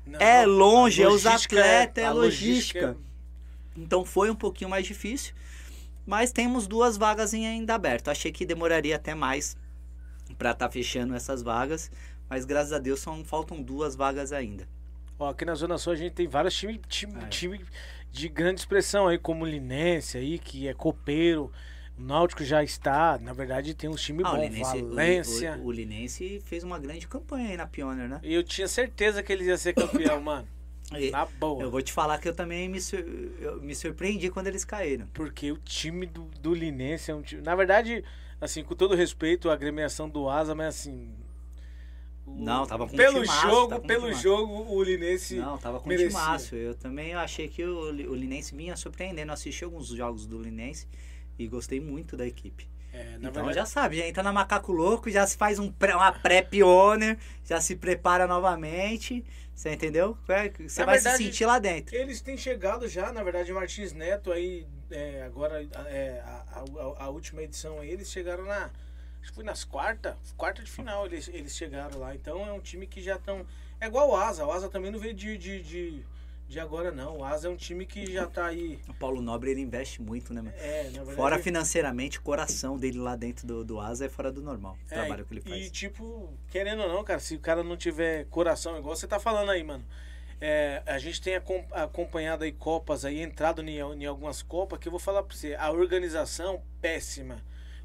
Não, É longe, é os logística atletas, é a a logística. Então foi um pouquinho mais difícil. Mas temos duas vagas ainda aberto. Achei que demoraria até mais para estar fechando essas vagas. Mas graças a Deus são, faltam duas vagas ainda. Ó, aqui na Zona Sul a gente tem vários times time, É. time de grande expressão aí, como o Linense aí, que é copeiro. O Náutico já está, na verdade tem uns times Ah, o bons, Linense, o- Valência. o, o Linense fez uma grande campanha aí na Pioneer, né? E eu tinha certeza que eles iam ser campeão, mano. Na boa. eu vou te falar que eu também me, sur- eu me surpreendi quando eles caíram. Porque o time do, do Linense é um time. Na verdade, assim, com todo respeito, a agremiação do Asa, mas assim. o- Não, tava com Pelo timaço, jogo, com pelo timaço. jogo, o Linense. Não, tava com merecia. timaço. Eu também achei que o, o Linense vinha surpreendendo. Eu assisti alguns jogos do Linense e gostei muito da equipe. É, na Então verdade, já sabe, já entra na Macaco Louco, já se faz um pré- uma pré-pioneer, já se prepara novamente. Você entendeu? É, Você Na vai verdade, se sentir lá dentro. Eles têm chegado já, na verdade, Martins Neto aí, é, agora é, a, a- a última edição aí, eles chegaram na. Acho que foi nas quartas, quarta de final eles, eles chegaram lá. Então é um time que já estão. É igual o Asa. O Asa também não veio de, de, de, de agora, não. O Asa é um time que já tá aí. O Paulo Nobre ele investe muito, né, mano? É, na verdade. Fora financeiramente, o coração dele lá dentro do, do Asa é fora do normal. O É, trabalho que ele faz. E, tipo, querendo ou não, cara, se o cara não tiver coração, igual você tá falando aí, mano. é, a gente tem acom- acompanhado aí Copas aí, entrado em, em algumas Copas, que eu vou falar pra você, a organização péssima.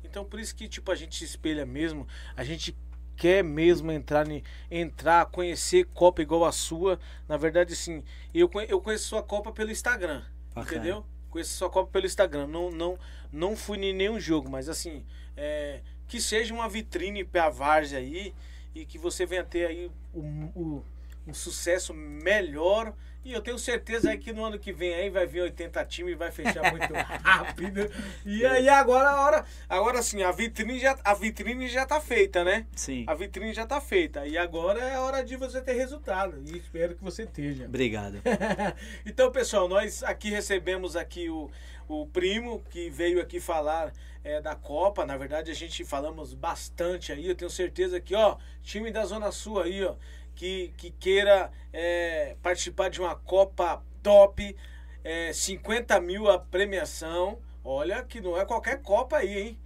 Então por isso que, tipo, a gente se espelha mesmo, a gente quer mesmo entrar, em, entrar, conhecer Copa igual a sua. Na verdade, assim, eu, eu conheço sua Copa pelo Instagram, Bacana. entendeu? Conheço sua Copa pelo Instagram. Não, não, não fui em nenhum jogo, mas assim, é, que seja uma vitrine pra Várzea aí e que você venha ter aí um- um sucesso melhor. E eu tenho certeza aí que no ano que vem aí vai vir 80 times e vai fechar muito rápido. E aí agora a hora, agora sim, a vitrine já a vitrine já tá feita, né? Sim. A vitrine já tá feita. E agora é hora de você ter resultado. E espero que você esteja. Obrigado. então, pessoal, nós aqui recebemos aqui o, o primo que veio aqui falar é, da Copa. Na verdade, a gente falamos bastante aí. Eu tenho certeza que, ó, time da Zona Sul aí, ó, que, que queira é, participar de uma Copa top, é, 50 mil a premiação. Olha que não é qualquer Copa aí, hein?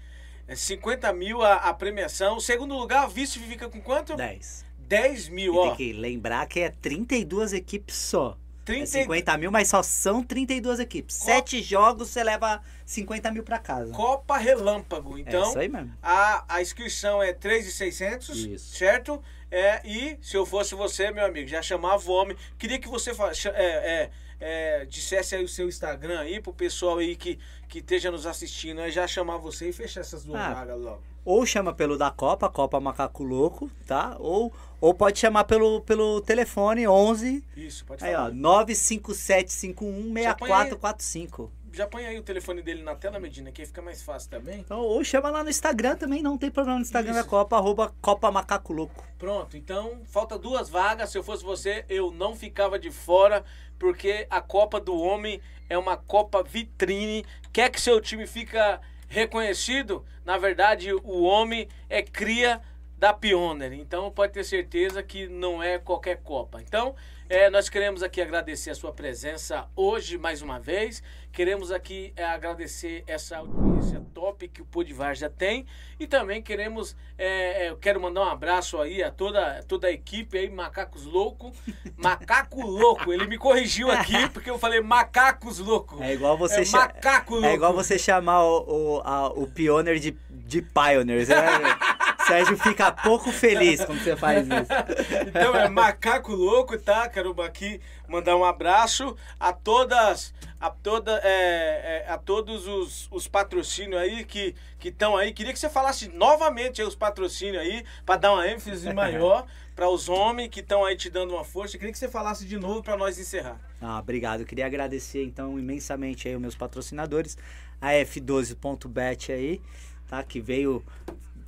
É 50 mil a, a premiação. Segundo lugar, vice fica com quanto? 10. 10 mil, E ó. tem que lembrar que é 32 equipes só. 30 É 50 mil, mas só são 32 equipes. Sete jogos, você leva 50 mil pra casa. Copa Relâmpago. é Então, isso aí mesmo. A, a inscrição é 3,600, Isso. certo? É, e se eu fosse você, meu amigo, já chamava o homem. Queria que você é, é, é, dissesse aí o seu Instagram aí pro pessoal aí que, que esteja nos assistindo. Aí já chamar você e fechar essas duas Ah. vagas logo. Ou chama pelo da Copa, Copa Macaco Louco, tá? Ou, ou pode chamar pelo, pelo telefone 11, Isso, pode aí falar. ó, 957516445. Já põe aí o telefone dele na tela, Medina, que aí fica mais fácil também. Então, ou chama lá no Instagram também, não tem problema no Instagram Isso. da Copa, arroba Copa Macaco Louco. Pronto, então falta duas vagas. Se eu fosse você, eu não ficava de fora, porque a Copa do Homem é uma Copa vitrine. Quer que seu time fica reconhecido? Na verdade, o homem é cria da Pioneer. Então pode ter certeza que não é qualquer Copa. Então, é, nós queremos aqui agradecer a sua presença hoje mais uma vez. Queremos aqui é, agradecer essa audiência top que o Podivar já tem. E também queremos, é, é, eu quero mandar um abraço aí a toda, toda a equipe aí, Macacos Louco. Macaco Louco, ele me corrigiu aqui porque eu falei Macacos Louco. É igual você É Macaco Louco. É igual você chamar o, o, a- o Pioneer de, de Pioneers. né? Sérgio fica pouco feliz quando você faz isso. Então é macaco louco, tá? Quero aqui mandar um abraço a todas, a toda, é, é, a todos os, os patrocínios aí que que estão aí. Queria que você falasse novamente os patrocínios aí para dar uma ênfase maior para os homens que estão aí te dando uma força. Queria que você falasse de novo para nós encerrar. Ah, obrigado. Eu queria agradecer então imensamente aí os meus patrocinadores, a F12.bet aí, tá? Que veio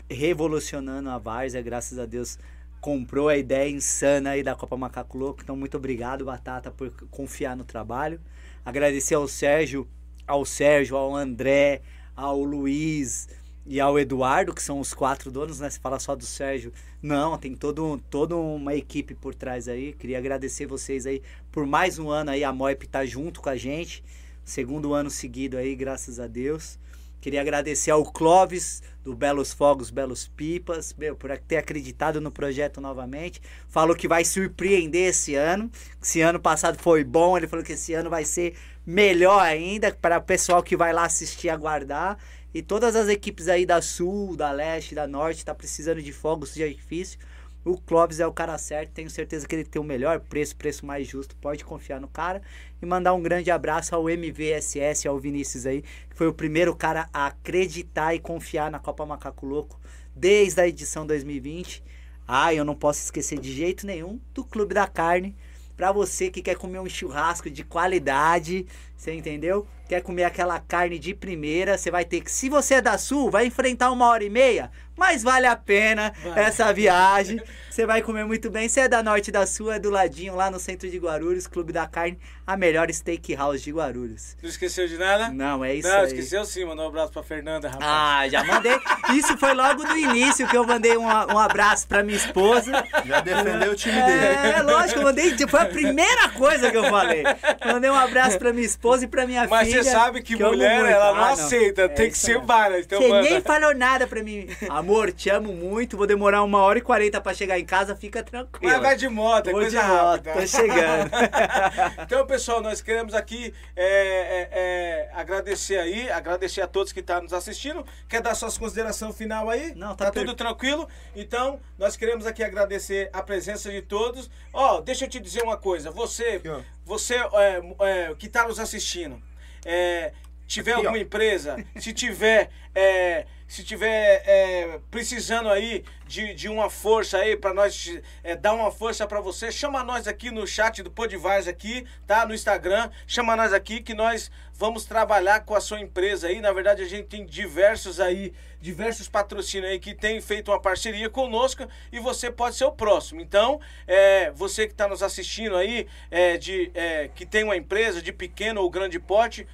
revolucionando a Várzea, graças a Deus comprou a ideia insana aí da Copa Macaco Louco. Então muito obrigado, Batata, por confiar no trabalho. Agradecer ao Sérgio, ao Sérgio, ao André, ao Luiz e ao Eduardo, que são os quatro donos, né? Você fala só do Sérgio. Não, tem todo, toda uma equipe por trás aí. Queria agradecer vocês aí por mais um ano aí. A Moip tá junto com a gente. Segundo ano seguido aí, graças a Deus. Queria agradecer ao Clóvis, do Belos Fogos, Belos Pipas, meu, por ter acreditado no projeto novamente. Falou que vai surpreender esse ano. Se ano passado foi bom, ele falou que esse ano vai ser melhor ainda para o pessoal que vai lá assistir aguardar. E todas as equipes aí da Sul, da Leste, da Norte, tá precisando de fogos de artifício. O Clóvis é o cara certo, tenho certeza que ele tem o melhor preço, preço mais justo. Pode confiar no cara. E mandar um grande abraço ao MVSS, ao Vinícius aí, que foi o primeiro cara a acreditar e confiar na Copa Macaco Louco desde a edição 2020. Ah, eu não posso esquecer de jeito nenhum do Clube da Carne, Pra você que quer comer um churrasco de qualidade, você entendeu? Quer comer aquela carne de primeira, você vai ter que. Se você é da Sul, vai enfrentar uma hora e meia, mas vale a pena essa viagem. Você vai comer muito bem. Se é da Norte da Sul, é do ladinho, lá no centro de Guarulhos, Clube da Carne, a melhor steakhouse de Guarulhos. Não esqueceu de nada? Não, é isso Não, aí. esqueceu sim. Mandou um abraço pra Fernanda, rapaz. Ah, já mandei. Isso foi logo no início que eu mandei um, um abraço pra minha esposa. Já defendeu o time dele. É, lógico, eu mandei. Foi a primeira coisa que eu falei. Mandei um abraço pra minha esposa e pra minha Mas filha. você sabe que, amo mulher, ela não Ah, aceita. É tem que ser bala. Então, Você manda. nem falou nada pra mim. Amor, te amo muito. Vou demorar uma hora e quarenta pra chegar em casa. Fica tranquilo. Mas vai de moto, é Vou coisa de moto, rápida. tô chegando. então, pessoal, nós queremos aqui é, é, é, agradecer aí, agradecer a todos que estão nos assistindo. Quer dar suas considerações final aí? Não, tá tá per- tudo tranquilo? Então, nós queremos aqui agradecer a presença de todos. Ó, deixa eu te dizer uma coisa. Você, Aqui. Você é, é, que está nos assistindo, é, tiver Aqui, ó. alguma empresa, se tiver, é, se tiver é, precisando aí de, de uma força aí para nós é, dar uma força para você, chama nós aqui no chat do Podivars aqui, tá? No Instagram, chama nós aqui que nós vamos trabalhar com a sua empresa aí. Na verdade, a gente tem diversos aí, diversos patrocínios aí que tem feito uma parceria conosco e você pode ser o próximo. Então, é, você que está nos assistindo aí, é, de, é, que tem uma empresa de pequeno ou grande porte,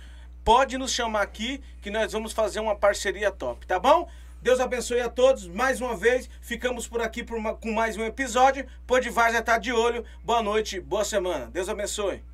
pode nos chamar aqui que nós vamos fazer uma parceria top, tá bom? Deus abençoe a todos. Mais uma vez, ficamos por aqui por uma- com mais um episódio. Pode já tá de olho. Boa noite, boa semana. Deus abençoe.